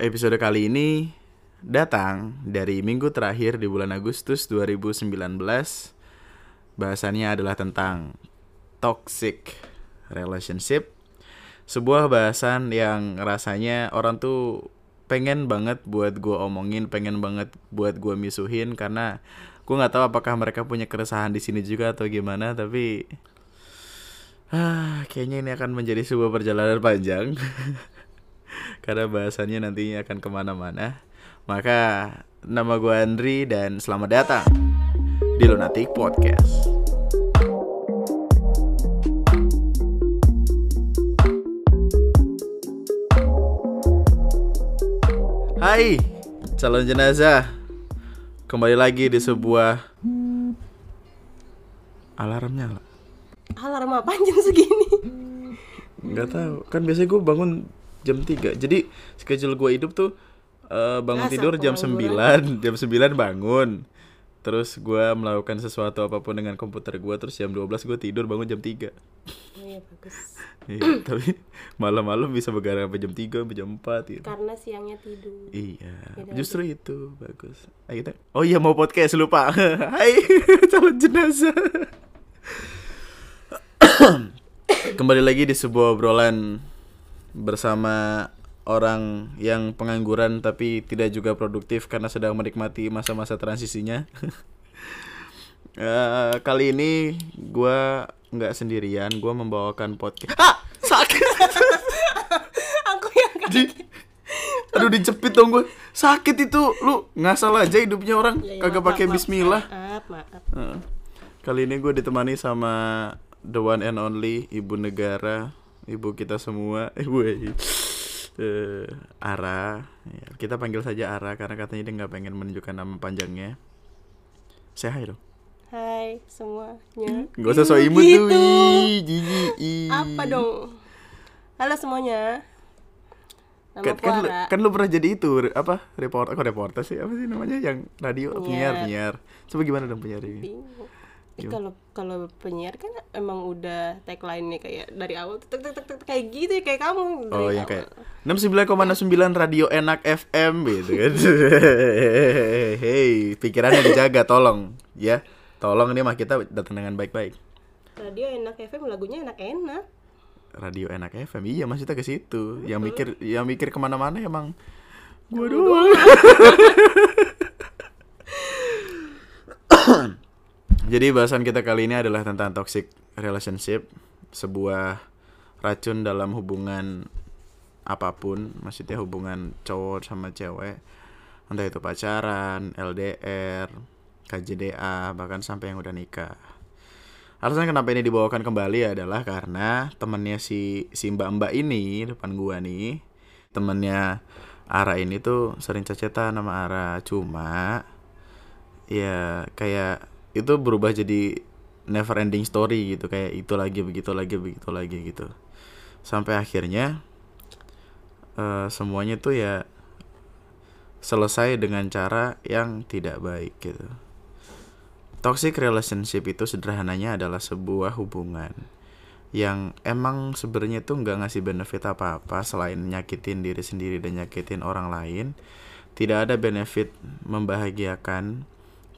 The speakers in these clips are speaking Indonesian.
episode kali ini datang dari minggu terakhir di bulan Agustus 2019. Bahasannya adalah tentang toxic relationship. Sebuah bahasan yang rasanya orang tuh pengen banget buat gue omongin, pengen banget buat gue misuhin karena gue nggak tahu apakah mereka punya keresahan di sini juga atau gimana, tapi ah kayaknya ini akan menjadi sebuah perjalanan panjang karena bahasannya nantinya akan ke mana-mana. Maka nama gue Andri dan selamat datang di Lunatic Podcast. Hai, calon jenazah. Kembali lagi di sebuah alarmnya. Alarm apa jam segini? Nggak tahu. Kan biasanya gue bangun jam 3 Jadi schedule gue hidup tuh eh, bangun Masa tidur jam pengangguran? 9 Jam 9 bangun Terus gue melakukan sesuatu apa pun dengan komputer gue Terus jam 12 gue tidur bangun jam 3 Oh iya bagus. Iya, tapi malam-malam bisa begadang sampai jam 3 sampai jam 4 gitu. Karena siangnya tidur. Iya, Beda justru itu bagus. Ayo kita. Oh iya mau podcast lupa. Hai, calon jenazah. Kembali lagi di sebuah obrolan bersama orang yang pengangguran tapi tidak juga produktif karena sedang menikmati masa-masa transisinya. Eh, kali ini gua nggak sendirian, gua membawakan podcast. Ah, sakit. Aku yang Di, aduh dicepit dong gue sakit itu lu ngasal aja hidupnya orang Ya, ya, kagak pakai Bismillah Maaf, maaf. Heeh. kali ini gue ditemani sama the one and only ibu negara ibu kita semua ibu eh Ara Ya, kita panggil saja Ara karena katanya dia nggak pengen menunjukkan nama panjangnya saya hai dong Hai semuanya. Gak usah so imut Gitu. tuh. Apa dong? Halo semuanya. Nama kan, kan, lu, kan lu pernah jadi itu apa reporter kok reporter sih apa sih namanya yang radio Penyiar. penyiar coba gimana dong penyiar ini Bingung. Gimana? Kalau kalau penyiar kan emang udah tagline-nya kayak dari awal tek tek tek tek kayak gitu ya kayak kamu dari oh awal. kayak 69,9 radio enak FM gitu kan. Hei pikirannya dijaga tolong. Ya tolong ini mah kita datang dengan baik-baik. Radio enak FM lagunya enak-enak. radio enak FM iya maksudnya ke situ. Yang mikir yang mikir ke mana-mana emang gua doang Jadi bahasan kita kali ini adalah tentang toxic relationship, sebuah racun dalam hubungan apa pun, maksudnya hubungan cowok sama cewek, entah itu pacaran, LDR, KJDA, bahkan sampai yang udah nikah. Alasan kenapa ini dibawakan kembali adalah karena temennya si si mbak-mbak ini depan gua nih, temennya Ara ini tuh sering cacetan sama Ara, cuma ya kayak itu berubah jadi never ending story gitu kayak itu lagi begitu lagi begitu lagi gitu. Sampai akhirnya eh, semuanya tuh ya selesai dengan cara yang tidak baik gitu. Toxic relationship itu sederhananya adalah sebuah hubungan yang emang sebenarnya tuh nggak ngasih benefit apa-apa selain nyakitin diri sendiri dan nyakitin orang lain. Tidak ada benefit membahagiakan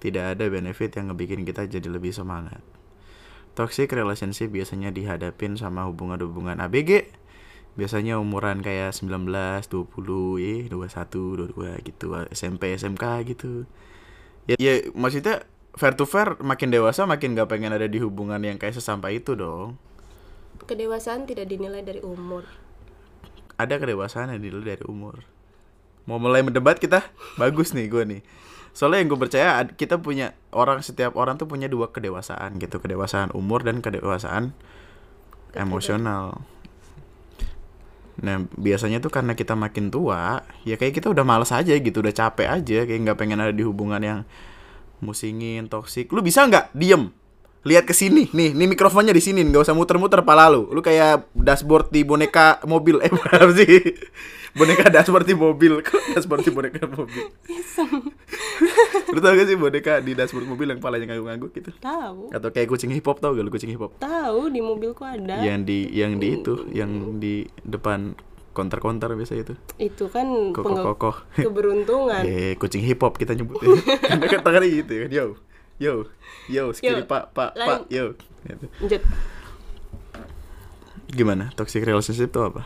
tidak ada benefit yang ngebikin kita jadi lebih semangat. Toxic relationship biasanya dihadapin sama hubungan-hubungan ABG. Biasanya umuran kayak 19, 20, eh 21, 22 gitu, SMP, SMK gitu. Ya, ya maksudnya fair to fair makin dewasa makin gak pengen ada di hubungan yang kayak sesampai itu dong. Kedewasaan tidak dinilai dari umur. Ada kedewasaan yang dilihat dari umur. Mau mulai mendebat kita? Bagus nih gue nih. Soalnya yang gue percaya kita punya orang setiap orang tuh punya dua kedewasaan gitu, kedewasaan umur dan kedewasaan emosional. Nah biasanya tuh karena kita makin tua, ya kayak kita udah males aja gitu, udah capek aja, kayak nggak pengen ada di hubungan yang musingin, toksik. Lu bisa nggak diem? Lihat ke sini, nih, nih mikrofonnya di sini, nggak usah muter-muter pala lu. Lu kayak dashboard di boneka mobil, eh apa sih? Boneka dashboard di mobil, kok dashboard di boneka mobil? lu tau gak sih boneka di dashboard mobil yang palanya ngangguk-ngangguk gitu? Tahu. Atau kayak kucing hip hop tau gak lu kucing hip hop? Tahu di mobilku ada. yang di yang di itu yang di depan Counter-counter biasa itu. itu kan penge- Kokoh-kokoh. keberuntungan Eh, kucing hip hop kita nyebutnya. Karena kan tangannya gitu kan. Yo. Yo. Yo, sekiri Yo. Pak, Pak. Pak, yo. Gitu. Lanjut. Gimana? Toxic relationship itu apa?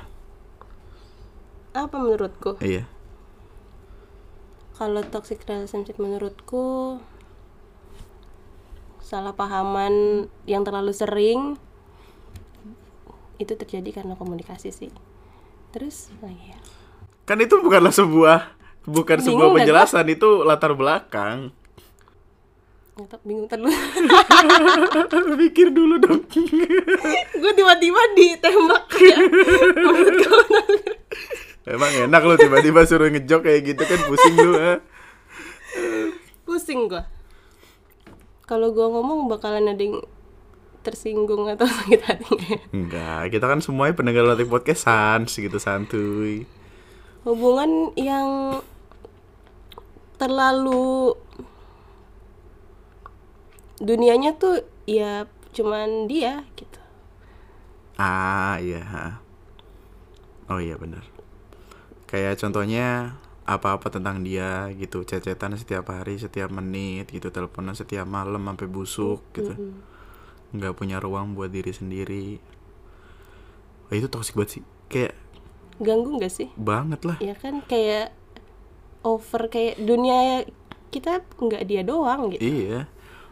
apa menurutku Iya. kalau toxic relationship menurutku salah pahaman yang terlalu sering itu terjadi karena komunikasi sih terus oh iya. Kan itu bukanlah sebuah bukan Bingung sebuah nggak penjelasan, itu latar belakang. Nggak tahu, bingung terlalu Pikir dulu dong. gue tiba-tiba ditembak ya Emang enak lu tiba-tiba suruh ngejok kayak gitu kan pusing lu. ah. pusing gue kalau gue ngomong bakalan ada yang tersinggung atau sakit hati ya? Enggak, kita kan semuanya pendengar latih podcast sans gitu santuy. hubungan yang terlalu dunianya tuh ya cuman dia gitu Ah, iya. Oh iya benar. Kayak contohnya apa-apa tentang dia gitu, cecetan setiap hari, setiap menit gitu, teleponan setiap malam sampai busuk gitu. nggak punya ruang buat diri sendiri. Wah, itu toxic banget sih. Kayak ganggu nggak sih banget lah. ya kan kayak over kayak dunia kita nggak dia doang gitu Iya.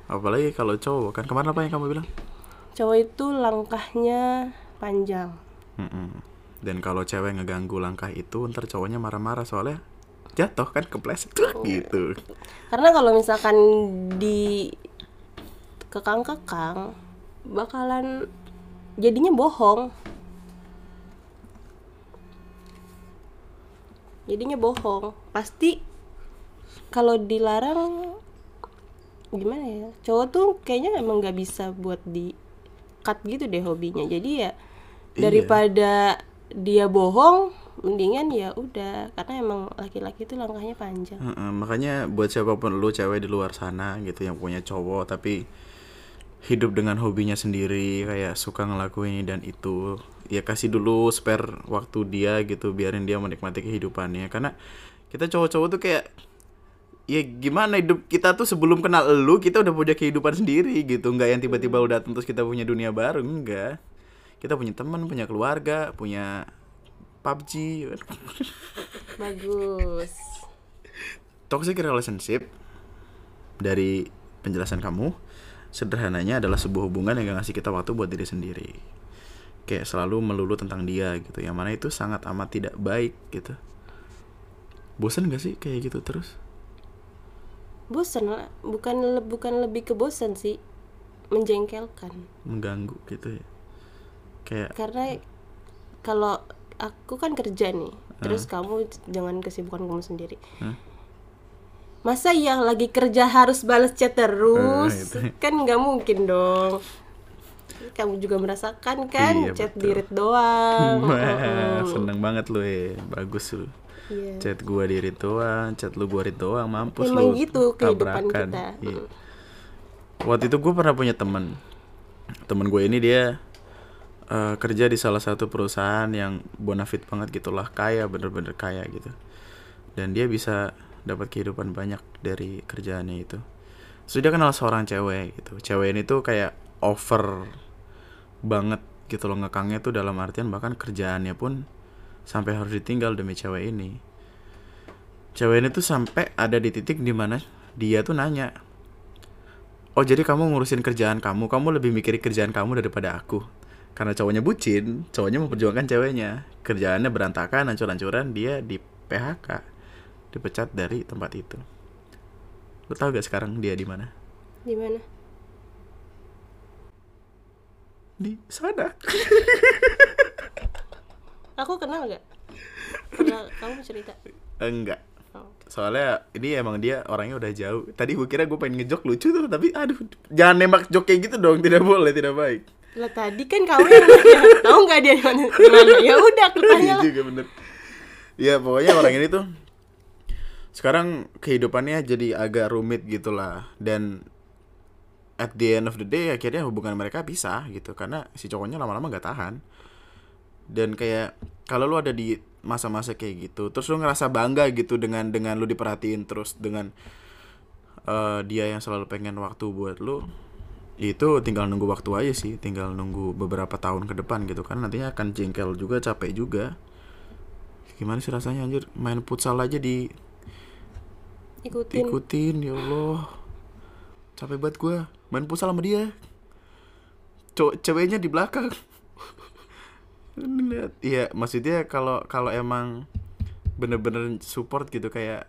Apalagi kalau cowok kan kemarin apa yang kamu bilang? cowok itu langkahnya panjang Mm-mm. Dan kalau cewek ngeganggu langkah itu, ntar cowoknya marah-marah soalnya jatuh kan kepleset gitu. karena kalau misalkan di kekang-kekang bakalan jadinya bohong jadinya bohong pasti kalau dilarang gimana ya? Cowok tuh kayaknya emang nggak bisa buat di cut gitu deh hobinya. Jadi ya Iya. daripada dia bohong mendingan ya udah. Karena emang laki-laki itu langkahnya panjang. Heeh, makanya buat siapa pun lu cewek di luar sana gitu yang punya cowok tapi hidup dengan hobinya sendiri kayak suka ngelakuin ini dan itu ya kasih dulu spare waktu dia gitu biarin dia menikmati kehidupannya. Karena kita cowok-cowok tuh kayak ya gimana hidup kita tuh sebelum kenal lu kita udah punya kehidupan sendiri gitu. Nggak yang tiba-tiba udah datang terus kita punya dunia baru enggak kita punya teman punya keluarga punya PUBG bagus. Toxic relationship dari penjelasan kamu sederhananya adalah sebuah hubungan yang gak ngasih kita waktu buat diri sendiri. Kayak selalu melulu tentang dia gitu yang mana itu sangat amat tidak baik gitu. Bosan gak sih kayak gitu terus bosan lah bukan le- bukan lebih ke bosan sih menjengkelkan. Mengganggu gitu ya. Kayak karena kalau aku kan kerja nih terus kamu jangan kesibukan kamu sendiri. Hah? masa yang lagi kerja harus balas chat terus? Eh, kan nggak mungkin dong. Kamu juga merasakan kan Iya, chat betul. dirit doang. Wah, seneng banget lu ya bagus lu Iya. chat gua di read doang chat lu gua doang mampus Emang lu gitu kehidupan tabrakan. kita. Iya. waktu itu gue pernah punya temen temen gue ini dia eh, kerja di salah satu perusahaan yang bonafit banget gitulah kaya bener-bener kaya gitu dan dia bisa dapat kehidupan banyak dari kerjaannya itu so dia kenal seorang cewek gitu cewek ini tuh kayak over banget gitu loh ngekangnya tuh dalam artian bahkan kerjaannya pun sampai harus ditinggal demi cewek ini. Cewek ini tuh sampai ada di titik di mana dia tuh nanya oh jadi kamu ngurusin kerjaan kamu? Kamu lebih mikirin kerjaan kamu daripada aku. Karena cowoknya bucin cowoknya memperjuangkan ceweknya. Kerjaannya berantakan hancur-hancuran dia di PHK dipecat dari tempat itu. Lu tau gak sekarang dia di mana? Di mana? Di sana aku kenal nggak? Pernah kamu cerita? Enggak. Oh. soalnya ini emang dia orangnya udah jauh. Tadi gue kira gue pengen ngejok lucu tuh. Tapi aduh jangan nembak jok kayak gitu dong. Tidak boleh tidak baik. Lah tadi kan kamu yang nanya. Tahu nggak dia di mana di mana ya udah aku tanya Iya lah. juga bener. Ya pokoknya orang ini tuh sekarang kehidupannya jadi agak rumit gitulah. Dan at the end of the day akhirnya hubungan mereka pisah gitu. Karena si cowoknya lama-lama gak tahan dan kayak kalau lu ada di masa-masa kayak gitu terus lu ngerasa bangga gitu dengan dengan lu diperhatiin terus dengan eh, dia yang selalu pengen waktu buat lu itu tinggal nunggu waktu aja sih. Tinggal nunggu beberapa tahun ke depan gitu kan. Nantinya akan jengkel juga capek juga. Gimana sih rasanya anjir? Main futsal aja di ikutin. Ikutin ya Allah. Capek banget gue main futsal sama dia. Ceweknya di belakang iya maksudnya kalau kalau emang bener-bener support gitu kayak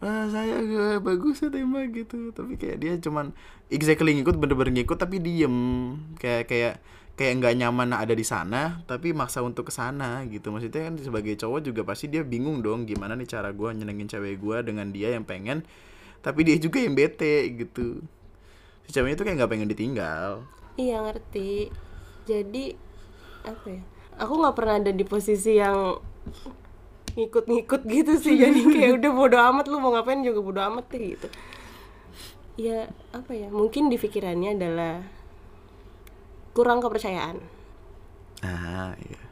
ah saya gak bagus ya tembak gitu. Tapi kayak dia cuman exactly ngikut bener-bener ngikut tapi diem. Kayak kayak kayak nggak nyaman ada di sana tapi maksa untuk ke sana gitu. Maksudnya kan sebagai cowok juga pasti dia bingung dong gimana nih cara gue nyenengin cewek gue dengan dia yang pengen tapi dia juga yang bete gitu. Si ceweknya tuh kayak nggak pengen ditinggal. Iya ngerti. Jadi apa ya? Aku nggak pernah ada di posisi yang ngikut-ngikut gitu sih. Jadi kayak udah bodo amat lu mau ngapain juga bodo amat deh gitu. Ya apa ya? Mungkin di pikirannya adalah kurang kepercayaan. Ah iya.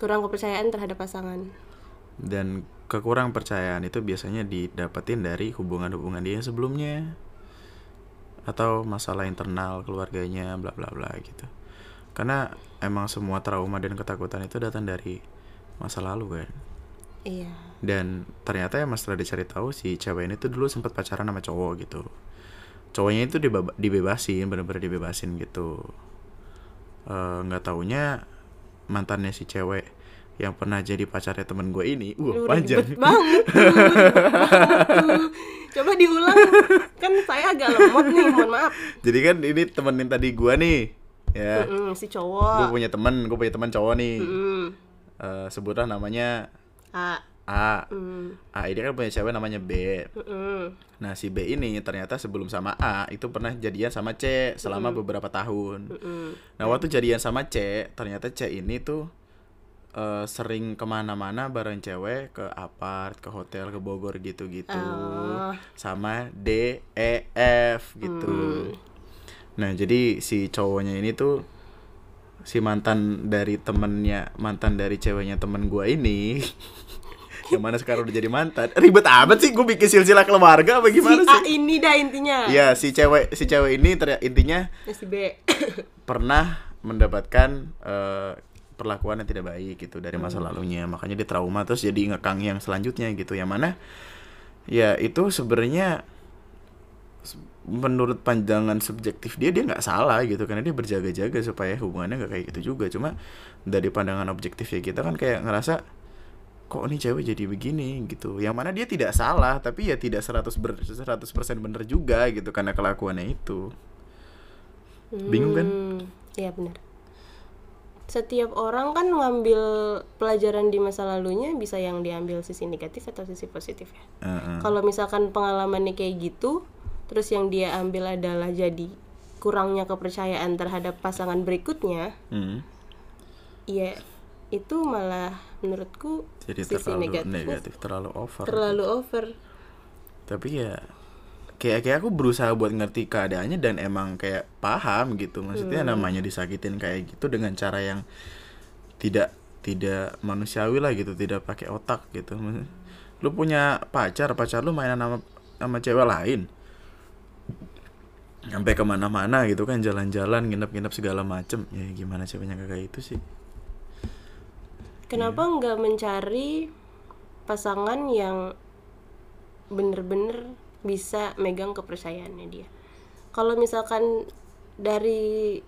Kurang kepercayaan terhadap pasangan. Dan kekurang percayaan itu biasanya didapetin dari hubungan-hubungan dia sebelumnya. Atau masalah internal keluarganya bla bla bla gitu. Karena emang semua trauma dan ketakutan itu datang dari masa lalu kan? Iya. Dan ternyata emang setelah dicari tahu si cewek ini tuh dulu sempat pacaran sama cowok gitu. Cowoknya itu dibeba- dibebasin bener-bener dibebasin gitu. Eh, nggak taunya mantannya si cewek yang pernah jadi pacarnya temen gue ini. Wah Lu panjang. ribet banget tuh, banget coba diulang. Kan saya agak lemot nih mohon maaf. Jadi kan ini temenin tadi gue nih ya. Mm-mm, si gue cowok punya temen gue punya teman cowok nih. Mm, Eh, sebutlah namanya A. A. Mm, A ini kan punya cewek namanya B. Mm-mm. Nah si B ini ternyata sebelum sama A itu pernah jadian sama C selama beberapa tahun. Mm-mm. Nah waktu jadian sama C ternyata C ini tuh eh, sering ke mana-mana bareng cewek ke apart, ke hotel, ke Bogor gitu-gitu, Oh. sama D, E, F gitu. Nah jadi si cowoknya ini tuh si mantan dari temennya mantan dari ceweknya temen gua ini yang mana sekarang udah jadi mantan. Ribet amat sih gue bikin silsilah keluarga apa gimana si sih? A ini dah intinya. Iya si cewek si cewek ini ternyata intinya Ya, si B. pernah mendapatkan eh, perlakuan yang tidak baik gitu dari masa lalunya. Makanya dia trauma terus jadi ngekang yang selanjutnya gitu. Yang mana ya itu sebenarnya menurut pandangan subjektif dia dia nggak salah gitu karena dia berjaga-jaga supaya hubungannya nggak kayak gitu juga cuma dari pandangan objektif ya kita kan kayak ngerasa kok ini cewek jadi begini gitu yang mana dia tidak salah tapi ya tidak 100 ber, 100% bener juga gitu karena kelakuannya itu Bingung kan? Hmm, Iya benar. Setiap orang kan ngambil pelajaran di masa lalunya bisa yang diambil sisi negatif atau sisi positif ya. Heeh. Kalau misalkan pengalamannya kayak gitu, terus yang dia ambil adalah jadi kurangnya kepercayaan terhadap pasangan berikutnya, Hmm. ya itu malah menurutku jadi sisi terlalu negatifnya negatif terlalu over. Terlalu over. tapi ya kayak kayak aku berusaha buat ngerti keadaannya dan emang kayak paham gitu. Maksudnya namanya disakitin kayak gitu dengan cara yang tidak tidak manusiawi lah gitu tidak pakai otak gitu. Lu punya pacar pacar lu mainan sama sama cewek lain sampai ke mana-mana gitu kan jalan-jalan nginep-nginep segala macem ya gimana ceweknya kayak itu sih Kenapa Iya. nggak mencari pasangan yang bener-bener bisa megang kepercayaannya dia? Kalau misalkan dari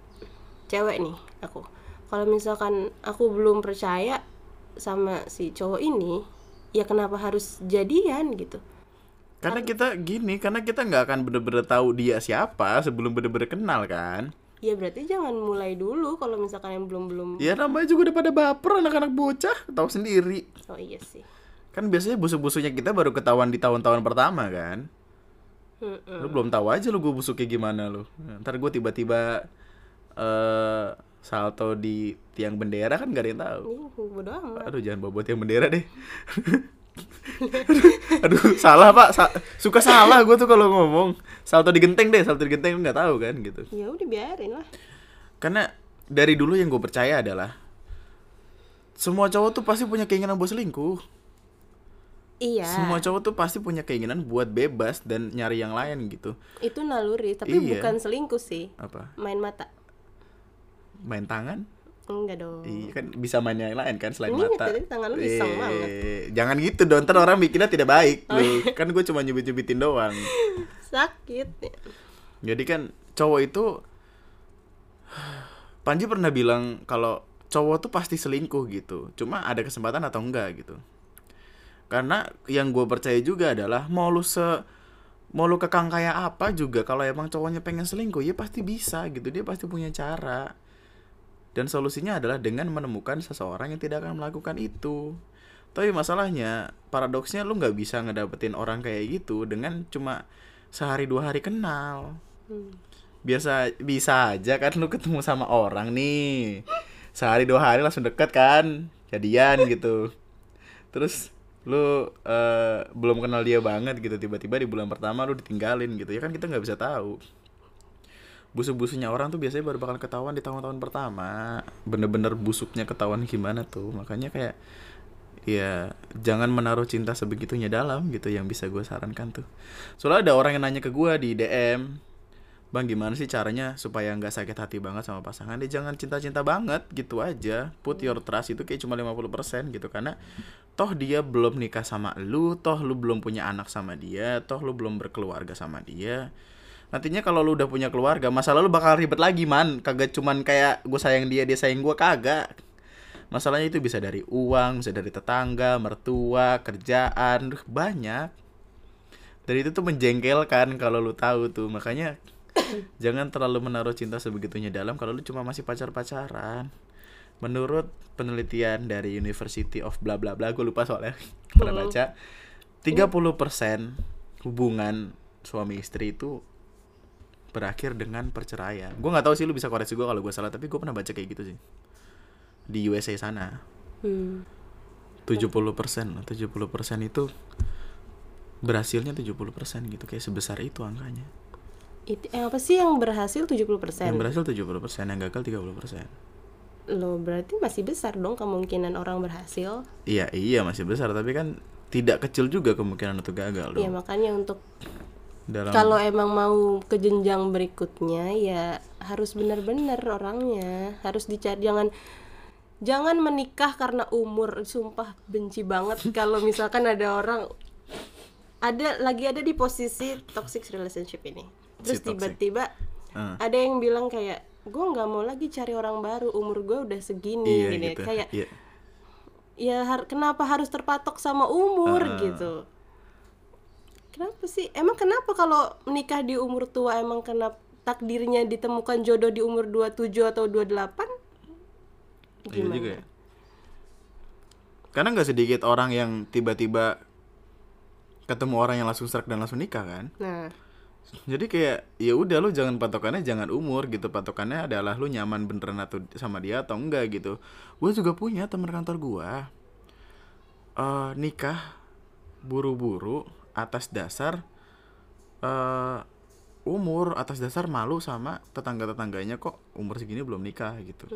cewek nih aku, kalau misalkan aku belum percaya sama si cowok ini, ya kenapa harus jadian gitu? Karena kita gini, karena kita nggak akan bener-bener tahu dia siapa sebelum bener-bener kenal kan. Ya berarti jangan mulai dulu kalau misalkan yang belum belum. Ya namanya juga udah pada baper anak-anak bocah, tahu sendiri. Oh iya sih. Kan biasanya busuk-busuknya kita baru ketahuan di tahun-tahun pertama kan. Mm-mm. Lu belum tahu aja lu gue busuknya gimana lu. Ntar gue tiba-tiba eh salto di tiang bendera kan gak ada yang tahu. Bodo amat. Aduh jangan bawa tiang bendera deh. Aduh salah pak, Sa- suka salah gue tuh kalau ngomong. Salto di genteng deh, salto di genteng nggak tahu kan gitu. Ya udah biarin lah. Karena dari dulu yang gue percaya adalah semua cowok tuh pasti punya keinginan buat selingkuh iya semua cowok tuh pasti punya keinginan buat bebas dan nyari yang lain gitu itu naluri tapi Iya. bukan selingkuh sih apa main mata main tangan enggak dong Iya kan bisa main yang lain kan selain Ini mata. tadi tangan lu iseng Eh, banget. Jangan gitu dong, ntar orang mikirnya tidak baik. Oh, Lu. Kan gue cuma nyubit-nyubitin doang. sakit Jadi kan cowok itu Panji pernah bilang kalau cowok tuh pasti selingkuh gitu. Cuma ada kesempatan atau enggak gitu. Karena yang gue percaya juga adalah mau lu se mau lu kekang kayak apa juga kalau emang cowoknya pengen selingkuh ya pasti bisa gitu dia pasti punya cara dan solusinya adalah dengan menemukan seseorang yang tidak akan melakukan itu. Tapi masalahnya paradoksnya lu nggak bisa ngedapetin orang kayak gitu dengan cuma sehari dua hari kenal. Hmm. biasa bisa aja kan lu ketemu sama orang nih. Sehari dua hari langsung deket kan jadian gitu. Terus lu eh, belum kenal dia banget gitu tiba-tiba di bulan pertama lu ditinggalin gitu. Ya kan kita nggak bisa tahu busuk-busuknya orang tuh biasanya baru bakal ketahuan di tahun-tahun pertama. Bener-bener busuknya ketahuan gimana tuh. Makanya kayak ya jangan menaruh cinta sebegitunya dalam gitu yang bisa gue sarankan tuh. Soalnya ada orang yang nanya ke gue di DM Bang gimana sih caranya supaya nggak sakit hati banget sama pasangan dia? Jangan cinta-cinta banget gitu aja. Put your trust itu kayak cuma 50% gitu. Karena toh dia belum nikah sama lu toh lu belum punya anak sama dia toh lu belum berkeluarga sama dia nantinya kalau lu udah punya keluarga masalah lu bakal ribet lagi man. Kagak cuman kayak gue sayang dia dia sayang gue kagak. Masalahnya itu bisa dari uang bisa dari tetangga mertua kerjaan banyak. Dan itu tuh menjengkelkan kalau lu tahu tuh. Makanya jangan terlalu menaruh cinta sebegitunya dalam kalau lu cuma masih pacar-pacaran. Menurut penelitian dari University of bla bla bla gue lupa soalnya pernah baca 30% hubungan suami istri itu berakhir dengan perceraian gue nggak tahu sih lu bisa koreksi gue kalau gue salah tapi gue pernah baca kayak gitu sih di USA sana Hmm. 70% lah 70% itu berhasilnya 70% gitu kayak sebesar itu angkanya Itu eh, apa sih yang berhasil 70%? yang berhasil 70% yang gagal 30% Lo berarti masih besar dong kemungkinan orang berhasil. iya iya masih besar tapi kan tidak kecil juga kemungkinan untuk gagal Ya dong makanya untuk dalam kalau emang mau ke jenjang berikutnya ya harus benar-benar orangnya. Harus dicari jangan jangan menikah karena umur. Sumpah benci banget kalau misalkan ada orang ada lagi ada di posisi toxic relationship ini. Terus Si tiba-tiba Ah. ada yang bilang kayak gue nggak mau lagi cari orang baru umur gue udah segini iya gini. gitu. Kayak iya. ya har- kenapa harus terpatok sama umur Ah. gitu kenapa sih? Emang kenapa kalau menikah di umur tua emang karena takdirnya ditemukan jodoh di umur 27 atau 28 iya juga ya. Karena nggak sedikit orang yang tiba-tiba ketemu orang yang langsung serak dan langsung nikah kan? Nah. Jadi kayak ya udah lu jangan patokannya jangan umur gitu. Patokannya adalah lu nyaman beneran atau sama dia atau enggak gitu. Gue juga punya teman kantor gua. Eh nikah buru-buru atas dasar eh umur atas dasar malu sama tetangga-tetangganya kok umur segini belum nikah? gitu.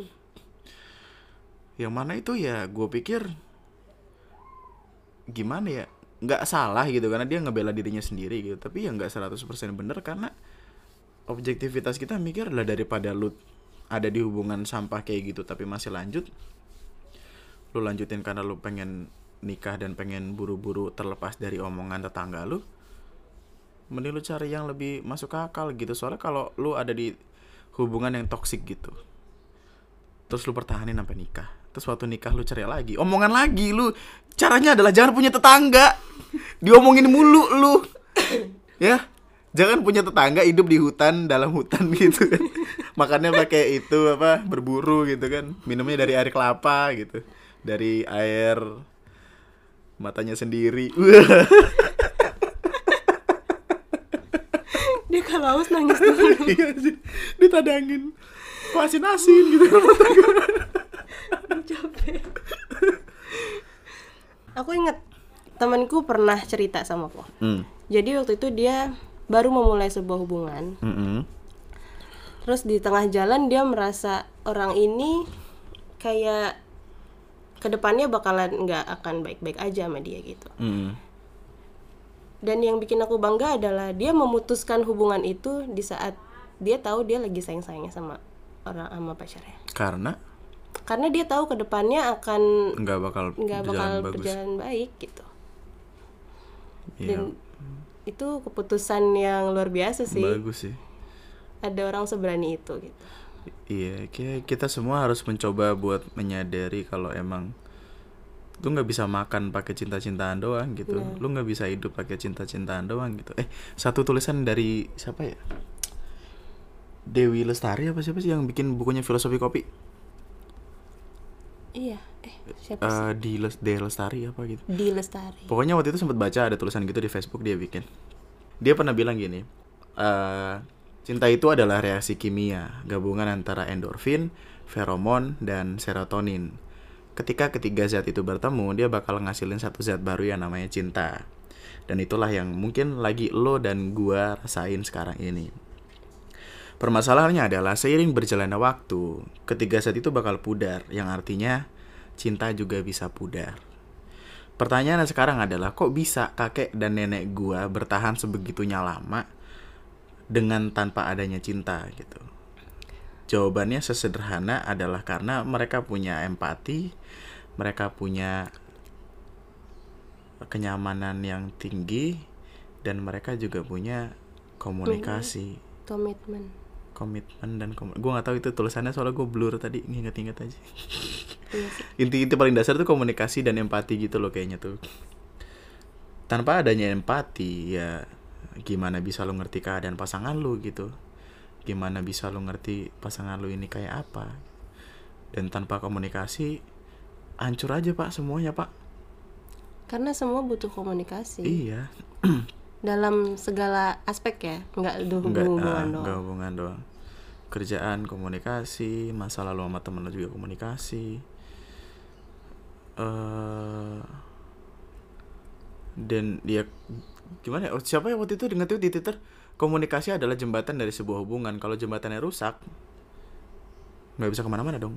Yang mana itu ya gue pikir gimana ya nggak salah gitu karena dia ngebela dirinya sendiri gitu. Tapi ya nggak 100% bener karena objektivitas kita mikir lah daripada lu ada di hubungan sampah kayak gitu tapi masih lanjut lu lanjutin karena lu pengen nikah dan pengen buru-buru terlepas dari omongan tetangga lu mending lu cari yang lebih masuk akal gitu. Soalnya kalau lu ada di hubungan yang toksik gitu terus lu pertahanin sampai nikah terus waktu nikah lu cerai lagi omongan lagi lu caranya adalah jangan punya tetangga. Diomongin mulu lu ya. Jangan punya tetangga hidup di hutan dalam hutan gitu kan. Makannya pakai itu apa berburu gitu kan. Minumnya dari air kelapa gitu dari air matanya sendiri. Dia kalau haus nangis dulu. Iya sih, ditadangin. Kok asin-asin gitu. Capek. Aku inget temanku pernah cerita sama aku hmm. jadi waktu itu dia baru memulai sebuah hubungan. Mm-mm. terus di tengah jalan dia merasa orang ini kayak ke depannya bakalan nggak akan baik-baik aja sama dia gitu. Hmm. dan yang bikin aku bangga adalah dia memutuskan hubungan itu di saat dia tahu dia lagi sayang-sayangnya sama orang sama pacarnya. Karena? Karena dia tahu ke depannya akan nggak bakal nggak bakal bagus. berjalan baik gitu. Iya, dan itu keputusan yang luar biasa sih. Bagus sih. ada orang seberani itu gitu Iya, kayak kita semua harus mencoba buat menyadari kalau emang lu nggak bisa makan pakai cinta-cintaan doang gitu. Iya. Lu nggak bisa hidup pakai cinta-cintaan doang gitu. Eh, satu tulisan dari siapa ya? Dewi Lestari apa siapa sih yang bikin bukunya filosofi kopi? iya eh siapa sih Eh di Les Lestari apa gitu. di lestari Pokoknya waktu itu sempat baca ada tulisan gitu di Facebook dia bikin. Dia pernah bilang gini, eh cinta itu adalah reaksi kimia, gabungan antara endorfin, feromon, dan serotonin. Ketika ketiga zat itu bertemu, dia bakal ngasilin satu zat baru yang namanya cinta. Dan itulah yang mungkin lagi lo dan gua rasain sekarang ini. Permasalahannya adalah seiring berjalannya waktu, ketiga zat itu bakal pudar, yang artinya cinta juga bisa pudar. Pertanyaan sekarang adalah kok bisa kakek dan nenek gua bertahan sebegitunya lama dengan tanpa adanya cinta gitu. Jawabannya sesederhana adalah karena mereka punya empati, mereka punya kenyamanan yang tinggi dan mereka juga punya komunikasi, komitmen komitmen dan kom gue nggak tahu itu tulisannya soalnya gue blur tadi inget-inget aja. iya inti-inti paling dasar tuh komunikasi dan empati gitu loh kayaknya tuh tanpa adanya empati ya gimana bisa lo ngerti keadaan pasangan lo gitu? Gimana bisa lo ngerti pasangan lo ini kayak apa? Dan tanpa komunikasi hancur aja pak semuanya pak. Karena semua butuh komunikasi. Iya. Dalam segala aspek ya nggak du- nggak hubungan ah, doang. nggak hubungan doang. Kerjaan komunikasi masa lalu sama temen lo juga komunikasi. Eh dan dia gimana ya? Siapa ya waktu itu dengan tuh di twitter komunikasi adalah jembatan dari sebuah hubungan. Kalau jembatannya rusak nggak bisa ke mana-mana dong.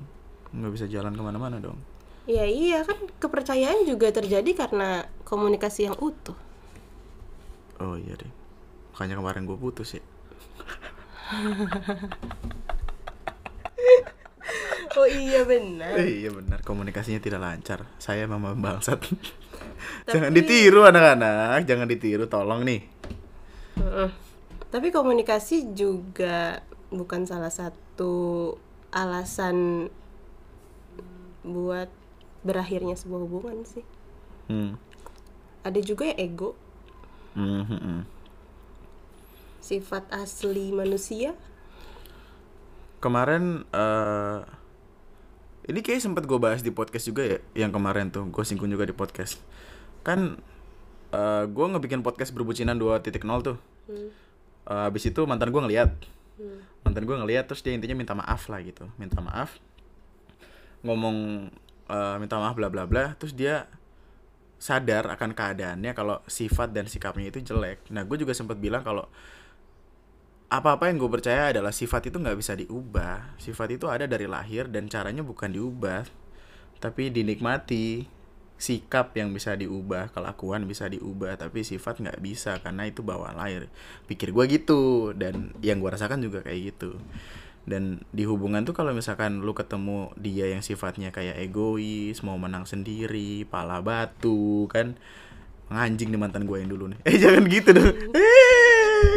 Nggak bisa jalan ke mana-mana dong. Iya iya kan kepercayaan juga terjadi karena komunikasi yang utuh. oh iya deh. Makanya kemarin gue putus ya Oh iya benar. Eh, iya benar komunikasinya tidak lancar. Saya memang bangsat. jangan ditiru anak-anak, jangan ditiru tolong nih. Tapi komunikasi juga bukan salah satu alasan buat berakhirnya sebuah hubungan sih. Hmm. Ada juga yang ego, Hmm, hmm, sifat asli manusia. Kemarin eh ini kayak sempat gue bahas di podcast juga ya, yang kemarin tuh gue singgung juga di podcast. Kan eh gue ngebikin podcast berbucinan 2.0 tuh. Hmm. Eh, habis itu mantan gue ngeliat, Hmm. mantan gue ngeliat terus dia intinya minta maaf lah gitu, minta maaf, ngomong eh, minta maaf bla bla bla, terus dia sadar akan keadaannya kalau sifat dan sikapnya itu jelek. Nah gue juga sempat bilang kalau apa-apa yang gue percaya adalah sifat itu nggak bisa diubah. Sifat itu ada dari lahir dan caranya bukan diubah, tapi dinikmati. Sikap yang bisa diubah, kelakuan bisa diubah, tapi sifat nggak bisa karena itu bawaan lahir. Pikir gue gitu dan yang gue rasakan juga kayak gitu. Dan di hubungan tuh kalau misalkan lu ketemu dia yang sifatnya kayak egois, mau menang sendiri, pala batu kan, nganjing nih mantan gue yang dulu nih. Eh jangan gitu dong.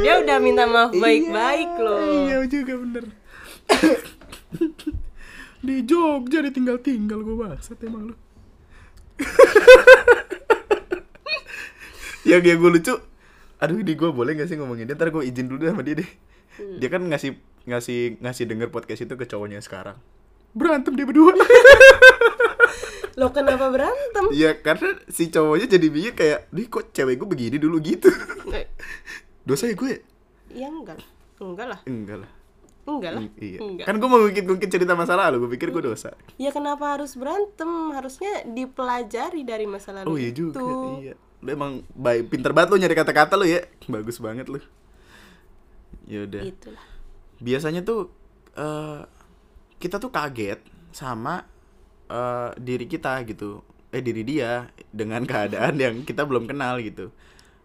Dia udah minta maaf baik-baik loh. Iya juga bener. di Jogja ditinggal-tinggal gue bangsat emang lu. yang yang gue lucu, aduh di gue boleh gak sih ngomongin dia? Ntar gue izin dulu sama dia deh. Dia kan ngasih ngasih ngasih denger podcast itu ke cowoknya sekarang. Berantem dia berdua. Lo kenapa berantem? Iya karena si cowoknya jadi bingung kayak, nih kok cewek gue begini dulu gitu. Dosa ya gue? ya? Enggak. Enggak lah. Enggak lah. Enggak lah. I- iya. Enggak. Kan gue mau ngungkit-ngungkit cerita masa lalu, gue pikir gue dosa. Ya kenapa harus berantem? Harusnya dipelajari dari masa lalu Oh iya itu. juga, iya. Lu emang baik pinter banget lu nyari kata-kata lu ya. Bagus banget lu. Ya udah. Itulah. Biasanya tuh eh kita tuh kaget sama eh, diri kita gitu eh diri dia dengan keadaan yang kita belum kenal gitu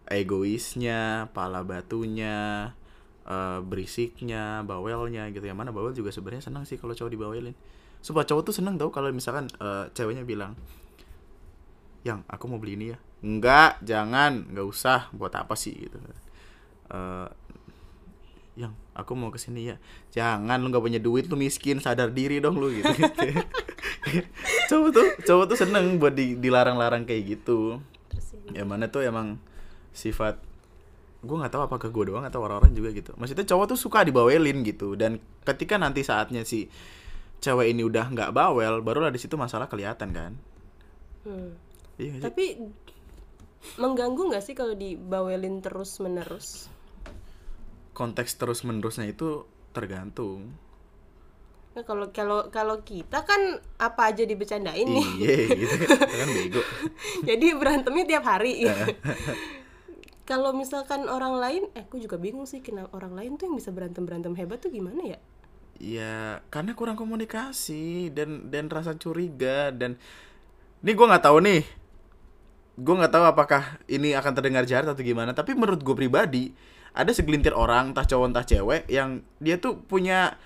egoisnya pala batunya eh, berisiknya bawelnya gitu. Yang mana bawel juga sebenarnya senang sih kalau cowok dibawelin. Supaya cowok tuh seneng tau kalau misalkan eh, ceweknya bilang yang aku mau beli ini ya. Enggak jangan nggak usah buat apa sih? Gitu. Eh, yang aku mau ke sini ya. Jangan lu nggak punya duit lu miskin sadar diri dong lu. Gitu. Cowok tuh cowok tuh seneng buat di, dilarang-larang kayak gitu. Yang mana tuh emang sifat gue nggak tahu apakah gue doang atau orang-orang juga gitu maksudnya cowok tuh suka dibawelin gitu dan ketika nanti saatnya si cewek ini udah nggak bawel barulah di situ masalah kelihatan kan Hmm. iya? Tapi mengganggu nggak sih kalau dibawelin terus menerus? konteks terus menerusnya itu tergantung Nah, kalau kalau kalau kita kan apa aja dibecandain nih. iya gitu kan bego Jadi berantemnya tiap hari. Kalau misalkan orang lain, eh aku juga bingung sih kenapa orang lain tuh yang bisa berantem berantem hebat tuh gimana ya? Ya karena kurang komunikasi dan dan rasa curiga dan ini gue nggak tahu nih, gue nggak tahu apakah ini akan terdengar jahat atau gimana. Tapi menurut gue pribadi ada segelintir orang entah cowok entah cewek yang dia tuh punya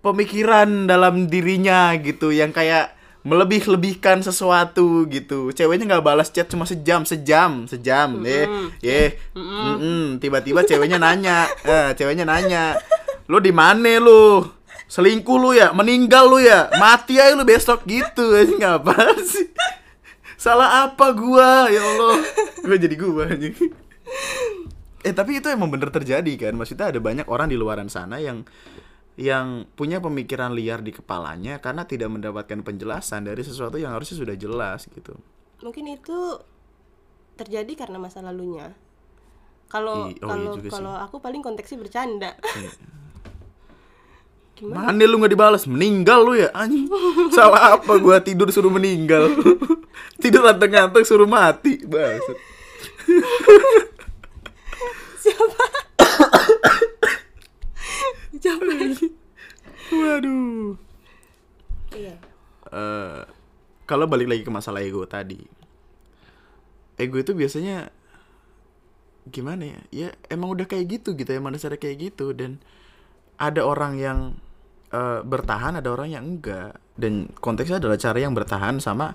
pemikiran dalam dirinya gitu yang kayak melebih-lebihkan sesuatu gitu. Ceweknya nggak balas chat cuma sejam, sejam, sejam. Eh, eh, mm-mm. tiba-tiba ceweknya nanya, eh, ceweknya nanya, lu di mana lu? Selingkuh lu ya, meninggal lu ya, mati aja lu besok gitu. Anjing apa sih? Salah apa gua? Ya Allah. Gua jadi gua anjing. Eh tapi itu emang bener terjadi kan Maksudnya ada banyak orang di luaran sana yang Yang punya pemikiran liar di kepalanya Karena tidak mendapatkan penjelasan dari sesuatu yang harusnya sudah jelas gitu Mungkin itu terjadi karena masa lalunya. Kalau oh iya kalau sih. kalau aku paling konteksnya bercanda. Gimana? Mana lu gak dibalas? Meninggal lu ya anjing Salah apa gua tidur suruh meninggal Tidur ngantuk-ngantuk suruh mati Bangsat Siapa? Siapa? Waduh Iya. eh kalau balik lagi ke masalah ego tadi ego itu biasanya gimana ya ya emang udah kayak gitu gitu emang dasarnya kayak gitu dan ada orang yang eh, bertahan ada orang yang enggak dan konteksnya adalah cara yang bertahan sama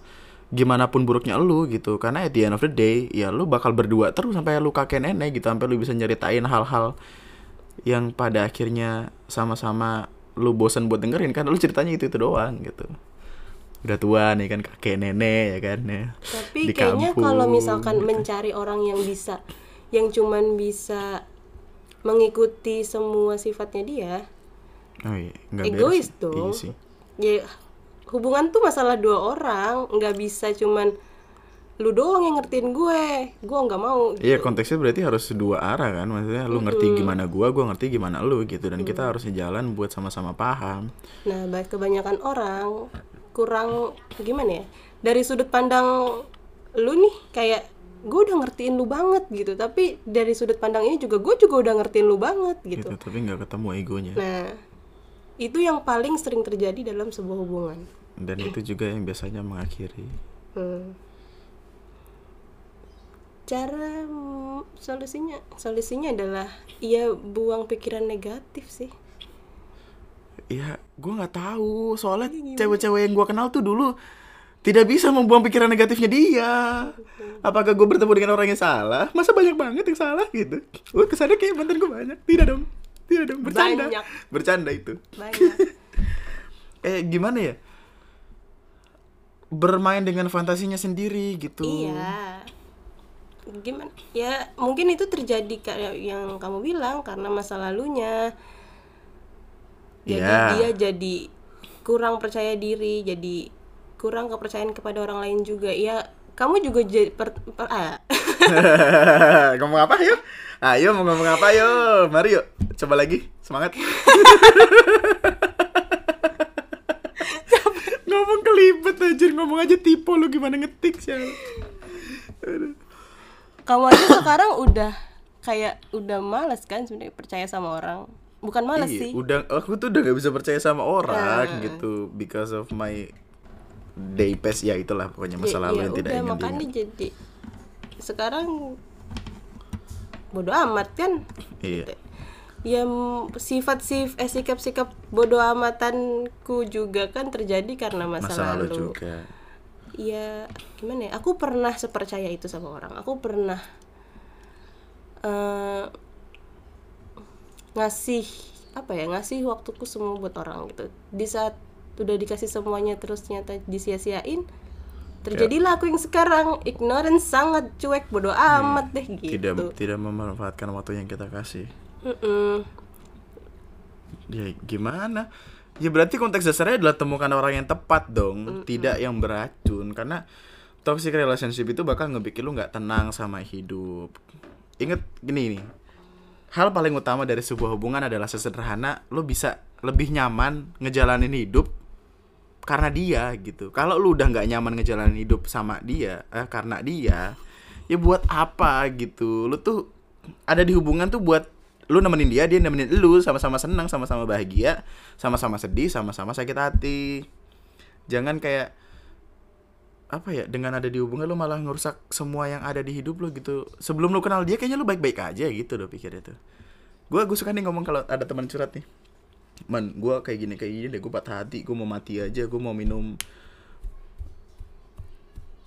gimana pun buruknya lu gitu karena at the end of the day ya lu bakal berdua terus sampai lu kakek nenek gitu sampai lu bisa nyeritain hal-hal yang pada akhirnya sama-sama lu bosan buat dengerin kan lu ceritanya itu itu doang gitu udah tua nih kan kakek nenek ya kan ya Tapi Di kayaknya kampung, kalau misalkan gitu. mencari orang yang bisa yang cuman bisa mengikuti semua sifatnya dia, oh iya nggak Egois beres. dong. iya sih ya hubungan tuh masalah dua orang, nggak bisa cuman lu doang yang ngertiin gue, gue nggak mau. Iya konteksnya berarti harus dua arah kan maksudnya lu ngerti gimana gua gua ngerti gimana lu gitu dan kita harusnya jalan buat sama-sama paham Nah, baik kebanyakan orang kurang gimana ya? Dari sudut pandang lu nih kayak gue udah ngertiin lu banget gitu, tapi dari sudut pandang ini juga gue juga udah ngertiin lu banget gitu, gitu. tapi nggak ketemu egonya Nah, itu yang paling sering terjadi dalam sebuah hubungan. dan itu juga yang biasanya mengakhiri Hmm. Cara mm, solusinya solusinya adalah ya buang pikiran negatif sih. Iya, gua nggak tahu. Soalnya cewek-cewek yang gua kenal tuh dulu tidak bisa membuang pikiran negatifnya dia. Apakah gue bertemu dengan orang yang salah? Masa banyak banget yang salah gitu? Gue kesannya kayak mantan gue banyak. Tidak dong. Tidak dong. Bercanda. Banyak. Bercanda itu. Banyak. Eh gimana ya? Bermain dengan fantasinya sendiri gitu. Iya. Gimana? Ya mungkin itu terjadi kayak yang kamu bilang karena masa lalunya. Jadi Iya. dia jadi kurang percaya diri, jadi kurang kepercayaan kepada orang lain juga. Ya kamu juga jadi per, per- ah. ngomong apa yuk? Ayo mau ngomong apa yuk? Mari yuk. Coba lagi. Semangat. ngomong kelibet anjir ngomong aja tipe lu gimana ngetik sih kamu aja sekarang udah kayak udah males kan sebenarnya percaya sama orang. Bukan males Iya, sih. udah aku tuh udah gak bisa percaya sama orang gitu because of my day pass ya itulah pokoknya masa Ya- lalu ya yang tidak udah, ingin makanya diingat. jadi sekarang bodoh amat kan Iya. ya sifat sif eh, sikap sikap bodoh amatanku juga kan terjadi karena masa, Masa lalu lalu juga. Ya gimana ya aku pernah sepercaya itu sama orang aku pernah eh ngasih apa ya ngasih waktuku semua buat orang gitu di saat udah dikasih semuanya terus ternyata disia-siain terjadilah aku yang sekarang ignorance sangat cuek bodoh amat deh gitu Tidak tidak memanfaatkan waktu yang kita kasih. Mm-mm. Ya gimana? Ya berarti konteks dasarnya adalah temukan orang yang tepat dong, tidak yang beracun karena toxic relationship itu bakal ngebikin lu nggak tenang sama hidup. Ingat gini nih. Hal paling utama dari sebuah hubungan adalah sesederhana lu bisa lebih nyaman ngejalanin hidup karena dia gitu. Kalau lu udah nggak nyaman ngejalanin hidup sama dia, eh, karena dia, ya buat apa gitu? Lu tuh ada di hubungan tuh buat lu nemenin dia, dia nemenin lu, sama-sama senang, sama-sama bahagia, sama-sama sedih, sama-sama sakit hati. Jangan kayak apa ya dengan ada di hubungan lu malah ngerusak semua yang ada di hidup lu gitu. Sebelum lu kenal dia kayaknya lu baik-baik aja gitu loh pikirnya tuh. Gua gue suka nih ngomong kalau ada teman curhat nih man gue kayak gini kayak gini deh gue patah hati gue mau mati aja gue mau minum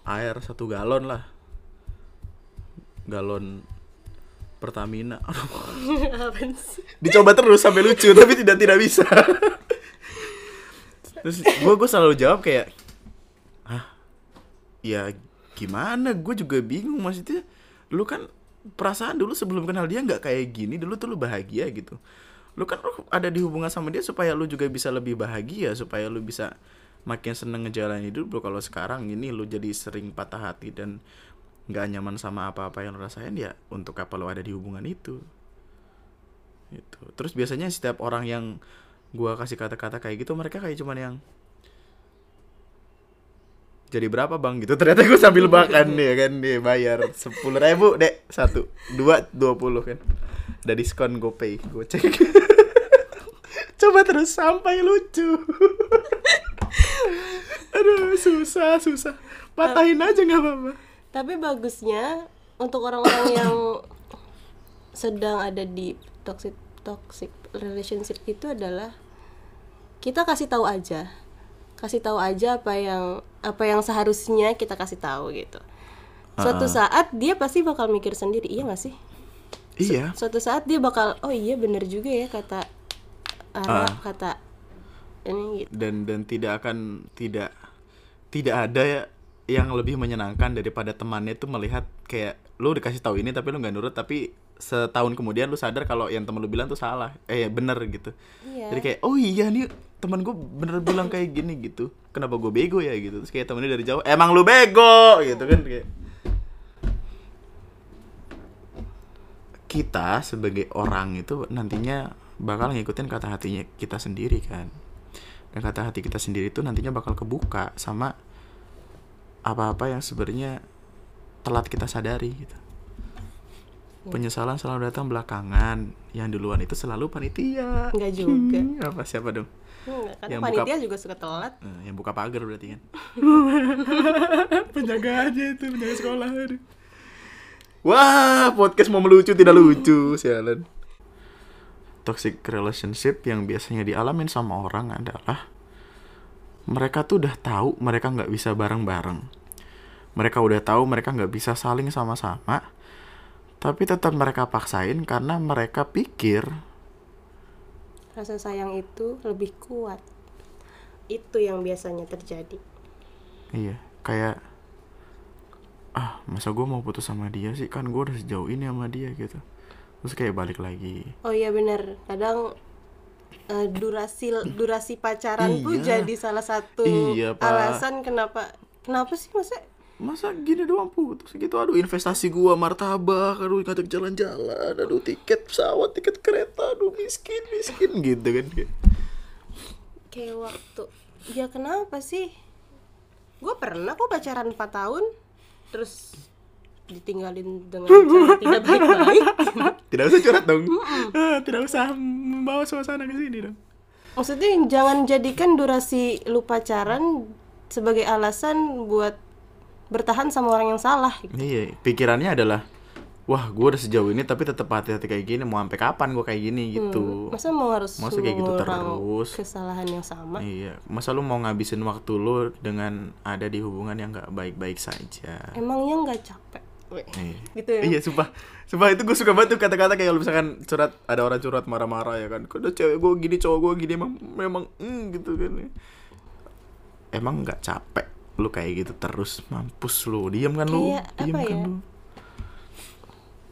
air satu galon lah galon Pertamina. Dicoba terus sampai lucu tapi tidak tidak bisa. Terus gue gue selalu jawab kayak ah ya gimana? Gue juga bingung maksudnya. Lu kan perasaan dulu sebelum kenal dia nggak kayak gini dulu tuh lu bahagia gitu. Lu kan lu ada di hubungan sama dia supaya lu juga bisa lebih bahagia supaya lu bisa makin seneng ngejalanin hidup lu. Kalau sekarang ini lu jadi sering patah hati dan nggak nyaman sama apa-apa yang lu rasain ya untuk apa lu ada di hubungan itu. Itu terus biasanya setiap orang yang gua kasih kata-kata kayak gitu mereka kayak cuman yang jadi berapa bang? Gitu. Ternyata gue sambil makan nih kan nih bayar sepuluh ribu dek. Satu dua dua puluh kan. Ada diskon gopay gue cek. Coba terus sampai lucu. Aduh susah susah. Patahin aja nggak apa-apa Tapi bagusnya untuk orang-orang yang sedang ada di toxic toxic relationship itu adalah kita kasih tahu aja. Kasih tahu aja apa yang apa yang seharusnya kita kasih tahu gitu. Suatu saat dia pasti bakal mikir sendiri, iya gak sih? iya Suatu saat dia bakal, oh iya bener juga ya kata Ara, kata ini gitu. dan dan tidak akan tidak tidak ada ya yang lebih menyenangkan daripada temannya tuh melihat kayak lu dikasih tahu ini tapi lu nggak nurut tapi setahun kemudian lu sadar kalau yang temen lu bilang tuh salah. Eh bener gitu. Iya. jadi kayak oh iya nih teman gue bener bilang kayak gini gitu. Kenapa gue bego ya? gitu. Terus kayak temennya dari jauh emang lu bego? gitu kan kayak. Kita sebagai orang itu nantinya bakal ngikutin kata hatinya kita sendiri kan. Dan kata hati kita sendiri itu nantinya bakal kebuka sama apa-apa yang sebenarnya telat kita sadari gitu. Penyesalan selalu datang belakangan. Yang duluan itu selalu panitia. Enggak juga. Hmm, apa siapa dong? Enggak, kan Yang panitia juga suka telat. Eh, yang buka pagar berarti kan? Penjaga aja itu penjaga sekolah aduh. wah podcast mau melucu tidak lucu sialan. Toxic relationship yang biasanya dialamin sama orang adalah mereka tuh udah tahu mereka nggak bisa bareng-bareng mereka udah tahu mereka nggak bisa saling sama-sama tapi tetap mereka paksain karena mereka pikir Rasa sayang itu lebih kuat. Itu yang biasanya terjadi. Iya, kayak ah masa gue mau putus sama dia sih kan gue udah sejauh ini sama dia gitu. Terus kayak balik lagi. Oh iya bener, kadang eh, durasi durasi pacaran tuh Iya. jadi salah satu Iya, Pak. alasan kenapa kenapa sih masa? Masa gini doang putus gitu aduh investasi gua martabak aduh ngajak jalan-jalan aduh tiket pesawat tiket kereta aduh miskin miskin gitu kan kayak. Kayak waktu. Ya kenapa sih? Gue pernah kok pacaran 4 tahun terus ditinggalin dengan cara tidak baik-baik tidak usah curhat dong Ah, tidak usah membawa suasana ke sini dong maksudnya jangan jadikan durasi lu pacaran sebagai alasan buat bertahan sama orang yang salah gitu. Iya, pikirannya adalah wah gue udah sejauh ini tapi tetap hati-hati kayak gini mau sampai kapan gue kayak gini gitu. Masa mau harus Masa kayak gitu terus? kesalahan yang sama? Iya, masa lu mau ngabisin waktu lu dengan ada di hubungan yang nggak baik-baik saja. Emangnya nggak capek? Iya. Gitu ya. Iya, sumpah. Sumpah itu gue suka banget tuh kata-kata kayak misalkan curhat ada orang curhat marah-marah ya kan. Kok udah cewek gue gini, cowok gue gini emang memang mm, gitu kan. Emang nggak capek lu kayak gitu terus mampus lu. Diam kan lu? Diam apa kan ya? lu?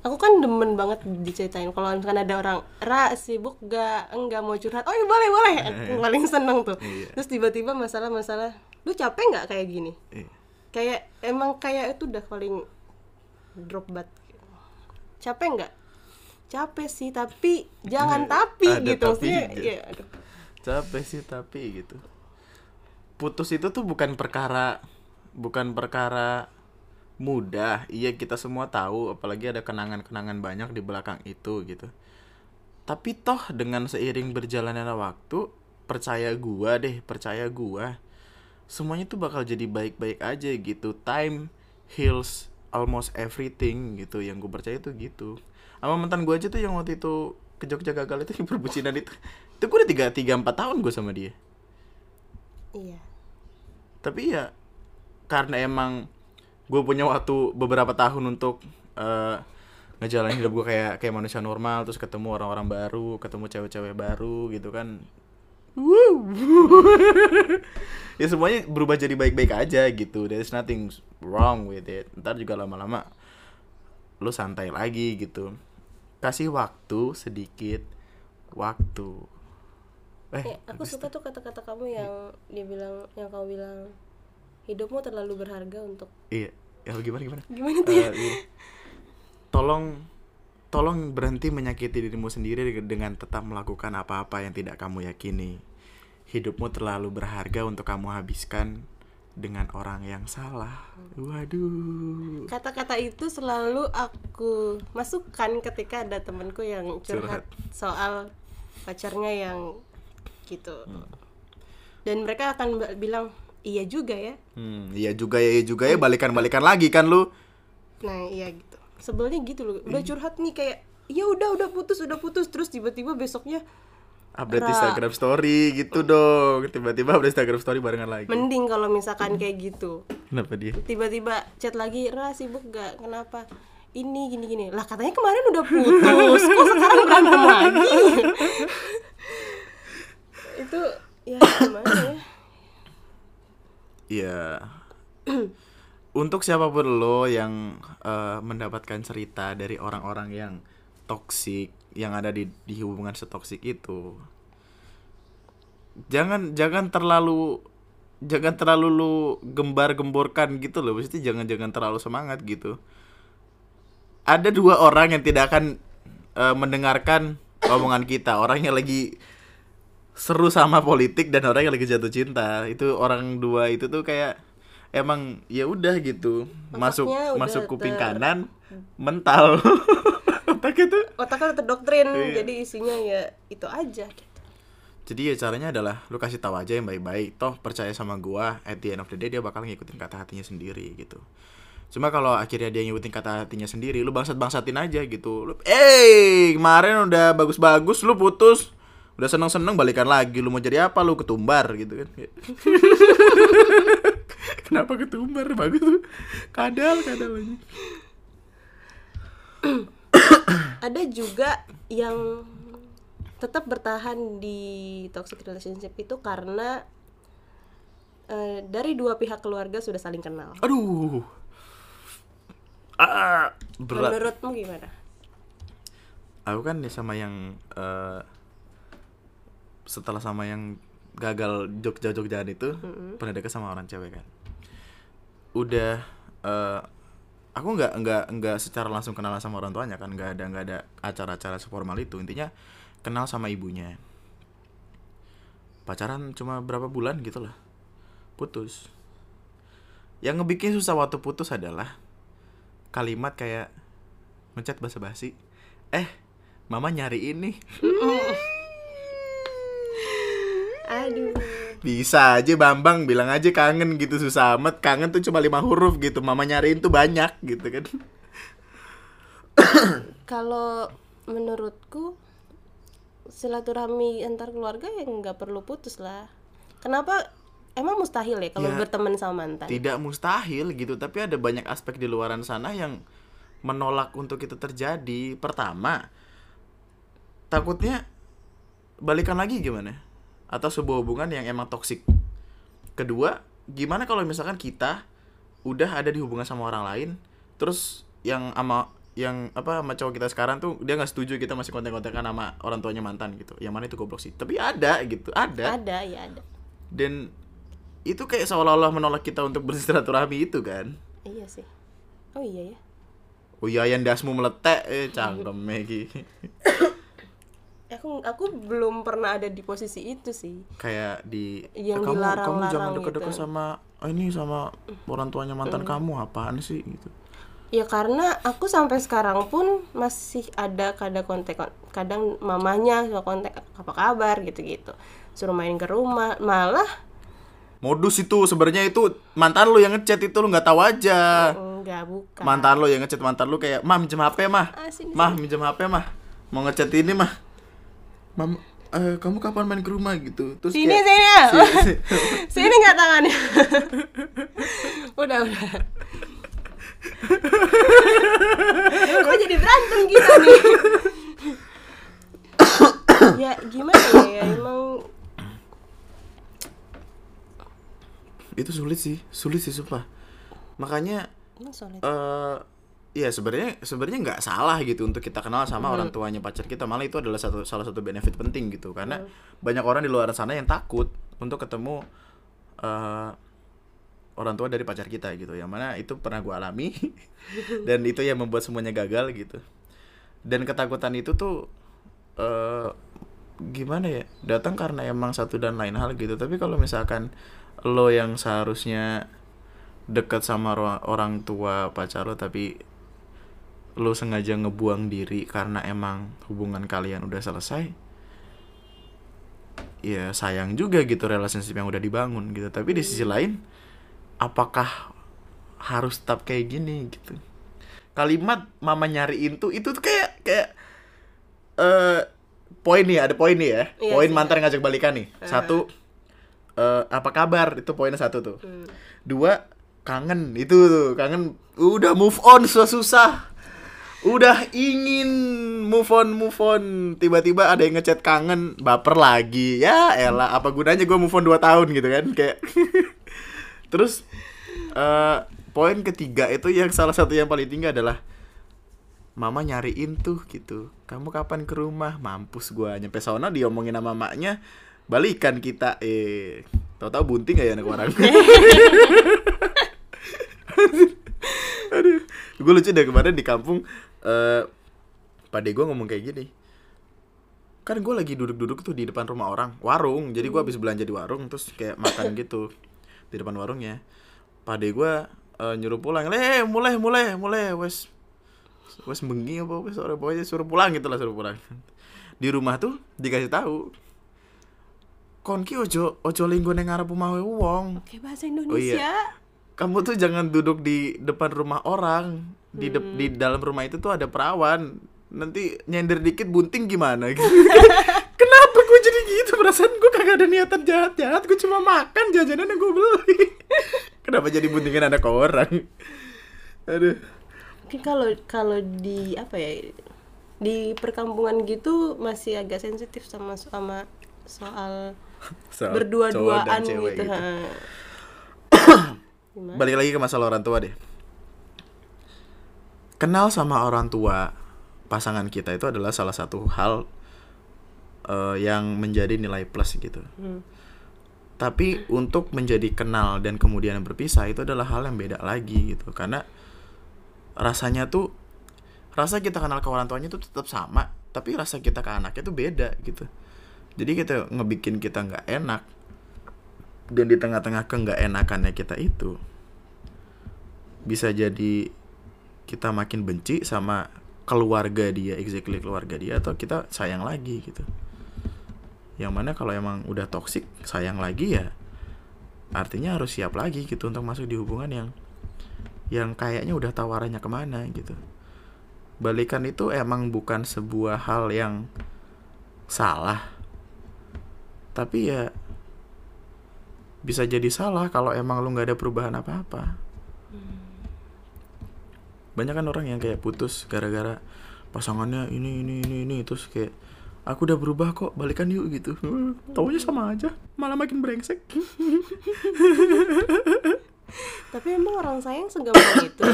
Aku kan demen banget diceritain kalau misalkan ada orang Ra sibuk gak enggak mau curhat. Oh iya boleh boleh. Aku paling seneng tuh. Iya. Terus tiba-tiba masalah-masalah, lu capek nggak kayak gini? Iya. Kayak emang kayak itu udah paling drop bat. Capek nggak? Capek sih, tapi jangan tapi Ada gitu. tapi Maksudnya, ya, aduh. Capek sih tapi gitu. Putus itu tuh bukan perkara bukan perkara mudah. Iya kita semua tahu apalagi ada kenangan-kenangan banyak di belakang itu gitu. Tapi toh dengan seiring berjalannya waktu, percaya gua deh, percaya gua semuanya tuh bakal jadi baik-baik aja gitu. Time heals almost everything gitu. Yang gue percaya tuh gitu. Sama mantan gua aja tuh yang waktu itu ke Jogja gagal itu yang perbucinan itu. Itu gue udah tiga tiga empat tahun gue sama dia. Iya. Tapi ya karena emang gue punya waktu beberapa tahun untuk eh, ngejalanin hidup gue kayak kayak manusia normal terus ketemu orang-orang baru ketemu cewek-cewek baru gitu kan. ya semuanya berubah jadi baik-baik aja gitu. There's nothing wrong with it. Ntar juga lama-lama lu santai lagi gitu. Kasih waktu sedikit waktu. Eh Ya, aku suka tuh kata-kata kamu yang dia bilang, yang kau bilang hidupmu terlalu berharga untuk iya. Ya gimana gimana? Gimana tuh ya? Eh, iya. tolong tolong berhenti menyakiti dirimu sendiri dengan tetap melakukan apa-apa yang tidak kamu yakini. Hidupmu terlalu berharga untuk kamu habiskan dengan orang yang salah. Waduh. Kata-kata itu selalu aku masukkan ketika ada temanku yang Curhat. curhat soal pacarnya yang gitu. Hmm. Dan mereka akan bilang, "Iya juga ya." Hmm, iya juga ya, iya juga ya balikan-balikan lagi kan lu. Nah, iya. Sebelnya gitu loh. Hmm. Udah curhat nih kayak, "Ya udah, udah putus, udah putus." Terus tiba-tiba besoknya Update Ra. Instagram story gitu dong. Tiba-tiba update Instagram story barengan lagi. mending kalau Hmm. misalkan kayak gitu. Kenapa dia? tiba-tiba chat lagi Ra sibuk gak kenapa ini gini gini lah katanya kemarin udah putus kok sekarang berantem lagi itu ya gimana ya Iya. Untuk siapa pun lo yang eh, mendapatkan cerita dari orang-orang yang toksik, yang ada di di hubungan setoksik itu, jangan jangan terlalu jangan terlalu lu gembar-gemborkan gitu loh. Mesti jangan jangan terlalu semangat gitu. Ada dua orang yang tidak akan eh, mendengarkan omongan kita. Orang yang lagi seru sama politik dan orang yang lagi jatuh cinta itu orang dua itu tuh kayak emang ya udah gitu. Masuk Otaknya udah masuk kuping ter- kanan mental. Otak itu. Otaknya udah terdoktrin Iya. jadi isinya ya itu aja gitu. jadi ya caranya adalah lu kasih tahu aja yang baik-baik. Toh percaya sama gua at the end of the day dia bakal ngikutin kata hatinya sendiri gitu. Cuma kalau akhirnya dia ngikutin kata hatinya sendiri lu bangsat bangsatin aja gitu. Lu eh kemarin udah bagus-bagus lu putus. Udah seneng-seneng balikan lagi. Lu mau jadi apa? Lu ketumbar gitu kan kenapa ketumbar? Bagus tuh. Kadal kadal aja ada juga yang tetap bertahan di toxic relationship itu karena eh, dari dua pihak keluarga sudah saling kenal. Aduh. Ah berat. Menurutmu gimana? Aku kan nih sama yang eh, setelah sama yang gagal Jogja Jogjaan itu pernah deket sama orang cewek kan? Udah eh, aku nggak nggak nggak secara langsung kenalan sama orang tuanya kan nggak ada nggak ada acara-acara seformal itu. Intinya kenal sama ibunya. Pacaran cuma berapa bulan gitu lah. Putus. Yang ngebikin susah waktu putus adalah kalimat kayak ngechat basa-basi. Eh mama nyari ini aduh Bisa aja Bambang bilang aja kangen gitu susah amat. Kangen tuh cuma lima huruf gitu. Mama nyariin tuh banyak gitu kan. kalau menurutku silaturahmi antar keluarga yang nggak perlu putus lah kenapa emang mustahil ya kalau Ya, berteman sama mantan Tidak mustahil gitu, tapi ada banyak aspek di luaran sana yang menolak untuk itu terjadi. Pertama, takutnya balikan lagi gimana? Atau sebuah hubungan yang emang toksik. Kedua, gimana kalau misalkan kita udah ada di hubungan sama orang lain, terus yang sama yang apa sama cowok kita sekarang tuh dia nggak setuju kita masih kontak-kontakan sama orang tuanya mantan gitu. Yang mana itu goblok sih. Tapi ada gitu, ada ada ya ada dan itu kayak seolah-olah menolak kita untuk bersilaturahmi itu kan iya sih oh iya ya oh iya yang dasmu meletek eh cangkem Megi aku aku belum pernah ada di posisi itu sih. Kayak di Yang "Eh, kamu kamu dilarang-larang jangan deket-deket gitu. sama oh ini sama orang tuanya mantan kamu apaan sih? Gitu. Ya karena aku sampai sekarang pun masih ada kadang kontak kadang mamanya suka kontak apa kabar? gitu gitu suruh main ke rumah. Malah modus itu sebenarnya itu mantan lu yang ngechat itu lu nggak tahu aja. Enggak bukan. Mantan lu yang ngechat mantan lu kayak mah minjem hp mah. Ah, sini, mah minjem hp mah. Mau ngechat ini mah mam eh, kamu kapan main ke rumah gitu? Terus sini kayak- sini ah. Si- si- sini nggak tangannya. Udah udah. Kok jadi berantem kita nih? Ya gimana ya, ya emang itu sulit sih sulit sih sumpah. Makanya emang sulit. eh ya sebenarnya sebenarnya nggak salah gitu untuk kita kenal sama orang tuanya pacar kita. Malah itu adalah satu salah satu benefit penting gitu. Karena banyak orang di luar sana yang takut untuk ketemu eh orang tua dari pacar kita gitu. Yang mana itu pernah gue alami dan itu yang membuat semuanya gagal gitu. Dan ketakutan itu tuh eh gimana ya? Datang karena emang satu dan lain hal gitu. Tapi kalau misalkan lo yang seharusnya dekat sama orang tua pacar lo tapi lo sengaja ngebuang diri karena emang hubungan kalian udah selesai ya sayang juga gitu relationship yang udah dibangun gitu. Tapi di sisi lain apakah harus tetap kayak gini gitu? Kalimat mama nyariin tuh itu tuh kayak kayak eh poin nih ada poin nih ya. Iya poin sih, mantan ngajak balikan nih. Satu eh apa kabar? Itu poinnya satu tuh. Hmm. dua kangen. Itu tuh kangen. Udah move on susah susah udah ingin move on move on. Tiba-tiba ada yang ngechat kangen baper lagi. Ya elah apa gunanya gue move on 2 tahun gitu kan? Kayak terus eh poin ketiga itu yang salah satu yang paling tinggi adalah mama nyariin tuh gitu. Kamu kapan ke rumah? Mampus gua. Nyampe sana diomongin sama maknya balikan kita. Eh tahu-tahu bunting gak ya anak orang? Aduh gue lucu deh kemarin di kampung eh pade gue ngomong kayak gini kan gue lagi duduk-duduk tuh di depan rumah orang warung. Jadi gue habis belanja di warung terus kayak makan gitu di depan warungnya. Pade gue eh, nyuruh pulang le mulai mulai mulai. Wes wes bengi apa wes sore pokoknya suruh pulang gitu lah suruh pulang. Di rumah tuh dikasih tahu konki ojo ojo linggo neng ngarep omahe wong. Oke bahasa Oh iya. Kamu tuh jangan duduk di depan rumah orang. Di dep- di dalam rumah itu tuh ada perawan. Nanti nyender dikit bunting gimana gitu. Kenapa gue jadi gitu? Perasaan gue kagak ada niatan jahat jahat gue cuma makan jajanan yang gue beli. Kenapa jadi buntingin anak orang? Aduh. Mungkin kalau kalau di apa ya di perkampungan gitu masih agak sensitif sama sama soal berdua-duaan gitu, gitu. Gimana? balik lagi ke masalah orang tua deh kenal sama orang tua pasangan kita itu adalah salah satu hal eh, yang menjadi nilai plus gitu Hmm. tapi untuk menjadi kenal dan kemudian berpisah itu adalah hal yang beda lagi gitu karena rasanya tuh rasa kita kenal ke orang tuanya itu tetap sama tapi rasa kita ke anaknya tuh beda gitu jadi kita ngebikin kita nggak enak dan di tengah-tengah ke nggak enakannya kita itu bisa jadi kita makin benci sama keluarga dia exactly keluarga dia atau kita sayang lagi gitu. Yang mana kalau emang udah toksik sayang lagi ya artinya harus siap lagi gitu untuk masuk di hubungan yang yang kayaknya udah tawarannya ke mana gitu. Balikan itu emang bukan sebuah hal yang salah. Tapi ya bisa jadi salah kalau emang lu nggak ada perubahan apa-apa. Banyak kan orang yang kayak putus gara-gara pasangannya ini ini ini ini terus kayak aku udah berubah kok balikan yuk gitu. Taunya sama aja malah makin brengsek. Tapi emang orang sayang segampang itu.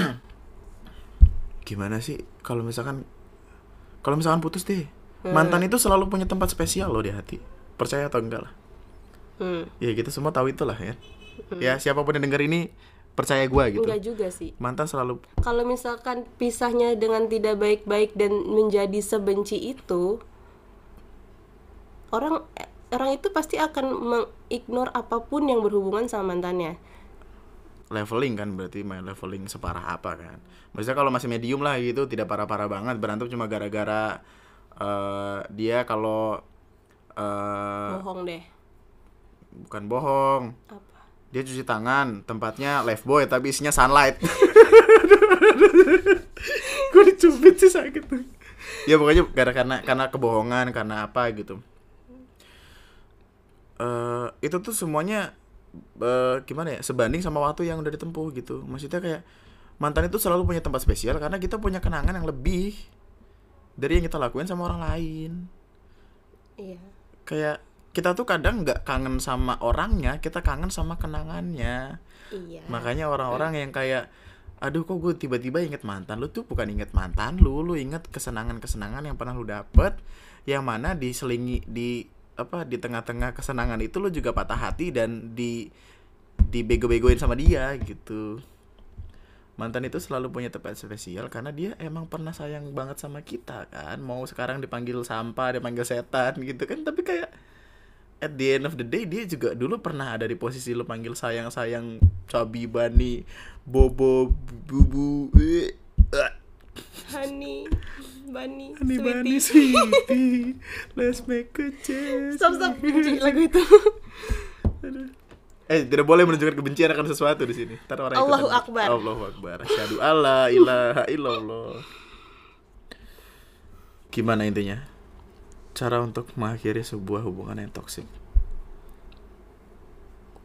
Gimana sih kalau misalkan kalau misalkan putus deh mantan itu selalu punya tempat spesial loh di hati. Percaya atau enggak lah hmm. ya kita semua tahu itulah ya. Ya siapa pun yang denger ini percaya gua gitu. Enggak juga sih. Mantan selalu kalau misalkan pisahnya dengan tidak baik-baik dan menjadi sebenci itu orang orang itu pasti akan mengignore apa pun yang berhubungan sama mantannya. Leveling kan berarti main leveling separah apa kan. Maksudnya kalau masih medium lah gitu tidak parah-parah banget berantem cuma gara-gara eh, dia kalau eh, bohong deh bukan bohong. Apa? Dia cuci tangan tempatnya left boy tapi isinya sunlight. Gue dicubit sih sakit. Ya pokoknya gara karena karena kebohongan karena apa gitu. Eh itu tuh semuanya eh, gimana ya sebanding sama waktu yang udah ditempuh gitu. Maksudnya kayak mantan itu selalu punya tempat spesial karena kita punya kenangan yang lebih dari yang kita lakuin sama orang lain. Iya. Kayak kita tuh kadang nggak kangen sama orangnya kita kangen sama kenangannya. Iya. Makanya orang-orang yang kayak aduh kok gue tiba-tiba inget mantan lu? Tuh bukan inget mantan lu lu inget kesenangan-kesenangan yang pernah lu dapet yang mana diselingi di apa di tengah-tengah kesenangan itu lu juga patah hati dan di dibego-begoin sama dia gitu. Mantan itu selalu punya tempat spesial karena dia emang pernah sayang banget sama kita kan. Mau sekarang dipanggil sampah dipanggil setan gitu kan. Tapi kayak at the end of the day dia juga dulu pernah ada di posisi lu panggil sayang sayang cabi bani bobo bubu eh, eh. honey bunny Honey bunny sweetie sweetie let's make a change stop stop lagu itu. Eh, tidak boleh menunjukkan kebencian akan sesuatu di sini. Ntar orang Allahu ikutan. Akbar. Allahu Akbar. Asyhadu alla ilaha illallah. Gimana intinya? Cara untuk mengakhiri sebuah hubungan yang toksik.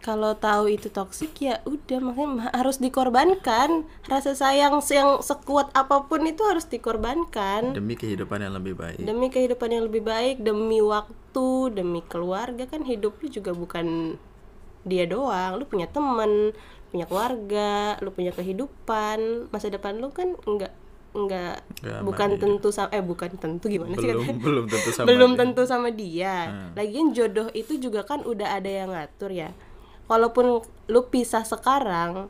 kalau tahu itu toksik ya udah makanya ma- harus dikorbankan. Rasa sayang yang sekuat apa pun itu harus dikorbankan. Demi kehidupan yang lebih baik. demi kehidupan yang lebih baik demi waktu demi keluarga. Kan hidup lu juga bukan dia doang. Lu punya temen punya keluarga lu punya kehidupan. Masa depan lu kan enggak enggak Nggak bukan dia. tentu sama eh bukan tentu gimana sih belum katanya? belum tentu sama belum dia. tentu sama dia. Hmm. Lagian jodoh itu juga kan udah ada yang ngatur ya. Walaupun lu pisah sekarang,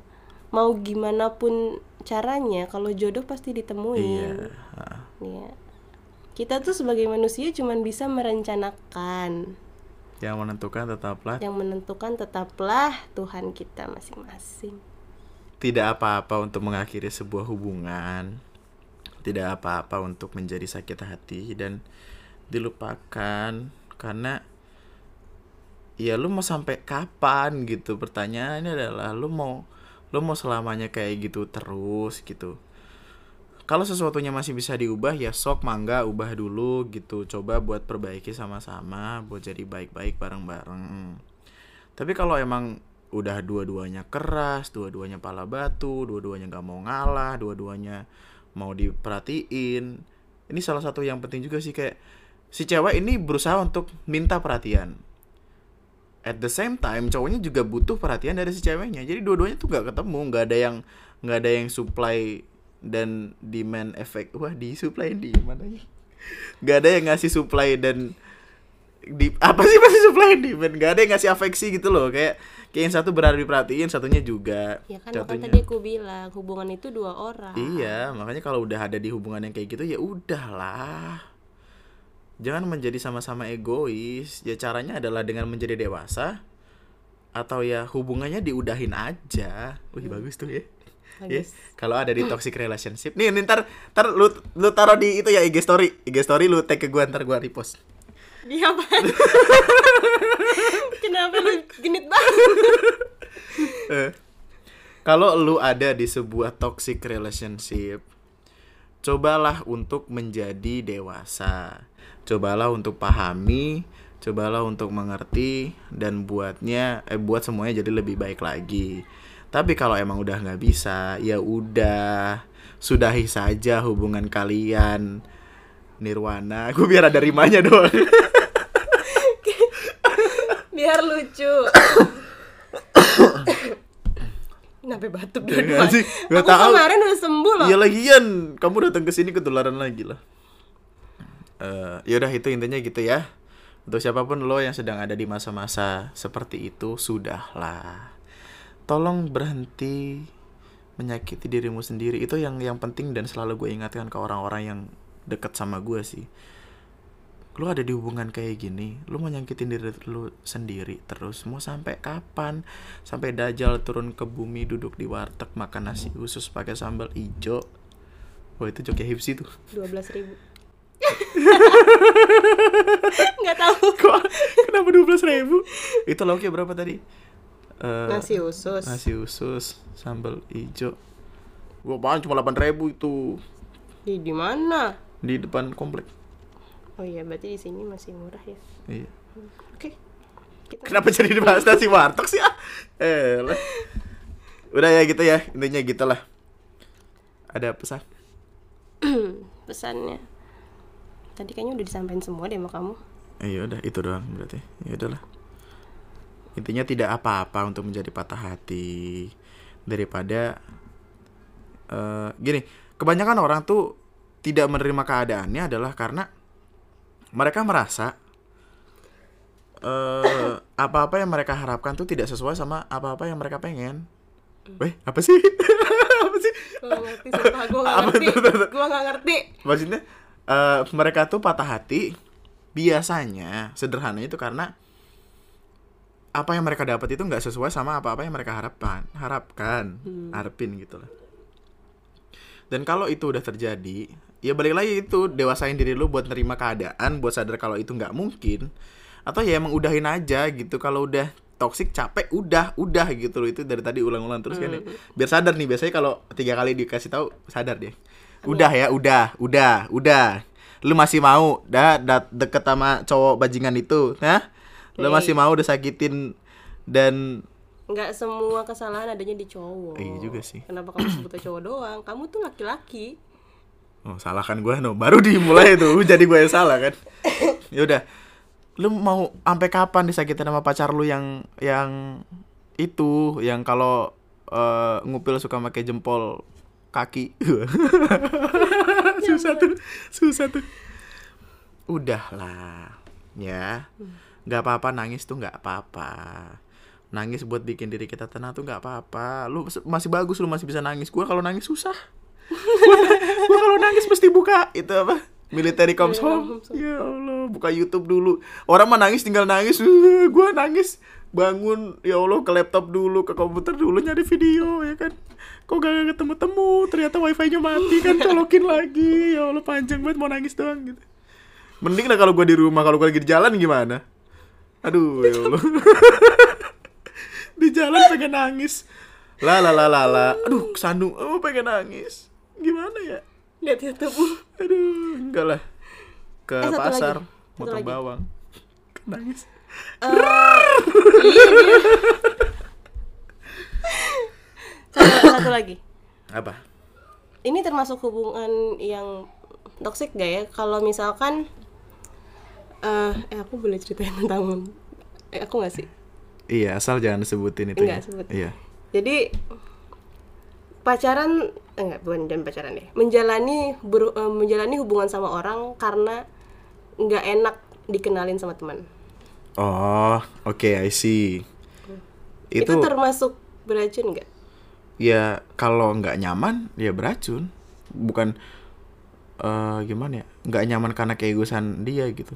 mau gimana pun caranya, kalau jodoh pasti Iya. ditemuin. ah. Iya. Kita tuh sebagai manusia cuman bisa merencanakan. Yang menentukan tetaplah Yang menentukan tetaplah Tuhan kita masing-masing. tidak apa-apa untuk mengakhiri sebuah hubungan. Tidak apa-apa untuk menjadi sakit hati dan dilupakan karena ya lu mau sampai kapan gitu pertanyaannya adalah lu mau lu mau selamanya kayak gitu terus gitu. Kalau sesuatunya masih bisa diubah ya sok mangga ubah dulu gitu. Coba buat perbaiki sama-sama buat jadi baik-baik bareng-bareng. Tapi kalau emang udah dua-duanya keras dua-duanya pala batu dua-duanya nggak mau ngalah dua-duanya mau diperhatiin. Ini salah satu yang penting juga sih kayak si cewek ini berusaha untuk minta perhatian. At the same time cowoknya juga butuh perhatian dari si ceweknya. Jadi dua-duanya tuh nggak ketemu nggak ada yang nggak ada yang supply dan demand efek. Wah di supply and demand aja nggak ada yang ngasih supply dan di apa sih pasti supply and demand? Nggak ada yang ngasih afeksi gitu loh kayak kayak yang satu berada diperhatiin satunya juga Ya kan Satunya- tadi aku bilang hubungan itu dua orang. Iya, makanya kalau udah ada di hubungan yang kayak gitu ya udahlah. Jangan menjadi sama-sama egois. Ya caranya adalah dengan menjadi dewasa atau ya hubungannya diudahin aja. Wih, bagus tuh ya. Ya, Bagus. kalau ada di toxic relationship. Nih, nih, ntar ntar lu lu taruh di itu ya IG story. IG story lu tag ke gua ntar gua repost. Dia apa? Kenapa lu genit banget? Eh, Kalau lu ada di sebuah toxic relationship, cobalah untuk menjadi dewasa. Cobalah untuk pahami, cobalah untuk mengerti dan buatnya eh buat semuanya jadi lebih baik lagi. Tapi kalau emang udah nggak bisa, ya udah sudahi saja hubungan kalian. Nirwana, gue biar ada rimanya doang. Biar lucu. Kenapa batuk Iya dua nggak sih? Nggak Aku tahu. kemarin udah sembuh loh. Iya lagian, kamu datang ke sini ketularan lagi lah. Eh, yaudah itu intinya gitu ya. Untuk siapa pun lo yang sedang ada di masa-masa seperti itu, sudahlah. Tolong berhenti menyakiti dirimu sendiri. Itu yang yang penting dan selalu gue ingatkan ke orang-orang yang deket sama gue sih. Lo ada di hubungan kayak gini, lo mau nyakitin diri lo sendiri terus. Mau sampai kapan? Sampai Dajjal turun ke bumi duduk di warteg makan nasi usus pakai sambal ijo. Wah itu joknya hipsi tuh. Dua belas ribu. Nggak tahu. Kok kenapa dua belas ribu? Itu lauknya berapa tadi? Eh, Nasi usus. Nasi usus, sambal ijo. Gua apaan cuma delapan ribu itu Di di mana? Di depan komplek. Oh iya, berarti di sini masih murah ya. Iya. Oke. Kita Kenapa jadi dibahas nasi warteg sih? Ah? Eh, lah. Udah ya gitu ya, intinya gitulah. Ada pesan? pesannya. Tadi kayaknya udah disampaikan semua deh sama kamu. Eh, ya udah itu doang berarti. Ya udahlah. Intinya tidak apa-apa untuk menjadi patah hati daripada eh gini, kebanyakan orang tuh tidak menerima keadaannya adalah karena mereka merasa eh apa-apa yang mereka harapkan tuh tidak sesuai sama apa-apa yang mereka pengen. Weh, apa sih? apa sih? Gue gak ngerti, sumpah gak ngerti. Gue gak ngerti. Maksudnya eh mereka tuh patah hati biasanya sederhananya itu karena apa yang mereka dapat itu nggak sesuai sama apa-apa yang mereka harapkan, harapkan, harapin gitu lah. Dan kalau itu udah terjadi, ya balik lagi itu dewasain diri lu buat nerima keadaan, buat sadar kalau itu nggak mungkin, atau ya emang udahin aja gitu. Kalau udah toxic capek, udah, udah gitu loh itu dari tadi ulang-ulang terus kan ya. Biar sadar nih, biasanya kalau tiga kali dikasih tahu sadar deh. Udah ya, udah, udah, udah. Lu masih mau dah dat deket sama cowok bajingan itu, nah? Lu Hey. masih mau udah sakitin dan Nggak semua kesalahan adanya di cowok. Iya juga sih. Kenapa kamu sebutnya cowok doang? Kamu tuh laki-laki. Oh, salah kan gue no. Baru dimulai itu jadi gue yang salah kan. Ya udah. Lu mau sampai kapan disakitin sama pacar lu yang yang itu yang kalau eh, ngupil suka pakai jempol kaki. susah tuh. Susah tuh. Udahlah. Ya. nggak apa-apa nangis tuh nggak apa-apa. Nangis buat bikin diri kita tenang tuh nggak apa-apa. Lu masih bagus lu masih bisa nangis. Gua kalau nangis susah. Gua kalau nangis mesti buka itu apa? Military comes home. Ya Allah buka YouTube dulu. Orang mah nangis tinggal nangis. Uh, gua nangis. Bangun ya Allah ke laptop dulu ke komputer dulu nyari video ya kan? Kok gak ketemu temu ternyata wifi-nya mati kan? Colokin lagi. Ya Allah panjang banget mau nangis doang gitu. Mending lah kalau gua di rumah kalau gua lagi di jalan gimana? Aduh ya Allah. Di jalan pengen nangis. Lah lah lah lah lah aduh kesandung. Oh pengen nangis gimana ya Lihat YouTube. aduh enggak lah ke Eh, pasar lagi. Lagi. bawang nangis Eh, iya dia. Satu, satu lagi. apa Ini termasuk hubungan yang toksik gak ya? Kalau misalkan eh eh aku boleh ceritain tentang eh aku gak sih? iya asal jangan sebutin itu Enggak, ya. sebut. iya Jadi pacaran enggak bukan dan pacaran deh. Menjalani ber- eh, menjalani hubungan sama orang karena nggak enak dikenalin sama teman. oh oke I see Itu, itu, termasuk beracun nggak? ya kalau nggak nyaman ya beracun bukan eh gimana ya nggak nyaman karena keegoisan dia gitu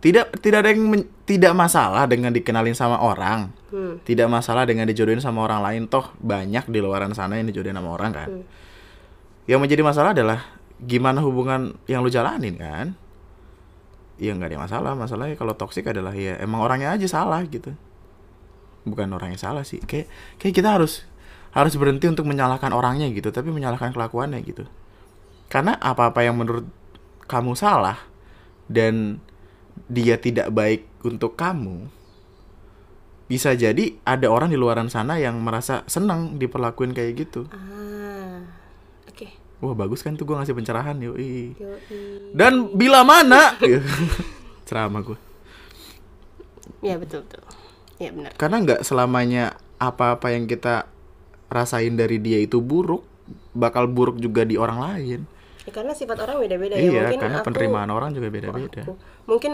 tidak tidak ada yang men- tidak masalah dengan dikenalin sama orang Hmm. tidak masalah dengan dijodohin sama orang lain toh banyak di luaran sana yang dijodohin sama orang kan Hmm. Yang menjadi masalah adalah gimana hubungan yang lu jalanin kan? Ya nggak ada masalah. Masalahnya kalau toksik adalah ya emang orangnya aja salah gitu. Bukan orangnya salah sih. Kayak kayak kita harus harus berhenti untuk menyalahkan orangnya gitu tapi menyalahkan kelakuannya gitu. Karena apa-apa yang menurut kamu salah dan dia tidak baik untuk kamu bisa jadi ada orang di luaran sana yang merasa senang diperlakuin kayak gitu. Ah wah bagus kan tuh gue ngasih pencerahan yoi. Yoi. dan bila mana? Ceramah gue ya betul betul. Ya benar. Karena nggak selamanya apa-apa yang kita rasain dari dia itu buruk bakal buruk juga di orang lain. Ya, karena sifat orang beda-beda ya. Iya mungkin karena aku, penerimaan orang juga beda-beda. Aku- mungkin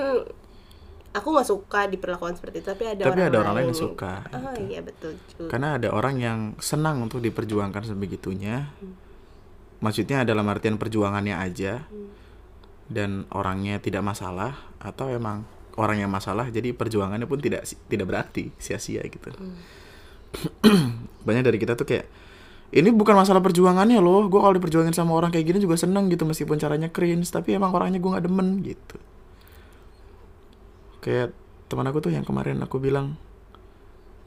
aku nggak suka diperlakukan seperti itu tapi ada Tapi orang ada orang lain yang suka, ah iya betul juga karena ada orang yang senang untuk diperjuangkan sebegitunya maksudnya dalam artian perjuangannya aja dan orangnya tidak masalah atau emang orang yang masalah jadi perjuangannya pun tidak tidak berarti sia-sia gitu. Banyak dari kita tuh kayak ini bukan masalah perjuangannya loh gue kalau diperjuangin sama orang kayak gini juga seneng gitu meskipun caranya cringe tapi emang orangnya gue nggak demen gitu. Kayak teman aku tuh yang kemarin aku bilang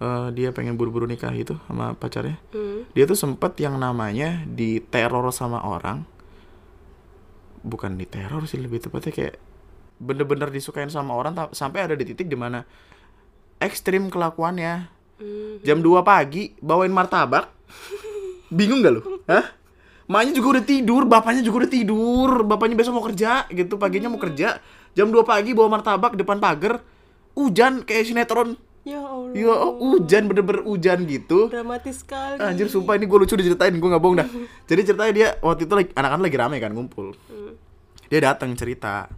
eh, dia pengen buru-buru nikah itu sama pacarnya. Hmm. dia tuh sempet yang namanya diteror sama orang. Bukan diteror sih lebih tepatnya kayak bener-bener disukain sama orang sampai ada di titik di mana ekstrim kelakuannya. Hmm. jam 2 pagi bawain martabak. Bingung gak lu? Hah? Maknya juga udah tidur, bapaknya juga udah tidur, bapaknya besok mau kerja gitu, paginya mau kerja, jam 2 pagi bawa martabak depan pagar, hujan kayak sinetron, ya Allah. Ya hujan bener-bener hujan gitu, dramatis sekali. Anjir sumpah ini gue lucu diceritain gue gak bohong dah. Jadi ceritanya dia waktu itu lagi, anak-anak lagi rame kan ngumpul. Dia datang cerita.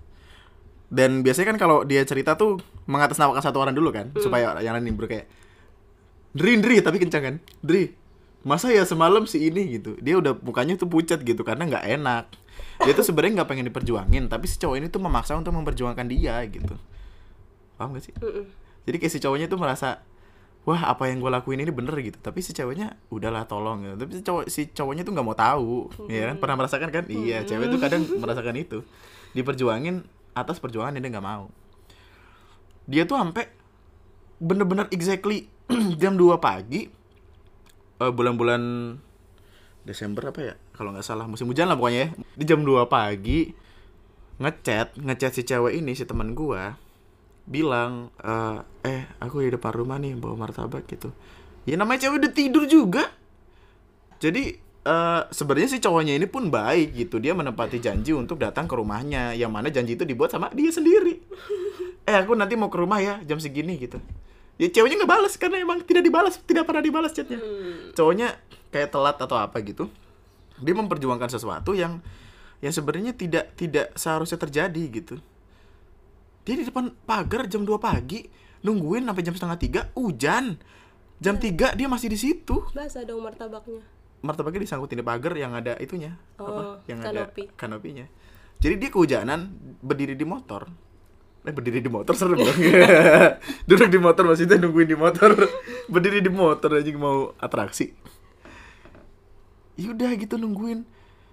Dan biasanya kan kalau dia cerita tuh mengatasnamakan satu orang dulu kan Supaya yang lain nimbrung kayak Dri, Dri tapi kencang kan. Dri, masa ya semalam si ini? gitu. Dia udah mukanya tuh pucat gitu karena nggak enak. Dia tuh sebenarnya nggak pengen diperjuangin Tapi si cowok ini tuh memaksa untuk memperjuangkan dia gitu. Paham gak sih? Jadi kayak si cowoknya tuh merasa wah apa yang gue lakuin ini bener gitu. Tapi si ceweknya udahlah tolong gitu. Tapi si cowok si cowoknya tuh nggak mau tahu ya kan? Pernah merasakan kan? Iya cewek tuh kadang merasakan itu. Diperjuangin atas perjuangan dia nggak mau. Dia tuh sampai bener-bener exactly jam 2 pagi eh, bulan-bulan Desember apa ya? Kalau nggak salah musim hujan lah pokoknya ya. di jam 2 pagi ngechat ngechat si cewek ini si teman gua bilang eh, eh aku di depan rumah nih bawa martabak gitu. Ya namanya cewek udah tidur juga. Jadi eh, sebenarnya si cowoknya ini pun baik gitu. Dia menepati janji untuk datang ke rumahnya. Yang mana janji itu dibuat sama dia sendiri. Eh aku nanti mau ke rumah ya jam segini gitu. Ya ceweknya nggak balas karena emang tidak dibalas tidak pernah dibalas chatnya. Cowoknya kayak telat atau apa gitu. Dia memperjuangkan sesuatu yang yang sebenarnya tidak tidak seharusnya terjadi gitu. Dia di depan pagar jam 2 pagi nungguin sampai jam setengah tiga hujan. Jam 3 dia masih di situ. Basah dong martabaknya. Martabaknya disangkutin di pagar yang ada itunya Oh, apa yang kanopi. ada kanopinya. Jadi dia kehujanan berdiri di motor. Eh berdiri di motor serem dong. Duduk di motor maksudnya nungguin di motor. Berdiri di motor aja mau atraksi. Yaudah gitu nungguin.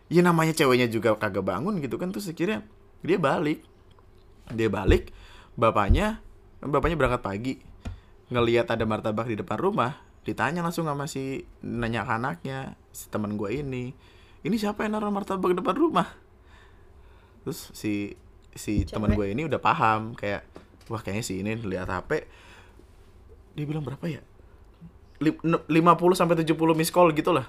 Ya namanya ceweknya juga kagak bangun gitu kan terus akhirnya dia balik. Dia balik bapaknya bapaknya berangkat pagi. Ngelihat ada martabak di depan rumah ditanya langsung sama si nanya ke anaknya si teman gue ini ini siapa yang naruh martabak depan rumah? Terus si si teman gue ini udah paham kayak wah kayaknya si ini lihat HP dia bilang berapa ya? Lim- ne- 50 sampai 70 miss call gitu lah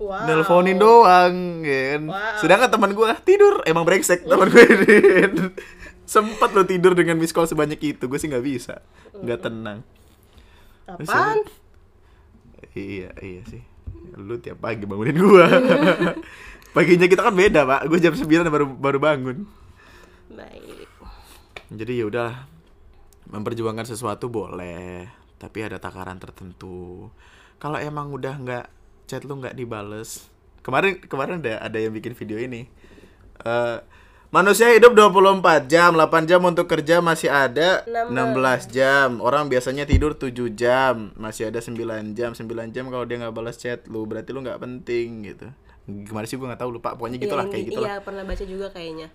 wow. Nelponin doang ya kan. Wow. Sedangkan teman gue tidur, emang brengsek teman gue ini. Sempat lo tidur dengan miss call sebanyak itu, gue sih nggak bisa, nggak tenang. apaan Iya iya sih, lu tiap pagi bangunin gue. Paginya kita kan beda pak, gue jam 9 baru baru bangun. baik Jadi ya udah memperjuangkan sesuatu boleh, tapi ada takaran tertentu. Kalau emang udah nggak chat lu nggak dibales, kemarin kemarin ada ada yang bikin video ini. Eh manusia hidup 24 jam, 8 jam untuk kerja masih ada 16 jam. Orang biasanya tidur 7 jam, masih ada 9 jam. 9 jam kalau dia nggak balas chat lu, berarti lu nggak penting gitu. Gimana sih gue nggak tahu lupa, pokoknya gitulah Iya, kayak gitulah. iya pernah baca juga kayaknya.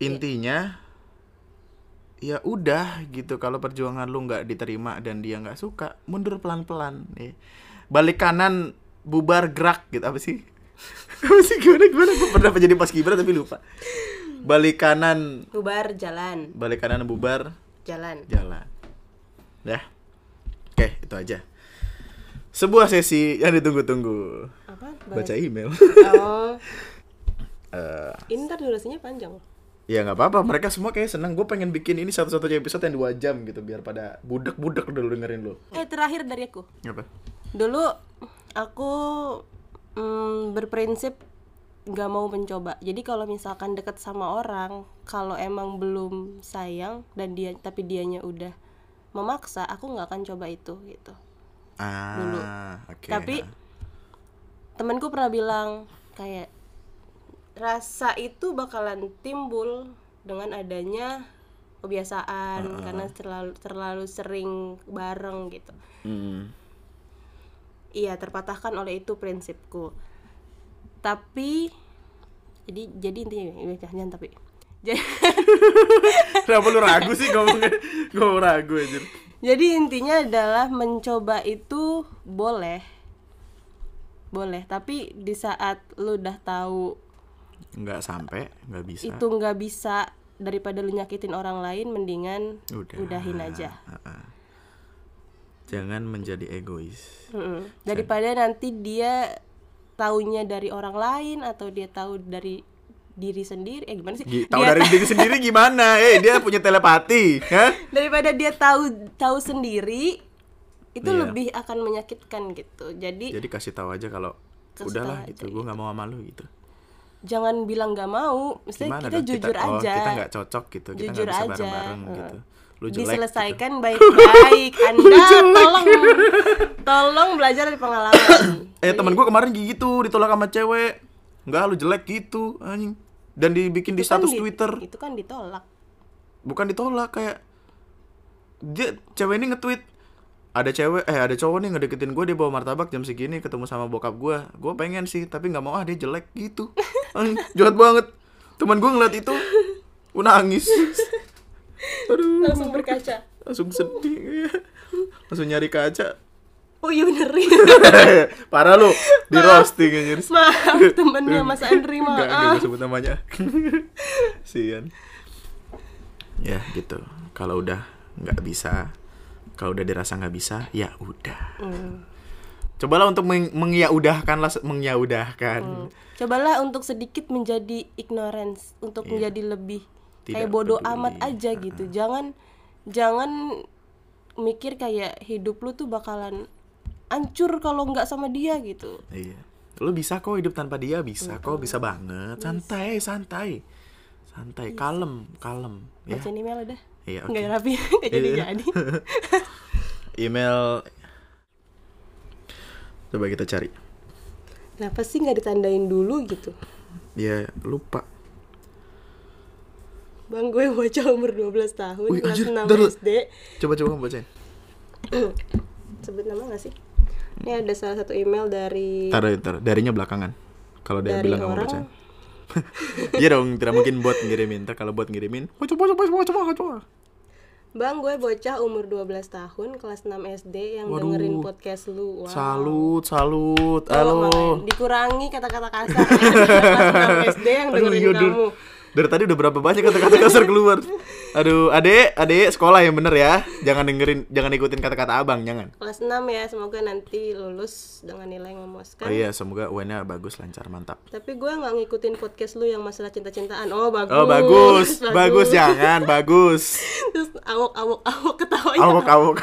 Intinya ya udah gitu. Kalau perjuangan lu nggak diterima dan dia nggak suka mundur pelan pelan nih balik kanan bubar gerak gitu. Apa sih apa sih gimana gimana? Gue pernah jadi pas kibra tapi lupa. Balik kanan. Bubar jalan. Balik kanan bubar. Jalan. Jalan. Ya oke itu aja. Sebuah sesi yang ditunggu-tunggu. Apa? Baca email. Oh. Eh, ini ntar durasinya panjang. Ya nggak apa-apa. Mereka semua kayak seneng gue pengen bikin ini satu-satunya episode yang dua jam gitu biar pada budak-budak dulu dengerin lo eh terakhir dari aku. Apa? Dulu aku mm, berprinsip nggak mau mencoba. Jadi kalau misalkan deket sama orang kalau emang belum sayang dan dia tapi dianya udah memaksa aku nggak akan coba itu gitu. Ah oke tapi temanku pernah bilang kayak rasa itu bakalan timbul dengan adanya kebiasaan karena terlalu terlalu sering bareng gitu. Hmm. Iya terpatahkan oleh itu prinsipku tapi jadi jadi intinya ya, jangan tapi jadi, Kenapa lu ragu sih ngomongnya? Ngomong ragu aja. jadi intinya adalah mencoba itu boleh boleh tapi di saat lu udah tahu Nggak sampai, nggak bisa. itu nggak bisa daripada lu nyakitin orang lain mendingan Udah. udahin aja. Jangan menjadi egois. Mm-mm. daripada nanti dia taunya dari orang lain atau dia tahu dari diri sendiri eh gimana sih Tahu Dia dari diri sendiri gimana? Eh, dia punya telepati, hah? daripada dia tahu tahu sendiri itu Iya. lebih akan menyakitkan gitu jadi Jadi kasih tahu aja kalau udahlah gitu, aja, gue nggak mau sama lu gitu. jangan bilang nggak mau mesti Gimana kita dong? jujur kita, oh, aja kita nggak cocok gitu, kita Jujur nggak bisa aja. bareng-bareng Heeh. gitu. Lu jelek. gitu. diselesaikan baik-baik anda tolong tolong belajar dari pengalaman Eh temen gue kemarin gitu ditolak sama cewek. Enggak lu jelek gitu anjing. Dan dibikin di Itu kan status di- Twitter. itu kan ditolak Bukan ditolak kayak dia cewek ini nge-tweet ada cewek eh ada cowok nih ngedeketin gue dia bawa martabak jam segini ketemu sama bokap gue gue pengen sih tapi nggak mau ah dia jelek gitu Anjing, jahat banget teman gue ngeliat itu gue nangis aduh langsung berkaca langsung sedih langsung nyari kaca oh iya bener parah lu di roasting anjir maaf temennya Mas Andri maaf gue sebut namanya. Sian. Ya gitu. Kalau udah nggak bisa, kalau udah dirasa nggak bisa, ya udah. Hmm. Cobalah untuk meng mengiyaudahkan lah, mengiyaudahkan. Hmm. cobalah untuk sedikit menjadi ignorance untuk menjadi lebih Tidak kayak bodoh peduli. amat aja gitu jangan jangan mikir kayak hidup lu tuh bakalan hancur kalau nggak sama dia gitu Iya. Lu bisa kok hidup tanpa dia, bisa kok, bisa banget. Santai, santai. Santai, kalem, kalem. Ya. baca email udah Iya, oke. nggak rapi nggak jadi Iya. jadi Email Coba kita cari. kenapa sih nggak ditandain dulu gitu Dia lupa. Bang gue bocah umur 12 tahun Wih, kelas anjir, 6 bentar, lu. SD Coba coba kamu bacain. sebut nama nggak sih ini ada salah satu email dari Taruh, taruh. Darinya belakangan. Kalau dia dari bilang nggak mau orang baca. Iya dong, tidak mungkin buat ngirimin. Ntar kalau buat ngirimin, oh, coba coba coba coba coba. Bang, gue bocah umur 12 tahun, kelas 6 SD yang Waduh. dengerin podcast lu. Wow. Salut, salut. Tolong, Halo. Dikurangi kata-kata kasar. kelas 6 SD yang Aduh, dengerin iya, Dur. kamu. Dari tadi udah berapa banyak kata-kata kasar keluar. Aduh, adek, adek sekolah yang bener ya. Jangan dengerin, jangan ikutin kata-kata abang, jangan. Kelas 6 ya, semoga nanti lulus dengan nilai yang memuaskan. Oh iya, semoga UN-nya bagus, lancar, mantap. Tapi gue nggak ngikutin podcast lu yang masalah cinta-cintaan. Oh, bagus. Oh bagus, bagus jangan, bagus. Terus awok awok awok ketawanya. Awok awok.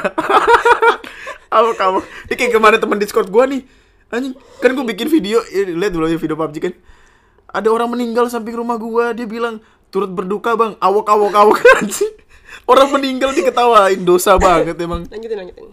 awok awok. Ini kayak kemarin teman Discord gua nih. Anjing, kan gua bikin video, eh, lihat dulu ya video PUBG kan. Ada orang meninggal samping rumah gua, dia bilang turut berduka, Bang. Awok awok awok. Orang meninggal diketawain, dosa banget emang. lanjutin lanjutin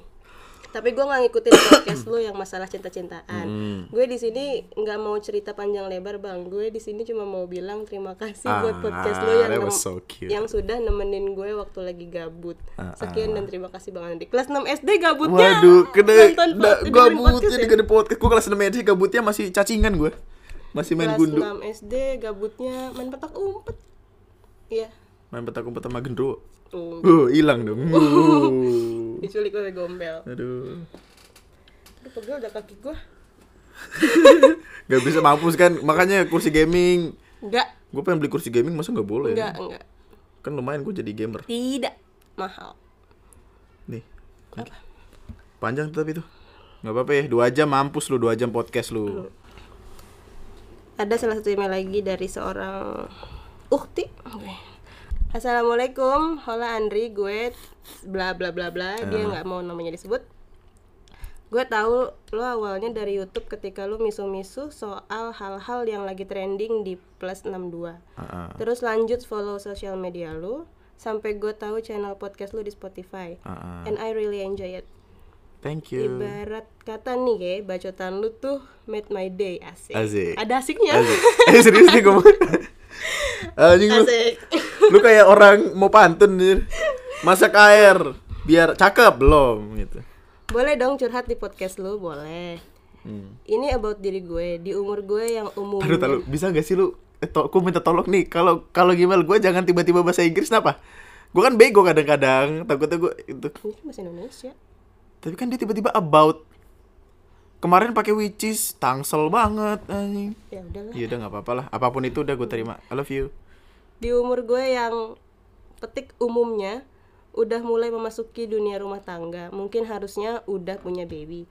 tapi gue nggak ngikutin podcast lu yang masalah cinta-cintaan Hmm. gue di sini nggak mau cerita panjang lebar bang gue di sini cuma mau bilang terima kasih buat podcast Ah, yang so cute. yang sudah nemenin gue waktu lagi gabut Ah, sekian dan terima kasih bang Andi kelas 6 SD gabutnya Waduh, kena da, gabutnya podcast ya? dengerin podcast. Gua kelas 6 SD gabutnya masih cacingan gua. Masih main kelas gundu. 6 SD gabutnya main petak umpet iya Main petak umpet sama gendro. Uh, Uh, hilang dong. Uh. diculik oleh gombel. Aduh. Aduh, pegel udah kaki gua. Gak bisa mampus kan, makanya kursi gaming. Enggak, Gue pengen beli kursi gaming, masa nggak boleh? enggak, enggak. Kan lumayan gue jadi gamer. Tidak mahal. Nih. Panjang tapi tuh. Nggak apa-apa ya, dua jam mampus lu, dua jam podcast lu. Ada salah satu email lagi dari seorang ukti. Assalamualaikum, hola Andri, gue bla bla bla bla. Dia nggak mau namanya disebut. Gue tahu lo awalnya dari YouTube ketika lo misu-misu soal hal-hal yang lagi trending di plus 62. Heeh. Terus lanjut follow sosial media lo sampai gue tahu channel podcast lo di Spotify. Heeh. And I really enjoy it. Thank you. Ibarat kata nih ya, bacotan lu tuh made my day asik. Asik. Ada asiknya. Asik. Eh serius nih ngomong. Anjing lu. Asik. Lu kayak orang mau pantun nih. Masak air biar cakep belum gitu. Boleh dong curhat di podcast lu, boleh. Hmm. Ini about diri gue, di umur gue yang umum. Taruh, taruh. Bisa gak sih lu? Eh, to- aku minta tolong nih. Kalau kalau gimana gue jangan tiba-tiba bahasa Inggris kenapa? Gue kan bego kadang-kadang. Takutnya gue itu. Ini bahasa Indonesia. Tapi kan dia tiba-tiba about. Kemarin pakai which is tangsel banget anjing. Ya udahlah. Ya udah nggak apa-apa lah. Apa pun itu udah gue terima. I love you. Di umur gue yang petik umumnya udah mulai memasuki dunia rumah tangga. Mungkin harusnya udah punya baby.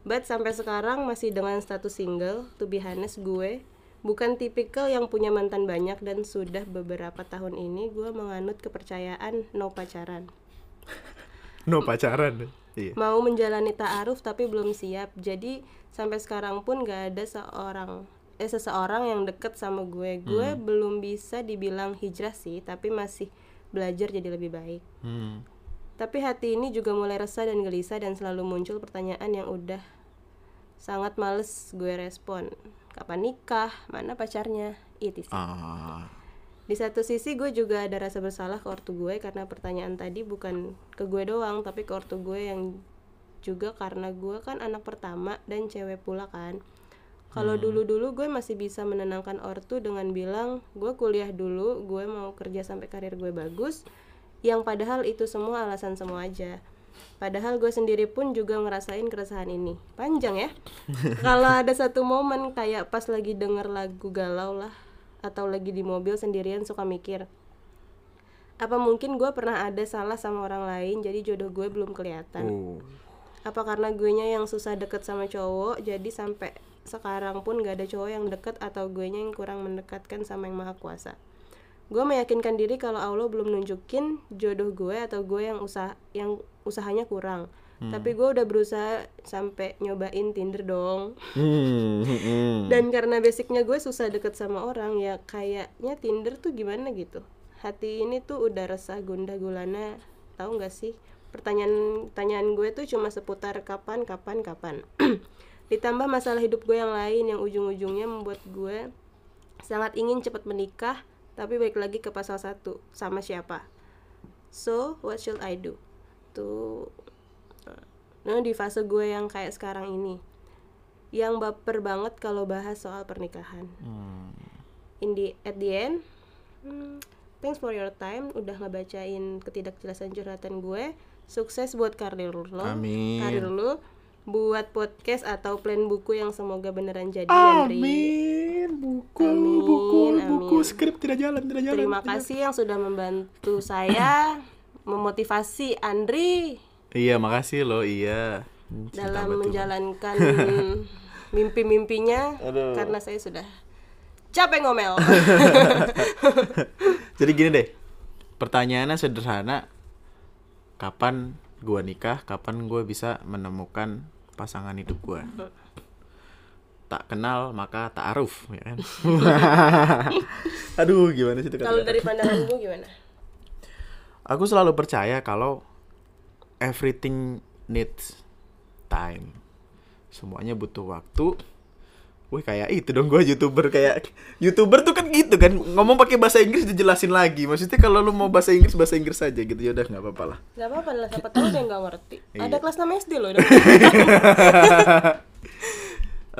But sampai sekarang masih dengan status single. To be honest gue bukan tipikal yang punya mantan banyak dan sudah beberapa tahun ini gue menganut kepercayaan no pacaran. No pacaran. Iya. Mau menjalani ta'aruf tapi belum siap. Jadi sampai sekarang pun gak ada seorang eh seseorang yang deket sama gue. Gue belum bisa dibilang hijrah sih, tapi masih belajar jadi lebih baik. Hmm. Tapi hati ini juga mulai resah dan gelisah dan selalu muncul pertanyaan yang udah sangat males gue respon. Kapan nikah? Mana pacarnya? Itu sih. Ah. Di satu sisi gue juga ada rasa bersalah ke ortu gue karena pertanyaan tadi bukan ke gue doang tapi ke ortu gue yang juga karena gue kan anak pertama dan cewek pula kan. Kalau dulu-dulu gue masih bisa menenangkan ortu dengan bilang gue kuliah dulu, gue mau kerja sampai karir gue bagus. Yang padahal itu semua alasan semua aja. Padahal gue sendiri pun juga ngerasain keresahan ini. Panjang ya. Kalau ada satu momen kayak pas lagi denger lagu galau lah atau lagi di mobil sendirian suka mikir apa mungkin gue pernah ada salah sama orang lain jadi jodoh gue belum kelihatan? Oh. apa karena gue nya yang susah deket sama cowok jadi sampai sekarang pun gak ada cowok yang deket atau gue nya yang kurang mendekatkan sama yang maha kuasa? Gue meyakinkan diri kalau Allah belum nunjukin jodoh gue atau gue yang usah yang usahanya kurang tapi gue udah berusaha sampai nyobain Tinder dong. Hmm, hmm, hmm. dan karena basicnya gue susah deket sama orang ya kayaknya Tinder tuh gimana gitu? Hati ini tuh udah resah gundah gulana. Tahu nggak sih? Pertanyaan pertanyaan gue tuh cuma seputar kapan kapan kapan. Ditambah masalah hidup gue yang lain yang ujung-ujungnya membuat gue sangat ingin cepat menikah tapi balik lagi ke pasal satu sama siapa? So what should I do? Tuh nah di fase gue yang kayak sekarang ini yang baper banget kalau bahas soal pernikahan. Hmm. In the at the end, hmm, thanks for your time udah ngebacain ketidakjelasan curhatan gue. Sukses buat karir lo, Amin. karir lo, buat podcast atau plan buku yang semoga beneran jadi Andri. Amin. Buku, Amin, buku, amin. buku skrip tidak jalan, tidak jalan. Terima kasih yang sudah membantu saya memotivasi Andri Iya, makasih loh. Iya. Hmm, cinta dalam betul. menjalankan mimpi-mimpinya karena saya sudah capek ngomel. Jadi gini deh. Pertanyaannya sederhana. Kapan gua nikah? Kapan gua bisa menemukan pasangan hidup gua? Tak kenal maka tak aruf, ya kan? Aduh, gimana sih itu Kalau dari pandanganmu gimana? Aku selalu percaya kalau everything needs time. Semuanya butuh waktu. Wih kayak itu dong gue youtuber kayak youtuber tuh kan gitu kan ngomong pakai bahasa Inggris dijelasin lagi maksudnya kalau lu mau bahasa Inggris bahasa Inggris aja gitu ya udah nggak apa-apa lah Gak apa-apa lah, siapa tahu dia nggak ngerti. Iya. Ada kelas 6 SD loh.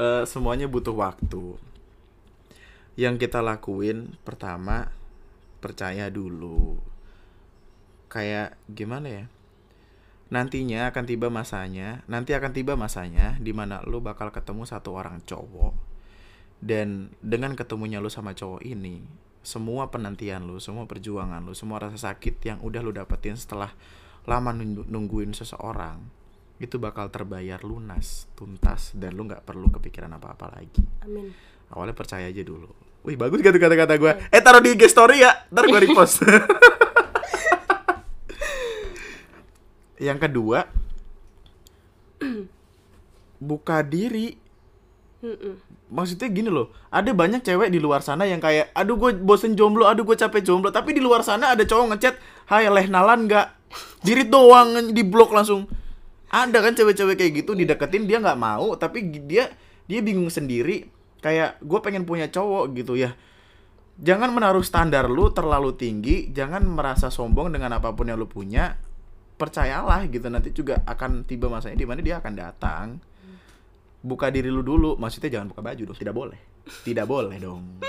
Eh, semuanya butuh waktu yang kita lakuin pertama percaya dulu kayak gimana ya nantinya akan tiba masanya nanti akan tiba masanya di mana lu bakal ketemu satu orang cowok. Dan dengan ketemunya lu sama cowok ini semua penantian lu semua perjuangan lu semua rasa sakit yang udah lu dapetin setelah lama nunggu- nungguin seseorang itu bakal terbayar lunas tuntas dan lu nggak perlu kepikiran apa-apa lagi. Amin. Awalnya percaya aja dulu. Wih bagus gak tuh kata-kata gue eh taruh di IG story ya ntar gue repost yang kedua buka diri. Mm-mm. maksudnya gini loh ada banyak cewek di luar sana yang kayak aduh gue bosen jomblo aduh gue capek jomblo. Tapi di luar sana ada cowok ngechat hai leh nalan nggak? Diri doang di blok langsung. Ada kan cewek-cewek kayak gitu dideketin dia nggak mau tapi dia dia bingung sendiri. Kayak gue pengen punya cowok gitu ya. Jangan menaruh standar lu terlalu tinggi jangan merasa sombong dengan apa pun yang lu punya percayalah gitu nanti juga akan tiba masanya di mana dia akan datang. Buka diri lu dulu maksudnya jangan buka baju dong tidak boleh. Tidak boleh dong.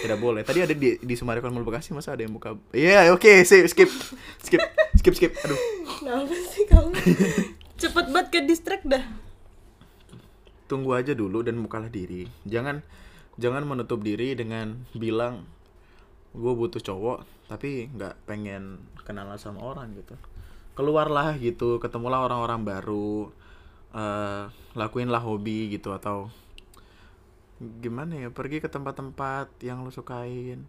Tidak boleh. Tadi ada di di Sumarekon Mall Bekasi masa ada yang buka? Iya oke sip, skip skip skip skip. Aduh. Kenapa sih kamu? Cepet banget ke distract dah. tunggu aja dulu dan bukalah diri. Jangan jangan menutup diri dengan bilang gue butuh cowok tapi nggak pengen kenalan sama orang gitu keluarlah gitu ketemulah orang-orang baru eh lakuinlah hobi gitu atau gimana ya pergi ke tempat-tempat yang lo sukain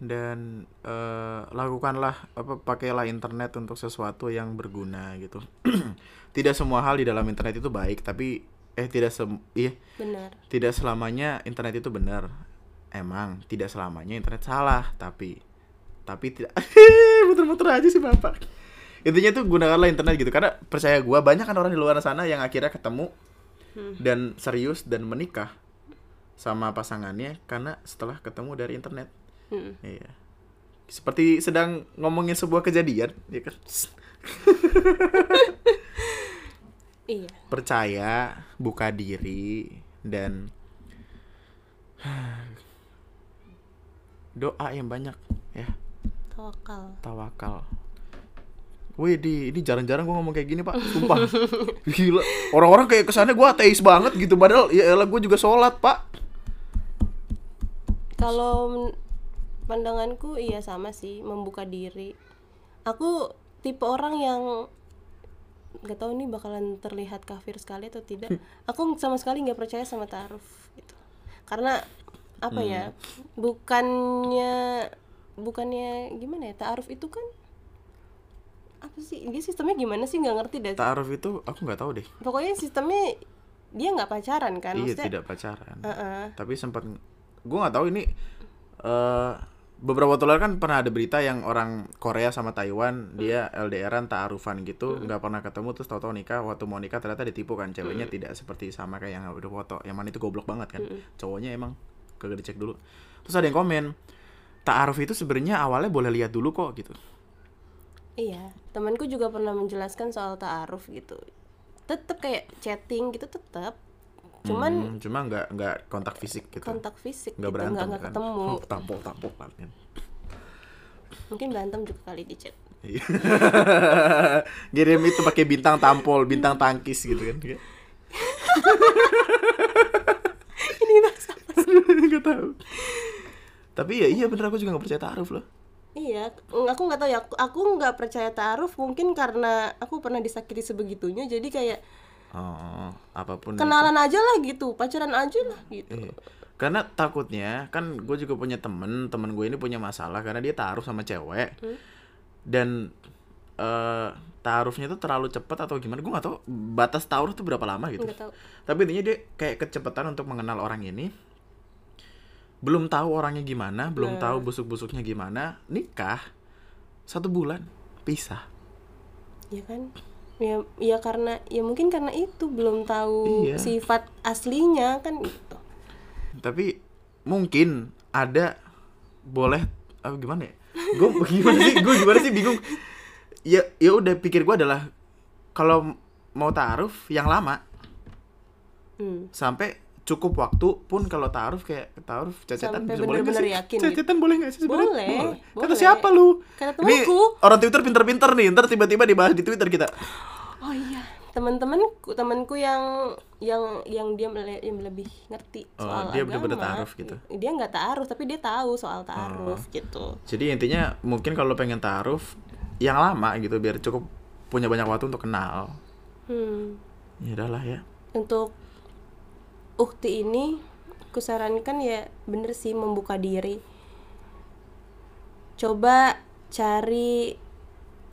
dan eh, lakukanlah apa pakailah internet untuk sesuatu yang berguna gitu. Tidak semua hal di dalam internet itu baik tapi eh tidak sem iya. Benar. tidak selamanya internet itu benar. Emang tidak selamanya internet salah tapi tapi tidak. Muter-muter aja sih bapak intinya tuh gunakanlah internet gitu karena percaya gua banyak kan orang di luar sana yang akhirnya ketemu Hmm. dan serius dan menikah sama pasangannya karena setelah ketemu dari internet Mm-mm. iya seperti sedang ngomongin sebuah kejadian ya kan Iya. percaya buka diri dan doa yang banyak ya Tawakal. tawakal Wih, di ini jarang-jarang gue ngomong kayak gini pak, sumpah. Gila, orang-orang kayak kesannya gue ateis banget gitu, padahal ya elah gue juga sholat pak. Kalau pandanganku iya sama sih membuka diri. Aku tipe orang yang nggak tahu nih bakalan terlihat kafir sekali atau tidak. Aku sama sekali nggak percaya sama taaruf gitu. Karena apa ya? Bukannya bukannya gimana ya? Taaruf itu kan apa sih? Dia sistemnya gimana sih? nggak ngerti dah. Taaruf itu aku nggak tahu deh. Pokoknya sistemnya dia nggak pacaran kan? iya Maksudnya- tidak pacaran. Heeh. Tapi sempat gue nggak tahu ini eh beberapa waktu lalu kan pernah ada berita yang orang Korea sama Taiwan dia LDRan taarufan gitu nggak pernah ketemu terus tahu-tahu nikah waktu mau nikah ternyata ditipu kan ceweknya tidak seperti sama kayak yang udah foto yang mana itu goblok banget kan cowoknya emang kagak dicek dulu terus ada yang komen taaruf itu sebenarnya awalnya boleh lihat dulu kok gitu Iya, temanku juga pernah menjelaskan soal ta'aruf gitu. Tetap kayak chatting gitu tetap. Cuman Hmm, cuma nggak nggak kontak fisik gitu kontak fisik nggak gitu, berantem nggak nggak kan ketemu. tampol tampol kan Mungkin berantem juga kali di chat. Iya. Ngirim itu pakai bintang tampol, bintang tangkis gitu kan. Ini bahasa apa sih? Gak. Tapi ya iya bener aku juga gak percaya taaruf loh. Iya, aku nggak tahu ya. Aku- nggak percaya ta'aruf mungkin karena aku pernah disakiti sebegitunya. Jadi kayak Oh, apa pun. itu. kenalan aja lah gitu, pacaran aja lah gitu. Iya. Karena takutnya kan gue juga punya temen, temen gue ini punya masalah karena dia taruh sama cewek dan eh taruhnya tuh terlalu cepat atau gimana gue gak tahu batas taruh tuh berapa lama gitu. Nggak tahu. Tapi intinya dia kayak kecepatan untuk mengenal orang ini. Belum tahu orangnya gimana, belum tahu busuk-busuknya gimana, nikah satu bulan pisah. Ya kan? Ya, ya karena ya mungkin karena itu belum tahu Iya. sifat aslinya kan gitu. Tapi mungkin ada boleh apa gimana ya? Gue gimana sih? Gue gimana sih bingung. Ya ya udah pikir gue adalah kalau mau taaruf yang lama Hmm. sampai cukup waktu pun kalau taaruf kayak cecetan Sampai bisa boleh nggak sih? yakin gitu. Cecetan boleh nggak sih sebenarnya? Boleh, Kata boleh. siapa lu? Kata Ini temanku. orang Twitter pinter-pinter nih, ntar tiba-tiba dibahas di Twitter kita. oh iya teman-temanku temanku yang yang yang dia yang lebih ngerti Oh, soal dia agama bener-bener ta'aruf gitu? Oh. dia nggak taaruf tapi dia tahu soal taaruf gitu Jadi intinya mungkin kalau pengen taaruf yang lama gitu biar cukup punya banyak waktu untuk kenal. hmm. Ya udahlah ya. untuk ukti ini kusarankan ya bener sih membuka diri. Coba cari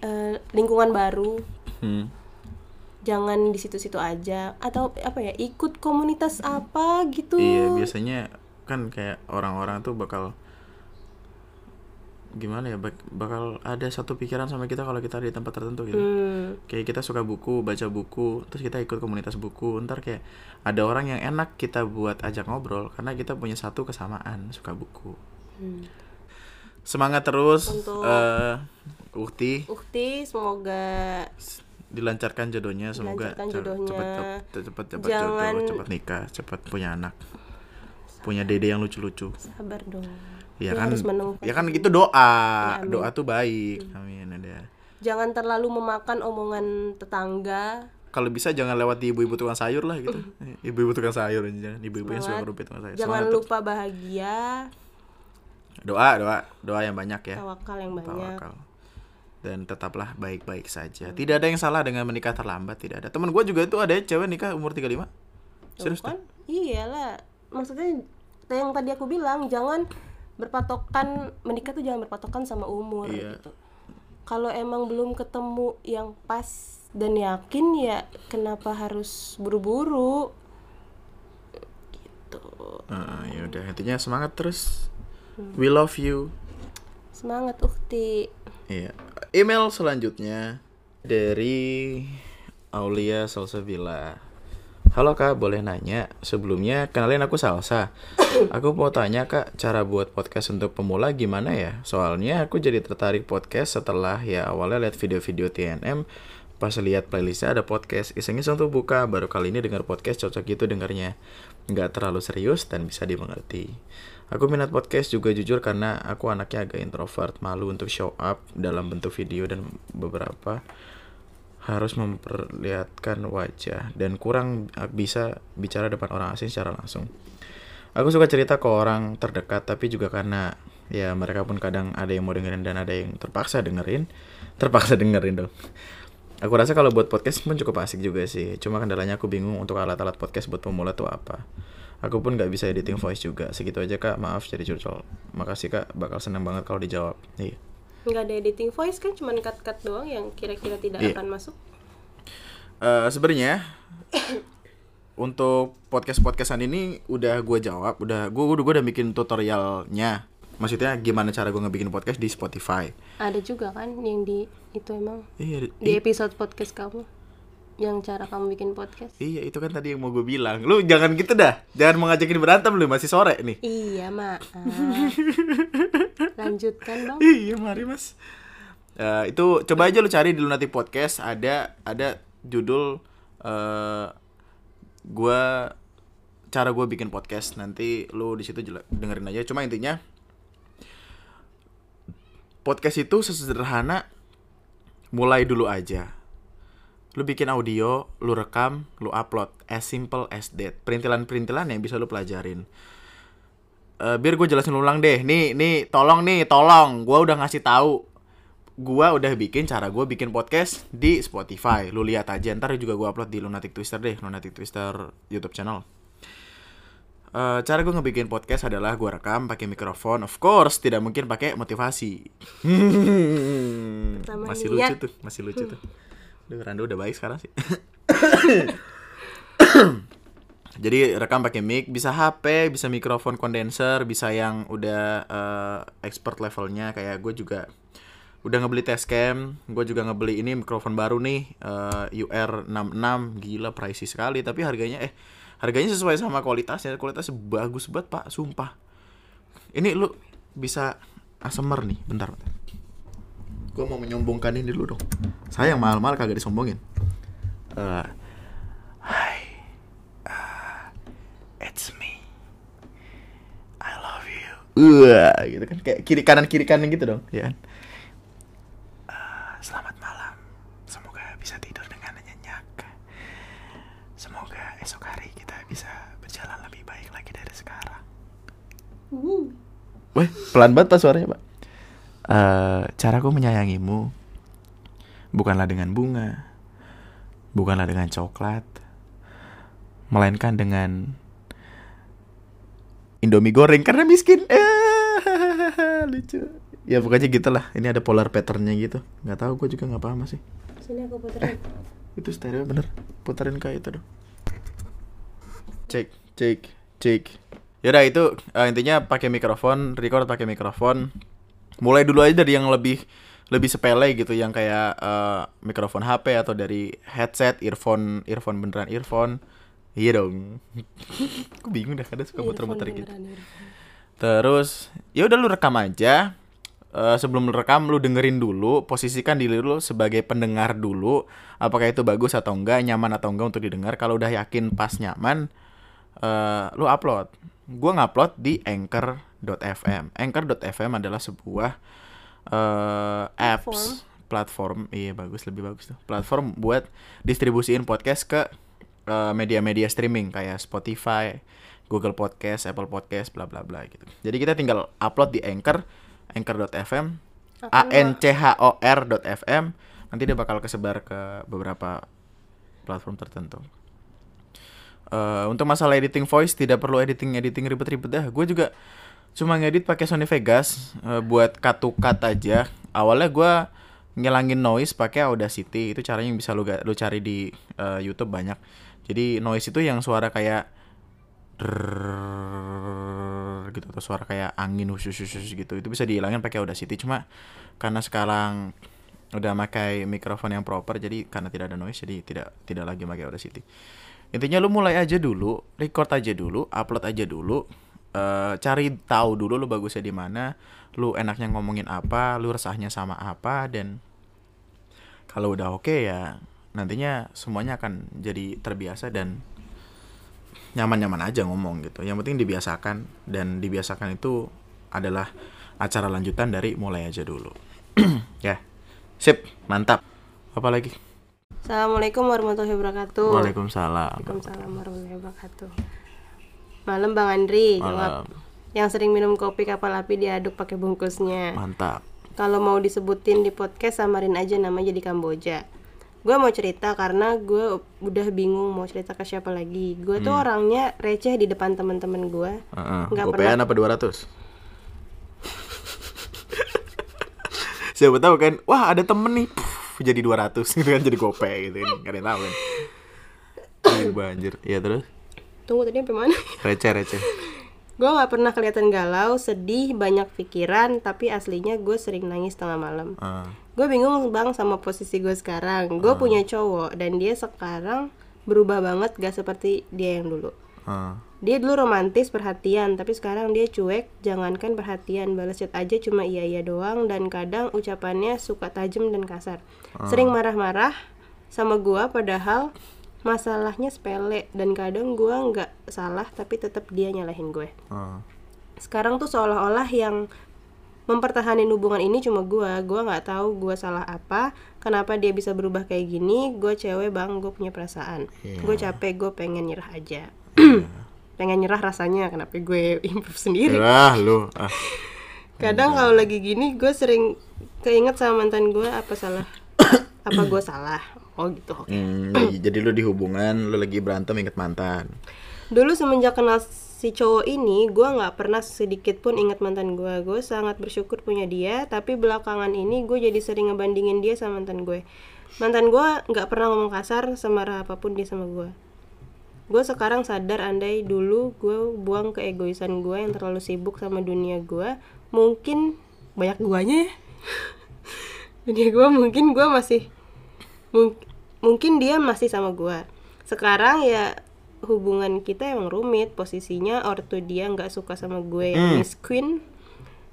eh, lingkungan baru. Hmm. jangan di situ-situ aja. Atau apa ya ikut komunitas apa gitu. Iya, biasanya kan kayak orang-orang tuh bakal gimana ya bak- bakal ada satu pikiran sama kita kalau kita di tempat tertentu gitu. Hmm, Kayak kita suka buku, baca buku, terus kita ikut komunitas buku. Ntar kayak ada orang yang enak kita buat ajak ngobrol karena kita punya satu kesamaan suka buku. hmm. Semangat terus, Untuk- eh Ukti ukti semoga dilancarkan jodohnya, semoga Dilancarkan jodohnya. cepet cepet cepet Jangan- jodoh, cepet nikah, cepet punya anak, punya dede yang lucu-lucu. sabar dong Ya kan, harus ya kan gitu doa, Ya, amin. doa tuh baik, amin ada. jangan terlalu memakan omongan tetangga Kalau bisa jangan lewat di ibu-ibu tukang sayur lah gitu, ibu-ibu tukang sayur jangan ibu-ibu yang suka ngerupit tukang sayur. jangan Semangat. lupa bahagia Doa, doa, doa yang banyak ya. tawakal yang banyak Tawakal. Dan tetaplah baik-baik saja. Tidak ada yang salah dengan menikah terlambat, tidak ada. Temen gue juga itu ada cewek nikah umur 35 Serius Tuh tuh? kan iyalah maksudnya yang tadi aku bilang jangan berpatokan menikah tuh jangan berpatokan sama umur Iya. gitu kalau emang belum ketemu yang pas dan yakin ya kenapa harus buru-buru gitu Heeh, ya udah intinya semangat terus. Hmm. We love you. semangat ukti Iya. Email selanjutnya dari Aulia Salsabila. Halo kak, boleh nanya? Sebelumnya kenalin aku Salsa. Aku mau tanya kak, cara buat podcast untuk pemula gimana ya? Soalnya aku jadi tertarik podcast setelah ya awalnya lihat video-video TNM, pas lihat playlistnya ada podcast, iseng-iseng tuh buka, baru kali ini dengar podcast cocok gitu dengarnya. Nggak terlalu serius dan bisa dimengerti. Aku minat podcast juga jujur karena aku anaknya agak introvert, malu untuk show up dalam bentuk video dan beberapa harus memperlihatkan wajah dan kurang bisa bicara depan orang asing secara langsung. Aku suka cerita ke orang terdekat tapi juga karena ya mereka pun kadang ada yang mau dengerin dan ada yang terpaksa dengerin, terpaksa dengerin dong. Aku rasa kalau buat podcast pun cukup asik juga sih. Cuma kendalanya aku bingung untuk alat-alat podcast buat pemula tuh apa. Aku pun nggak bisa editing voice juga. Segitu aja kak. Maaf jadi curcol. Makasih kak. Bakal seneng banget kalau dijawab. Iya. Nggak ada editing voice kan cuman cut-cut doang yang kira-kira tidak Iya. akan masuk Eh sebenarnya untuk podcast podcastan ini udah gue jawab. Udah gue udah gue udah bikin tutorialnya. Maksudnya gimana cara gue ngebikin podcast di Spotify. ada juga kan yang di itu emang Iya. di episode podcast kamu yang cara kamu bikin podcast Iya itu kan tadi yang mau gue bilang. Lu jangan gitu dah. Jangan mau ngajakin berantem lu masih sore nih. iya maaf lanjutkan dong Iya mari mas. Eh, itu coba aja lu cari di Lunatic Podcast ada ada judul eh gua cara gue bikin podcast nanti lu di situ dengerin aja cuma intinya podcast itu sesederhana mulai dulu aja lu bikin audio lu rekam lu upload as simple as that perintilan-perintilan yang bisa lu pelajarin Eh, biar gue jelasin ulang deh. Nih, nih, tolong nih, tolong. Gue udah ngasih tahu. Gue udah bikin cara gue bikin podcast di Spotify. Lu lihat aja. Ntar juga gue upload di Lunatic Twister deh, Lunatic Twister YouTube channel. Eh, cara gue ngebikin podcast adalah gue rekam pakai mikrofon. Of course, tidak mungkin pakai motivasi. Masih lucu niat. tuh, masih lucu tuh. Duh, Rando udah baik sekarang sih. Jadi rekam pakai mic, bisa HP, bisa mikrofon kondenser, bisa yang udah eh, expert levelnya. Kayak gue juga udah ngebeli test cam, gue juga ngebeli ini mikrofon baru nih eh, UR66 gila pricey sekali. Tapi harganya eh harganya sesuai sama kualitasnya. Kualitasnya bagus banget pak sumpah. Ini lu bisa ASMR nih bentar. Gue mau menyombongkan ini dulu dong. Sayang mahal-mahal kagak disombongin. Eh, hai. Ah, it's me. I love you. Wah, gitu kan. Kayak kiri kanan kiri kanan gitu dong. Ya kan? Eh, selamat malam. Semoga bisa tidur dengan nyenyak. Semoga esok hari kita bisa berjalan lebih baik lagi dari sekarang. Weh, pelan banget pak suaranya pak. Eh, caraku menyayangimu bukanlah dengan bunga, bukanlah dengan coklat, melainkan dengan Indomie goreng karena miskin. Eh, lucu. Ya pokoknya gitulah. Ini ada polar patternnya gitu. Nggak tahu gue juga nggak paham sih. Sini aku puterin. Itu stereo bener. Puterin kayak itu dong. Cek, cek, cek. Yaudah itu eh, intinya pakai mikrofon, record pakai mikrofon. Mulai dulu aja dari yang lebih lebih sepele gitu, yang kayak eh, mikrofon HP atau dari headset, earphone, earphone beneran earphone. Iya dong. Aku bingung dah kadang suka muter-muter gitu. Terus ya udah lu rekam aja. Eh, sebelum lu rekam lu dengerin dulu, posisikan diri lu sebagai pendengar dulu. Apakah itu bagus atau enggak, nyaman atau enggak untuk didengar. Kalau udah yakin pas nyaman, eh, lu upload. Gua ngupload di anchor.fm. Anchor.fm adalah sebuah eh, apps platform. Iya bagus lebih bagus tuh. Platform buat distribusiin podcast ke eh, media-media streaming kayak Spotify, Google Podcast, Apple Podcast, bla bla bla gitu. Jadi kita tinggal upload di Anchor, anchor.fm, a n c h o r.fm. Nanti dia bakal kesebar ke beberapa platform tertentu. Eh, untuk masalah editing voice tidak perlu editing editing ribet-ribet dah. Gue juga cuma ngedit pakai Sony Vegas eh, buat cut to cut aja. Awalnya gue ngilangin noise pakai Audacity. Itu caranya yang bisa lu lu cari di eh, YouTube banyak. Jadi noise itu yang suara kayak drrrr gitu atau suara kayak angin usus usus gitu itu bisa dihilangin pakai Audacity cuma karena sekarang udah pakai mikrofon yang proper jadi karena tidak ada noise jadi tidak tidak lagi pakai Audacity intinya lu mulai aja dulu record aja dulu upload aja dulu eh, cari tahu dulu lu bagusnya di mana lu enaknya ngomongin apa lu resahnya sama apa dan kalau udah oke ya nantinya semuanya akan jadi terbiasa dan nyaman-nyaman aja ngomong gitu. Yang penting dibiasakan dan dibiasakan itu adalah acara lanjutan dari mulai aja dulu. ya. Sip, mantap. Apa lagi? Assalamualaikum warahmatullahi wabarakatuh. Waalaikumsalam. Waalaikumsalam warahmatullahi wabarakatuh. Malam Bang Andri, jawab. Yang sering minum kopi kapal api diaduk pakai bungkusnya. Mantap. Kalau mau disebutin di podcast samarin aja namanya di Kamboja. Gue mau cerita karena gue udah bingung mau cerita ke siapa lagi. Gue tuh orangnya receh di depan teman-teman gue. Heeh. Nggak Gopean apa 200? Siapa tahu kan, wah ada temen nih, Puff, jadi 200 gitu kan jadi gope gitu kan. Gak ada yang tahu kan. Banjir. Iya terus? Tunggu tadi sampai mana? Receh, receh. gue nggak pernah kelihatan galau, sedih, banyak pikiran, tapi aslinya gue sering nangis tengah malam. Ah. Gue bingung bang sama posisi gue sekarang. Gue punya cowok dan dia sekarang berubah banget gak seperti dia yang dulu. ah. Dia dulu romantis, perhatian, tapi sekarang dia cuek, jangankan perhatian, balas chat aja cuma iya iya doang dan kadang ucapannya suka tajam dan kasar. Sering marah-marah sama gua padahal masalahnya sepele dan kadang gua nggak salah tapi tetap dia nyalahin gue. ah. Sekarang tuh seolah-olah yang mempertahankan hubungan ini cuma gua gua nggak tahu gua salah apa kenapa dia bisa berubah kayak gini gue cewek bang gue punya perasaan Iya. gue capek gue pengen nyerah aja pengen nyerah rasanya kenapa gue improve sendiri Ah, lu. Ah. kadang kalau lagi gini gue sering keinget sama mantan gue apa salah apa gue salah oh gitu oke Hmm, jadi lu di hubungan, lu lagi berantem inget mantan. Dulu semenjak kenal si cowok ini, gue nggak pernah sedikit pun ingat mantan gue. Gue sangat bersyukur punya dia, tapi belakangan ini gue jadi sering ngebandingin dia sama mantan gue. Mantan gue nggak pernah ngomong kasar, semarah apa pun dia sama gue. Gue sekarang sadar andai dulu gue buang keegoisan gue yang terlalu sibuk sama dunia gue, mungkin banyak guanya ya. dunia gue mungkin gue masih mung- mungkin dia masih sama gue sekarang ya hubungan kita emang rumit posisinya ortu dia nggak suka sama gue yang Miss Queen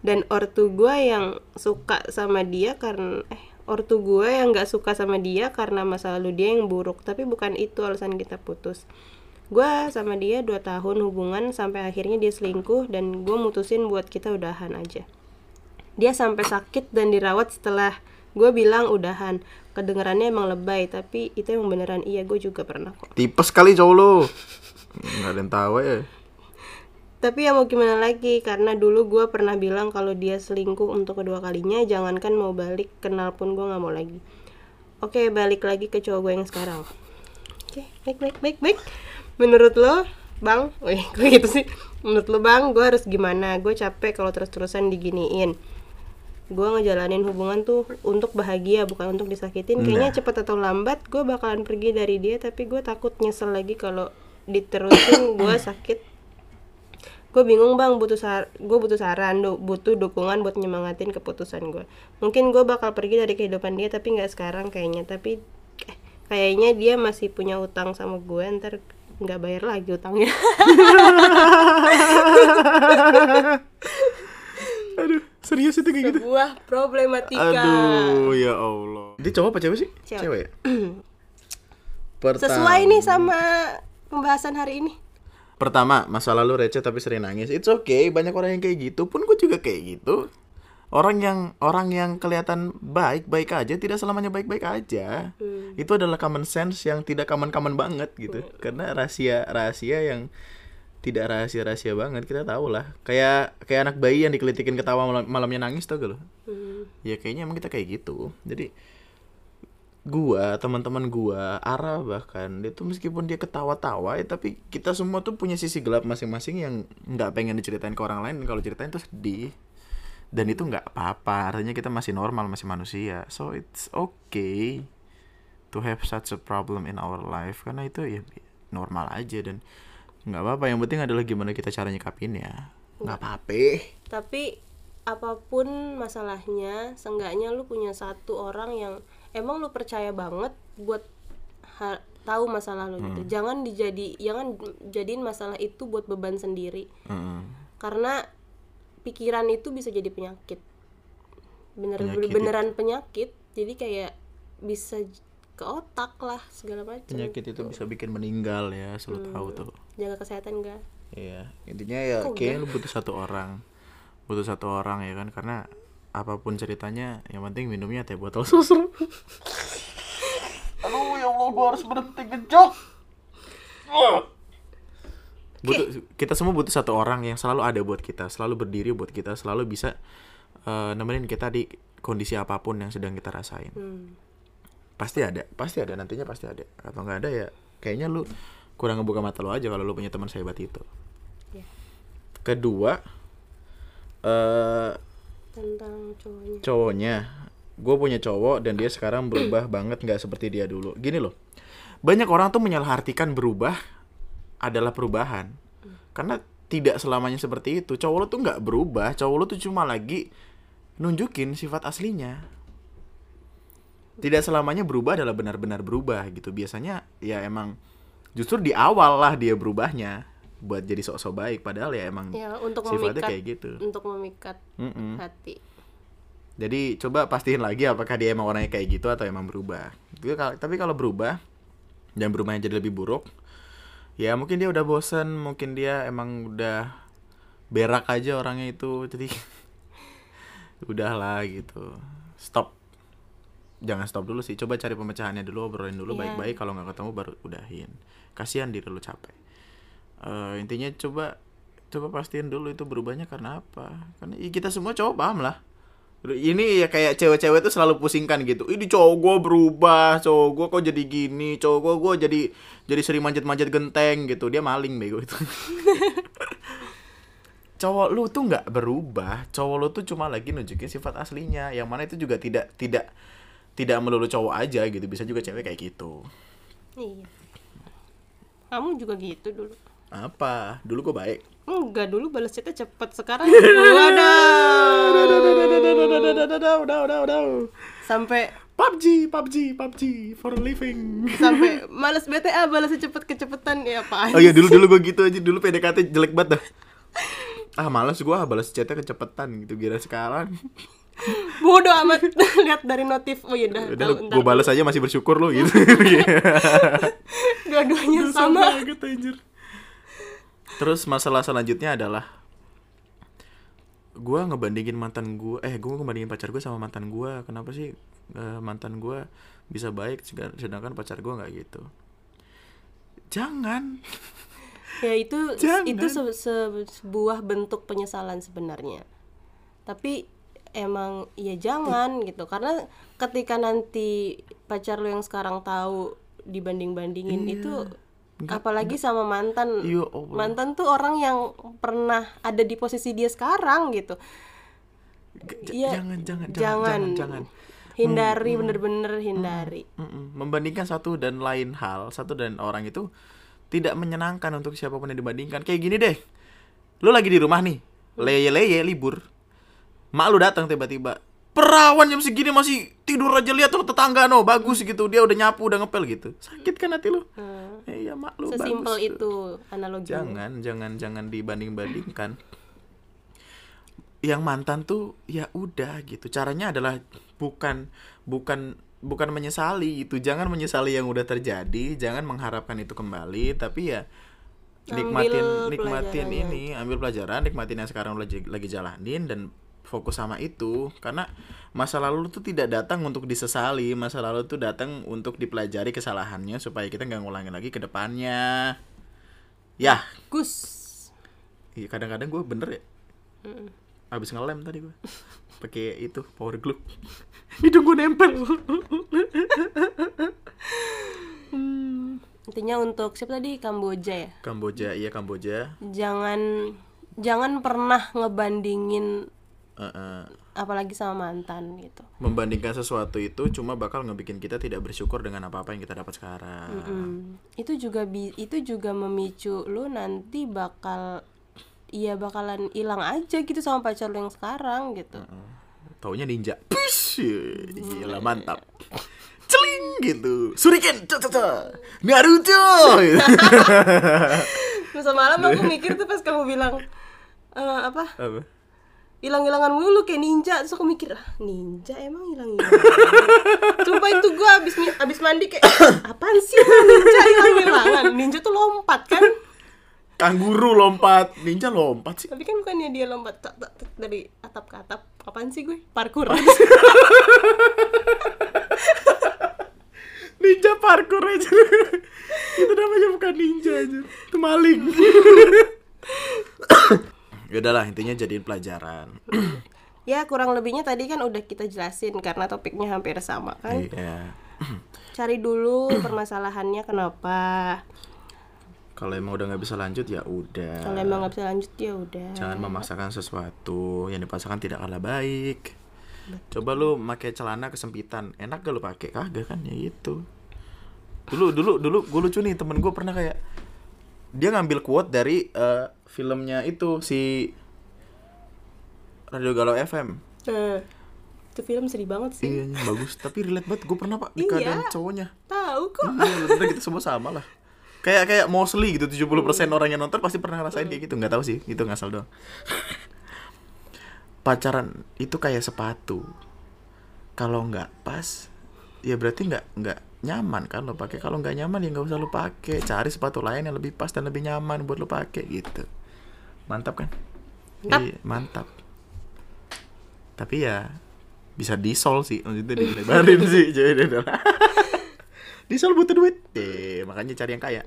dan ortu gue yang suka sama dia karena eh ortu gue yang nggak suka sama dia karena masa lalu dia yang buruk tapi bukan itu alasan kita putus. Gue sama dia dua tahun hubungan sampai akhirnya dia selingkuh dan gue mutusin buat kita udahan aja. Dia sampai sakit dan dirawat setelah gue bilang udahan kedengarannya emang lebay tapi itu emang beneran iya gue juga pernah kok. Tipes kali cowok lu. Nggak ada yang tahu ya. tapi ya mau gimana lagi karena dulu gue pernah bilang kalau dia selingkuh untuk kedua kalinya jangankan mau balik kenal pun gue nggak mau lagi. Oke balik lagi ke cowok gue yang sekarang. Oke baik baik baik baik. Menurut lo bang? Wih gue gitu sih? Menurut lo bang gue harus gimana? Gue capek kalau terus terusan diginiin gue ngejalanin hubungan tuh untuk bahagia bukan untuk disakitin. Kayaknya cepet atau lambat gue bakalan pergi dari dia tapi gue takut nyesel lagi kalau diterusin gue sakit. Gue bingung bang butuh sar gue butuh saran do- butuh dukungan buat nyemangatin keputusan gue mungkin gue bakal pergi dari kehidupan dia tapi nggak sekarang kayaknya. Tapi eh, kayaknya dia masih punya utang sama gue ntar nggak bayar lagi utangnya. Aduh, serius itu kayak gitu. sebuah problematika Aduh, ya Allah. Dia cowok apa cewek sih? Cewek. ya? Pertama, sesuai nih sama pembahasan hari ini Pertama, masa lalu receh tapi sering nangis. It's okay, banyak orang yang kayak gitu. Pun gue juga kayak gitu. Orang yang orang yang kelihatan baik-baik aja tidak selamanya baik-baik aja. Itu adalah common sense yang tidak common-common banget gitu. Karena rahasia-rahasia yang tidak rahasia-rahasia banget kita tahu lah. Kayak kayak anak bayi yang dikelitikin ketawa malam- malamnya nangis tau gak lo? Ya kayaknya emang kita kayak gitu. Jadi gua teman-teman gua Ara bahkan dia tuh meskipun dia ketawa-tawa ya tapi kita semua tuh punya sisi gelap masing-masing yang nggak pengen diceritain ke orang lain. Kalau ceritain tuh sedih. Dan itu nggak apa-apa. Artinya kita masih normal masih manusia. So it's okay to have such a problem in our life. Karena itu ya normal aja. Dan nggak apa-apa yang penting adalah gimana kita cara nyikapinnya nggak apa-apa. Tapi apa pun masalahnya seenggaknya lu punya satu orang yang emang lu percaya banget buat ha- tahu masalah lu gitu. Jangan dijadi jangan jadiin masalah itu buat beban sendiri. Mm-mm. karena pikiran itu bisa jadi penyakit. Bener Penyakit. beneran penyakit. Jadi kayak bisa ke otak lah segala macam penyakit itu bisa bikin meninggal ya selalu tahu tuh jaga kesehatan ga Iya, intinya ya Kok kayaknya lu butuh satu orang. Butuh satu orang ya kan karena apa pun ceritanya yang penting minumnya teh botol susu. Aduh ya Allah gua harus berhenti ngejok. Butuh, kita semua butuh satu orang yang selalu ada buat kita, selalu berdiri buat kita, selalu bisa eh, nemenin kita di kondisi apa pun yang sedang kita rasain. Hmm. Pasti ada, pasti ada nantinya pasti ada. Atau nggak ada ya kayaknya lu kurang ngebuka mata lu aja kalau lu punya teman sehebat itu. Ya. Kedua, eh tentang cowoknya cowoknya, gue punya cowok dan dia sekarang berubah banget nggak seperti dia dulu. Gini loh, banyak orang tuh menyalahartikan berubah adalah perubahan, karena tidak selamanya seperti itu. Cowok lo tuh nggak berubah, cowok lo tuh cuma lagi nunjukin sifat aslinya. Tidak selamanya berubah adalah benar-benar berubah gitu. Biasanya ya emang justru di awal lah dia berubahnya buat jadi sok-sok baik padahal ya emang ya untuk sifatnya memikat kayak gitu. untuk memikat Mm-mm. hati Jadi coba pastiin lagi apakah dia emang orangnya kayak gitu atau emang berubah. Tapi kalau- Tapi kalau berubah dan berubahnya jadi lebih buruk, ya mungkin dia udah bosen, mungkin dia emang udah berak aja orangnya itu. Jadi udahlah gitu. Stop. Jangan stop dulu sih. Coba cari pemecahannya dulu, obrolin dulu Iya. baik-baik. Kalau nggak ketemu baru udahin. Kasihan diri lu capek. Eh, intinya coba coba pastiin dulu itu berubahnya karena apa karena ya kita semua cowok paham lah ini ya kayak cewek-cewek tuh selalu pusingkan gitu ini cowok gue berubah cowok gue kok jadi gini cowok gue gue jadi jadi sering manjat-manjat genteng gitu dia maling bego itu cowok lu tuh nggak berubah cowok lu tuh cuma lagi nunjukin sifat aslinya yang mana itu juga tidak tidak tidak melulu cowok aja gitu bisa juga cewek kayak gitu. Iya. Kamu juga gitu dulu. Apa? Dulu gue baik. Enggak dulu balas chatnya cepet sekarang waduh sampai PUBG PUBG PUBG for living. Sampai males BTA balasnya cepet kecepetan ya apaan Oh iya dulu dulu gue gitu aja dulu PDKT jelek banget dah. Ah malas gue balas chatnya kecepetan gitu kira sekarang. Bodoh amat. Ngeliat dari notif. Oh yaudah udah ntar. gue balas aja masih bersyukur lu gitu. Dua-duanya sama. banget, anjir. terus masalah selanjutnya adalah gue ngebandingin mantan gue eh gue ngebandingin pacar gue sama mantan gue kenapa sih eh, mantan gue bisa baik sedangkan pacar gue nggak gitu? Jangan. Ya itu Jangan. itu se- se- sebuah bentuk penyesalan sebenarnya. Tapi emang ya jangan gitu karena ketika nanti pacar lu yang sekarang tahu dibanding bandingin Iya. itu apalagi sama mantan Ya Allah. mantan tuh orang yang pernah ada di posisi dia sekarang gitu J- Iya, jangan, jangan, jangan, jangan. jangan, jangan. hindari bener-bener hindari Mm-mm. Membandingkan satu dan lain hal, satu dan orang itu tidak menyenangkan untuk siapa pun yang dibandingkan. Kayak gini deh, lu lagi di rumah nih, leye-leye libur, mak lu datang tiba-tiba, perawan jam segini masih tidur aja lihat tuh tetangga no bagus gitu, dia udah nyapu udah ngepel gitu, sakit kan hati lu? Hmm. Iya mak lu sesimpel bagus. itu analoginya Jangan, jangan, jangan dibanding-bandingkan. Yang mantan tuh ya udah gitu. Caranya adalah bukan bukan bukan menyesali itu. Jangan menyesali yang udah terjadi, jangan mengharapkan itu kembali, tapi ya nikmatin Ambil nikmatin ini, ambil pelajaran, nikmatin yang sekarang lagi lagi jalanin dan fokus sama itu karena masa lalu tuh tidak datang untuk disesali masa lalu tuh datang untuk dipelajari kesalahannya supaya kita nggak ngulangin lagi ke depannya. Ya. Gus Iya kadang-kadang gue bener ya. Mm-mm. Abis ngelem tadi gue pakai itu power glue Hidung gue nempel. Intinya untuk siapa tadi? Kamboja ya? Kamboja iya Kamboja. Jangan jangan pernah ngebandingin Eh, eh, apalagi sama mantan gitu. Membandingkan sesuatu itu cuma bakal ngebikin kita tidak bersyukur dengan apa-apa yang kita dapat sekarang. Mm. itu juga bi itu juga memicu lu nanti bakal iya bakalan hilang aja gitu sama pacar lu yang sekarang gitu. Taunya ninja. Pish Gila mantap. Celing gitu. Suriken cok Naruto gitu. Terus semalam aku mikir tuh pas kamu bilang eh, apa? Apa? Hilang-hilangan mulu kayak ninja terus aku mikir ah ninja emang hilang-hilangan Sumpah itu gua abis abis mandi kayak apaan sih ninja hilang-hilangan ninja tuh lompat kan Kanguru lompat Ninja lompat sih tapi kan bukannya dia lompat tak, tak, tak, dari atap ke atap apaan sih gue parkur Ninja parkour aja Itu namanya bukan ninja aja Itu maling Yaudahlah intinya jadiin pelajaran. Ya kurang lebihnya tadi kan udah kita jelasin karena topiknya hampir sama kan? Iya. Cari dulu permasalahannya kenapa. Kalau emang udah nggak bisa lanjut ya udah. Kalau emang nggak bisa lanjut ya udah. Jangan memaksakan sesuatu Yang dipaksakan tidak kalah baik. Coba lu pakai celana kesempitan. Enak gak lu pakai? Kagak kan ya itu Dulu dulu dulu gue lucu nih temen gue pernah kayak Dia ngambil quote dari eh, filmnya itu si Radio Galau FM Nah, itu film sedih banget sih. Iya bagus. Tapi relate banget. Gue pernah pak di Iya. keadaan cowoknya. Tahu kok. Iya bener kita semua sama lah. Kayak kayak mostly gitu. 70% orang yang nonton pasti pernah ngerasain kayak gitu. Nggak tahu sih. Itu ngasal doang. Pacaran itu kayak sepatu. Kalau nggak pas Ya berarti nggak nggak nyaman kan lo pakai. Kalau nggak nyaman ya nggak usah lo pakai. Cari sepatu lain yang lebih pas dan lebih nyaman buat lo pakai gitu. Mantap kan? Mantap. Iya, mantap. Tapi ya bisa disol sih. Maksudnya dilebarin sih jadi disol butuh duit. Deh makanya cari yang kaya.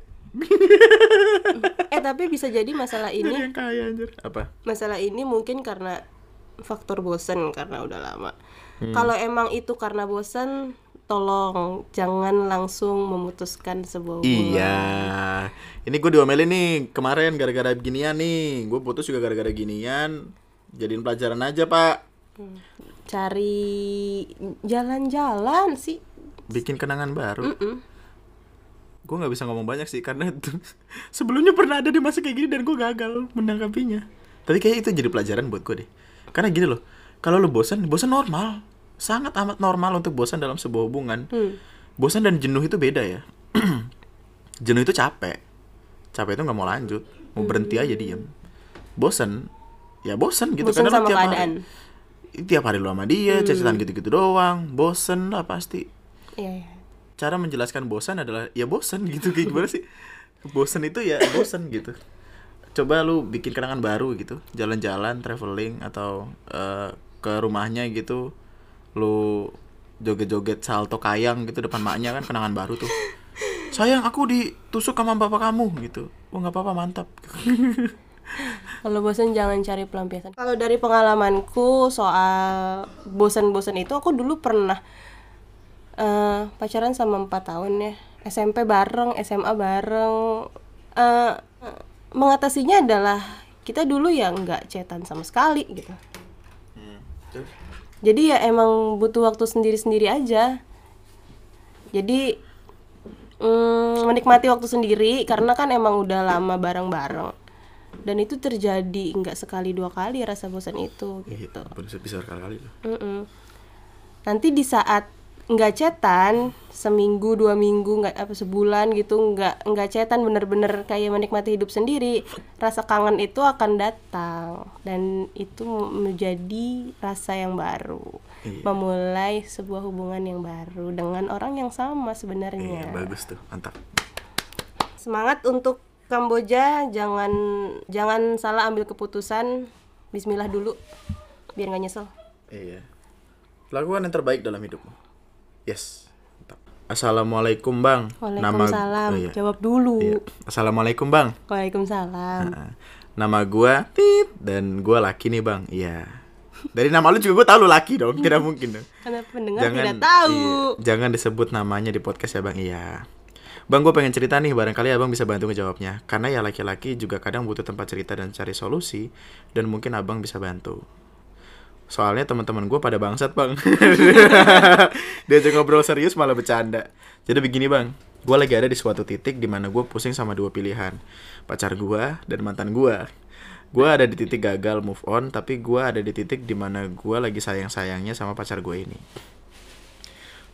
Eh tapi bisa jadi masalah ini yang kaya anjir. Apa? Masalah ini mungkin karena faktor bosen karena udah lama. Hmm. kalau emang itu karena bosen tolong jangan langsung memutuskan sebuah hubungan. Iya, ini gue diomelin nih kemarin gara-gara beginian nih, gue putus juga gara-gara ginian, jadiin pelajaran aja pak, cari jalan-jalan sih. Bikin kenangan baru. Mm-mm. Gue nggak bisa ngomong banyak sih karena itu sebelumnya pernah ada di masa kayak gini dan gue gagal menanggapinya. Tapi kayak itu jadi pelajaran buat gue deh, karena gini loh, kalau lo bosan, bosan normal, sangat amat normal untuk bosan dalam sebuah hubungan. Hmm. Bosan dan jenuh itu beda ya. jenuh itu capek. Capek itu nggak mau lanjut, mau berhenti aja diem. Bosan, ya bosan gitu sama tiap hari- keadaan. Tiap hari lu sama dia cecetan gitu-gitu doang. Bosen lah pasti. Iya, iya. cara menjelaskan bosan adalah ya bosan gitu. Kayak gimana sih? Bosan itu ya bosan gitu. Coba lu bikin kenangan baru gitu. Jalan-jalan traveling atau eh, ke rumahnya gitu lu joget-joget salto kayang gitu depan maknya kan kenangan baru tuh sayang aku ditusuk sama bapak kamu gitu oh nggak apa-apa mantap Kalau bosan jangan cari pelampiasan. Kalau dari pengalamanku soal bosan-bosan itu aku dulu pernah eh, pacaran sama empat tahun ya. SMP bareng, SMA bareng. Eh, mengatasinya adalah kita dulu ya nggak cetan sama sekali gitu. Jadi ya emang butuh waktu sendiri-sendiri aja. Jadi mm, menikmati waktu sendiri karena kan emang udah lama bareng-bareng. Dan itu terjadi nggak sekali dua kali rasa bosan itu gitu. bisa bisa kali loh Mm-mm. Nanti di saat nggak cetan seminggu dua minggu nggak apa sebulan gitu nggak nggak cetan bener-bener kayak menikmati hidup sendiri rasa kangen itu akan datang dan itu menjadi rasa yang baru Iya. memulai sebuah hubungan yang baru dengan orang yang sama iya sebenarnya bagus tuh mantap semangat untuk Kamboja jangan jangan salah ambil keputusan Bismillah dulu biar nggak nyesel Iya. Lakukan yang terbaik dalam hidupmu. Yes. Assalamualaikum bang. Waalaikumsalam oh iya. jawab dulu Iya. Assalamualaikum bang. Waalaikumsalam Nah, nama gua Tit dan gua laki nih bang. Iya. Dari nama lu juga gua tahu lu laki dong. Tidak mungkin dong. karena pendengar tidak tahu iya, jangan disebut namanya di podcast ya bang. Iya. Bang, gue pengen cerita nih, barangkali abang bisa bantu ngejawabnya. Karena ya laki-laki juga kadang butuh tempat cerita dan cari solusi, dan mungkin abang bisa bantu. Soalnya teman-teman gue pada bangsat bang. Diajak ngobrol serius malah bercanda. Jadi begini bang, gue lagi ada di suatu titik di mana gue pusing sama dua pilihan, pacar gue dan mantan gue. Gue ada di titik gagal move on, tapi gue ada di titik di mana gue lagi sayang-sayangnya sama pacar gue ini.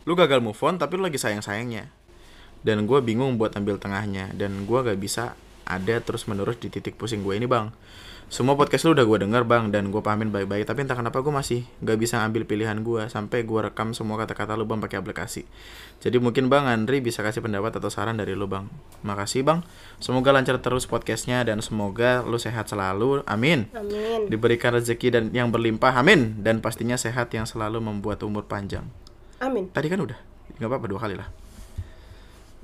Lu gagal move on, tapi lu lagi sayang-sayangnya. Dan gue bingung buat ambil tengahnya, dan gue gak bisa ada terus menerus di titik pusing gue ini bang. Semua podcast lu udah gue denger bang dan gue pahamin baik-baik tapi entah kenapa gue masih gak bisa ambil pilihan gue sampai gue rekam semua kata-kata lu bang pakai aplikasi. Jadi mungkin bang Andri bisa kasih pendapat atau saran dari lu bang. Makasih bang. Semoga lancar terus podcastnya dan semoga lu sehat selalu. Amin. amin Diberikan rezeki dan yang berlimpah. Amin. Dan pastinya sehat yang selalu membuat umur panjang. amin Tadi kan udah. nggak apa-apa dua kali lah.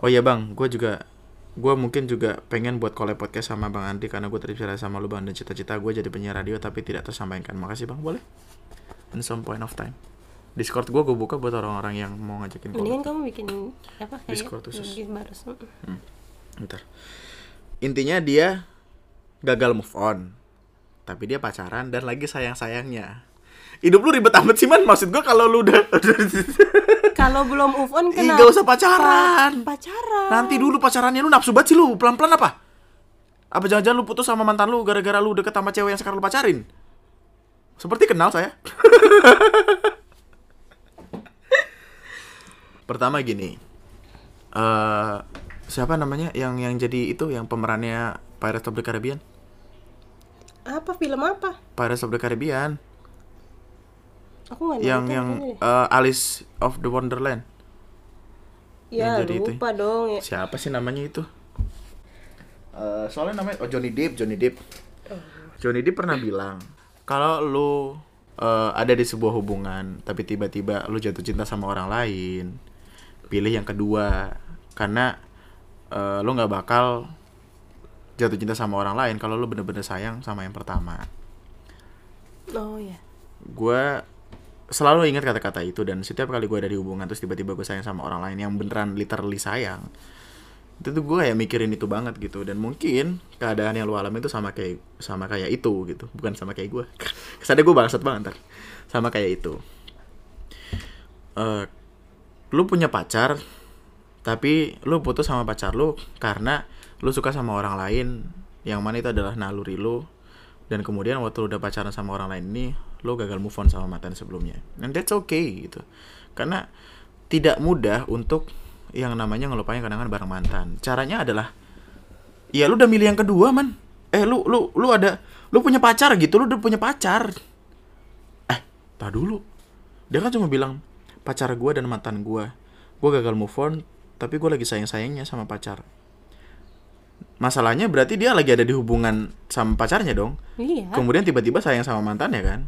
Oh iya bang, gue juga gue mungkin juga pengen buat collab podcast sama Bang Andi karena gue terinspirasi sama lu Bang dan cita-cita gue jadi penyiar radio tapi tidak tersampaikan. Makasih Bang, boleh? In some point of time. Discord gue gue buka buat orang-orang yang mau ngajakin mendingan kamu bikin apa kayak Discord khusus. baru Mm. Bentar. Intinya dia gagal move on. Tapi dia pacaran dan lagi sayang-sayangnya. Hidup lu ribet amat sih man. Maksud gue kalau lu udah kalau belum move on kenapa? gak usah pacaran. Pacaran. Nanti dulu pacarannya lu nafsu banget sih lu. Pelan-pelan apa? Apa jangan-jangan lu putus sama mantan lu Gara-gara lu deket sama cewek yang sekarang lu pacarin? Seperti kenal saya. Pertama gini eh Siapa namanya yang yang jadi itu Yang pemerannya Pirates of the Caribbean? Apa film apa? Pirates of the Caribbean aku nggak Yang yang eh, Alice of the Wonderland ya yang jadi itu. lupa dong ya Siapa sih namanya itu? Eh, soalnya namanya oh Johnny Depp, Johnny Depp. Johnny Depp pernah bilang kalau lu eh, ada di sebuah hubungan tapi tiba-tiba lu jatuh cinta sama orang lain, pilih yang kedua karena eh, lu nggak bakal jatuh cinta sama orang lain kalau lu bener-bener sayang sama yang pertama. oh ya Gue selalu ingat kata-kata itu dan setiap kali gue ada di hubungan terus tiba-tiba gue sayang sama orang lain yang beneran literally sayang itu tuh gue kayak mikirin itu banget gitu. Dan mungkin keadaan yang lu alami itu sama kayak sama kayak itu gitu. Bukan sama kayak gue kesannya gue bangsat banget ntar. Sama kayak itu. Eh, lu punya pacar tapi lu putus sama pacar lu karena lu suka sama orang lain. Yang mana itu adalah naluri lu dan kemudian waktu lu udah pacaran sama orang lain ini lu gagal move on sama mantan sebelumnya. And that's okay gitu. Karena tidak mudah untuk yang namanya ngelupain kenangan bareng mantan. Caranya adalah ya lu udah milih yang kedua man. Eh lu lu lu ada lu punya pacar gitu lu udah punya pacar. Eh tak dulu. Dia kan cuma bilang pacar gue dan mantan gue gue gagal move on tapi gue lagi sayang sayangnya sama pacar masalahnya berarti dia lagi ada di hubungan sama pacarnya dong. Iya. Kemudian tiba-tiba sayang sama mantannya kan?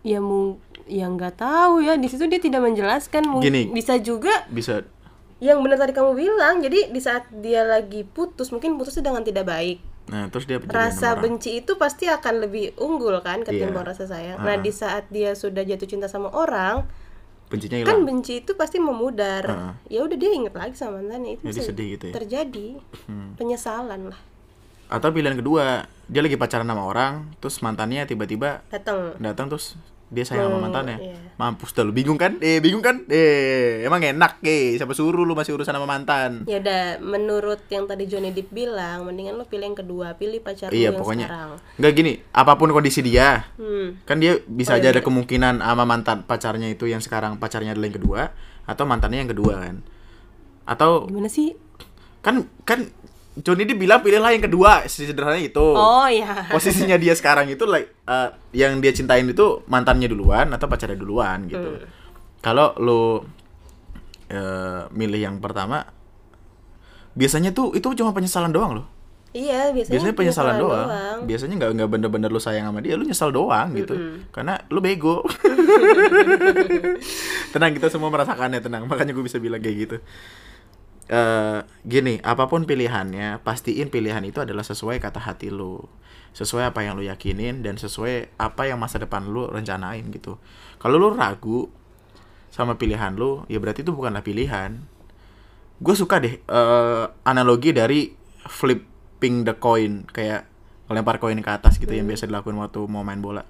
Ya mu ya nggak tahu ya. Di situ dia tidak menjelaskan. Mungkin Gini. bisa juga bisa. yang benar tadi kamu bilang. Jadi di saat dia lagi putus mungkin putusnya dengan tidak baik. Nah terus dia rasa marah. benci itu pasti akan lebih unggul kan ketimbang Iya. rasa sayang. Nah Ah. di saat dia sudah jatuh cinta sama orang bencinya kan hilang. benci itu pasti memudar. Ah. ya udah dia inget lagi sama mantannya itu Jadi sedih gitu ya? terjadi. Penyesalan lah. Atau pilihan kedua dia lagi pacaran sama orang terus mantannya tiba-tiba datang datang terus dia sayang sama Hmm, mantannya. iya. mampus dah lu. Bingung kan? Eh bingung kan? Eh emang enak eh. Siapa suruh lu masih urusan sama mantan? Ya udah menurut yang tadi Johnny Depp bilang mendingan lo pilih yang kedua pilih pacar lo iya yang pokoknya. sekarang. Nggak gini apa pun kondisi dia hmm. kan dia bisa Oh, aja iya, ada iya. kemungkinan sama mantan pacarnya itu yang sekarang pacarnya adalah yang kedua atau mantannya yang kedua kan? Atau gimana sih? Kan kan Johnny Depp bilang pilihlah yang kedua sederhananya itu oh ya posisinya dia sekarang itu like uh, yang dia cintain itu mantannya duluan atau pacarnya duluan gitu. Hmm. Kalau lu uh, milih yang pertama biasanya tuh itu cuma penyesalan doang loh. iya biasanya, Biasanya penyesalan doang. Biasanya nggak nggak bener-bener lu sayang sama dia, lu nyesal doang gitu. Karena lu bego. tenang kita semua merasakannya tenang. Makanya gue bisa bilang kayak gitu. Eh gini, apa pun pilihannya, pastiin pilihan itu adalah sesuai kata hati lu. Sesuai apa yang lu yakinin dan sesuai apa yang masa depan lu rencanain gitu. Kalau lu ragu sama pilihan lu, ya berarti itu bukanlah pilihan. Gue suka deh eh, analogi dari flipping the coin kayak lempar koin ke atas gitu yang biasa dilakukan waktu mau main bola.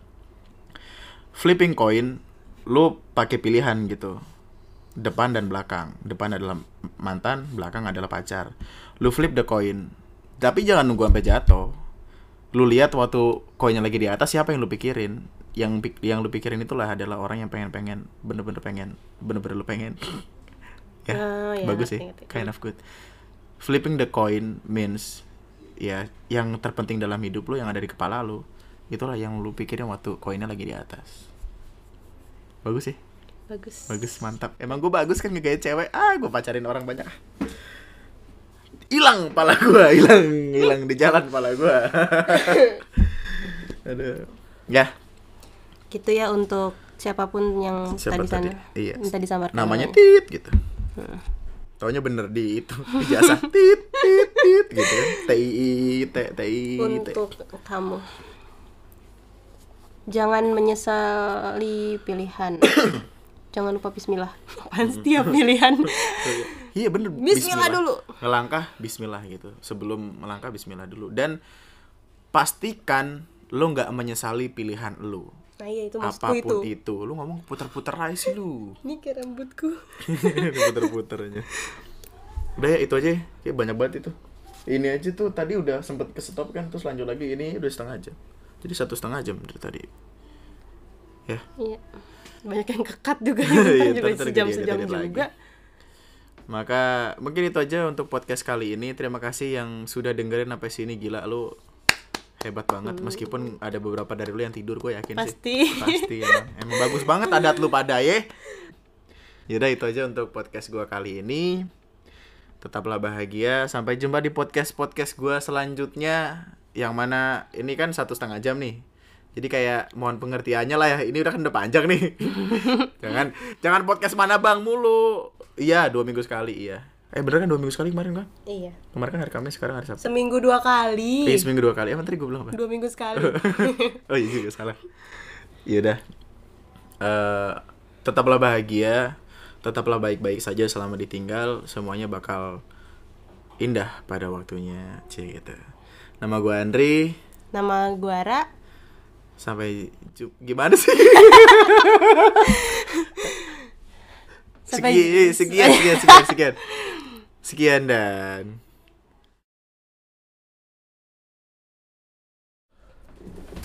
Flipping coin, lu pakai pilihan gitu depan dan belakang. Depan adalah mantan, belakang adalah pacar. Lu flip the coin. Tapi jangan nunggu sampai jatuh. Lu lihat waktu koinnya lagi di atas siapa yang lu pikirin? Yang yang lu pikirin itulah adalah orang yang pengen-pengen, bener-bener pengen, bener-bener lu pengen. ya, Oh, ya, bagus sih. ngerti. Kind of good. Flipping the coin means ya yang terpenting dalam hidup lu yang ada di kepala lu. Itulah yang lu pikirin waktu koinnya lagi di atas. Bagus sih. Bagus Bagus, mantap. Emang gue bagus kan ngegaya cewek. Ah, gue pacarin orang banyak. Hilang pala gue, hilang, hilang di jalan pala gue. Aduh. Ya, gitu ya untuk siapa pun yang Siapa tadi sana tadi? Iya. minta disamarkan namanya. Tit gitu. Taunya bener di itu ijazah tit tit tit gitu kan. T I I T T I T. untuk kamu jangan menyesali pilihan jangan lupa Bismillah. Apaan setiap pilihan? Iya bener. Bismillah dulu. Ngelangkah Bismillah gitu. Sebelum melangkah Bismillah dulu. Dan pastikan Lo nggak menyesali pilihan lo. Nah iya itu Apa pun itu. itu. Lu ngomong puter-puter aja sih lu. Ini kayak rambutku. Puter-puter aja Udah ya itu aja ya. Kayak banyak banget itu. Ini aja tuh tadi udah sempet ke stop kan Terus lanjut lagi. Ini udah setengah jam. Jadi satu setengah jam dari tadi. Ya. Iya banyak yang kekat juga Iya, juga ntar- ntar sejam sejam lagi. juga Maka mungkin itu aja untuk podcast kali ini. Terima kasih yang sudah dengerin sampai sini gila lu hebat banget meskipun ada beberapa dari lu yang tidur gue yakin Pasti. sih. Pasti emang. Emang bagus banget adat lu pada ya. Yaudah itu aja untuk podcast gua kali ini. Tetaplah bahagia. Sampai jumpa di podcast-podcast gua selanjutnya. Yang mana ini kan satu setengah jam nih. Jadi kayak mohon pengertiannya lah ya. Ini udah kan udah panjang nih. jangan jangan podcast mana bang mulu. Iya dua minggu sekali iya. Eh bener kan dua minggu sekali kemarin kan? iya Kemarin kan hari Kamis sekarang hari Sabtu. seminggu dua kali Eh seminggu dua kali. Emang tadi gue bilang apa? dua minggu sekali oh iya juga salah. Iya udah. Eh, tetaplah bahagia, tetaplah baik-baik saja selama ditinggal. Semuanya bakal indah pada waktunya, cie gitu. Nama gue Andri. nama gua Ra Sampai gimana sih? Sampai- sekian, sekian, sekian, sekian, sekian. Sekian dan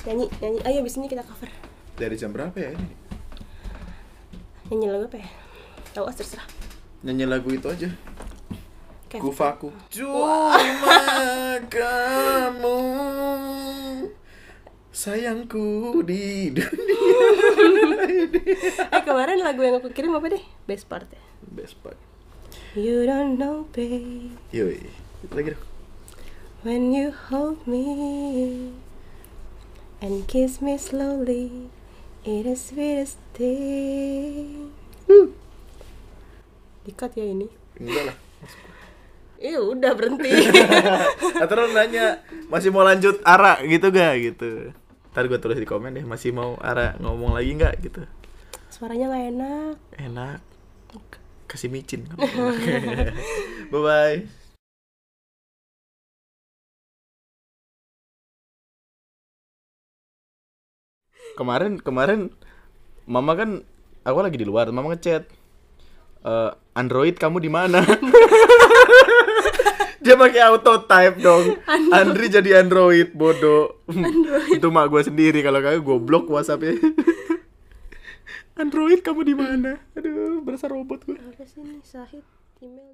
nyanyi nyanyi ayo abis ini kita cover dari jam berapa ya ini? nyanyi lagu apa ya tahu ah terserah Nyanyi lagu itu aja. Kufaku. Cuma kamu sayangku di dunia. eh kemarin lagu yang aku kirim apa deh best part ya Best part. you don't know babe Yoi. Lagi dong. when you hold me and kiss me slowly it is sweetest thing dikat ya ini Enggak lah. Iya udah berhenti Atau nanya masih mau lanjut Ara gitu gak gitu. Ntar gue tulis di komen deh masih mau Ara ngomong lagi nggak gitu. suaranya nggak enak Enak. Kasih micin. bye bye. Kemarin kemarin Mama kan aku lagi di luar, Mama ngechat. "Eh, Android kamu di mana? Dia pakai auto type dong. Andri jadi Android bodoh. Itu mak gue sendiri kalau kagak gue blok WhatsAppnya. Android kamu di mana? Aduh, berasa robot gue. harus ini Sahid email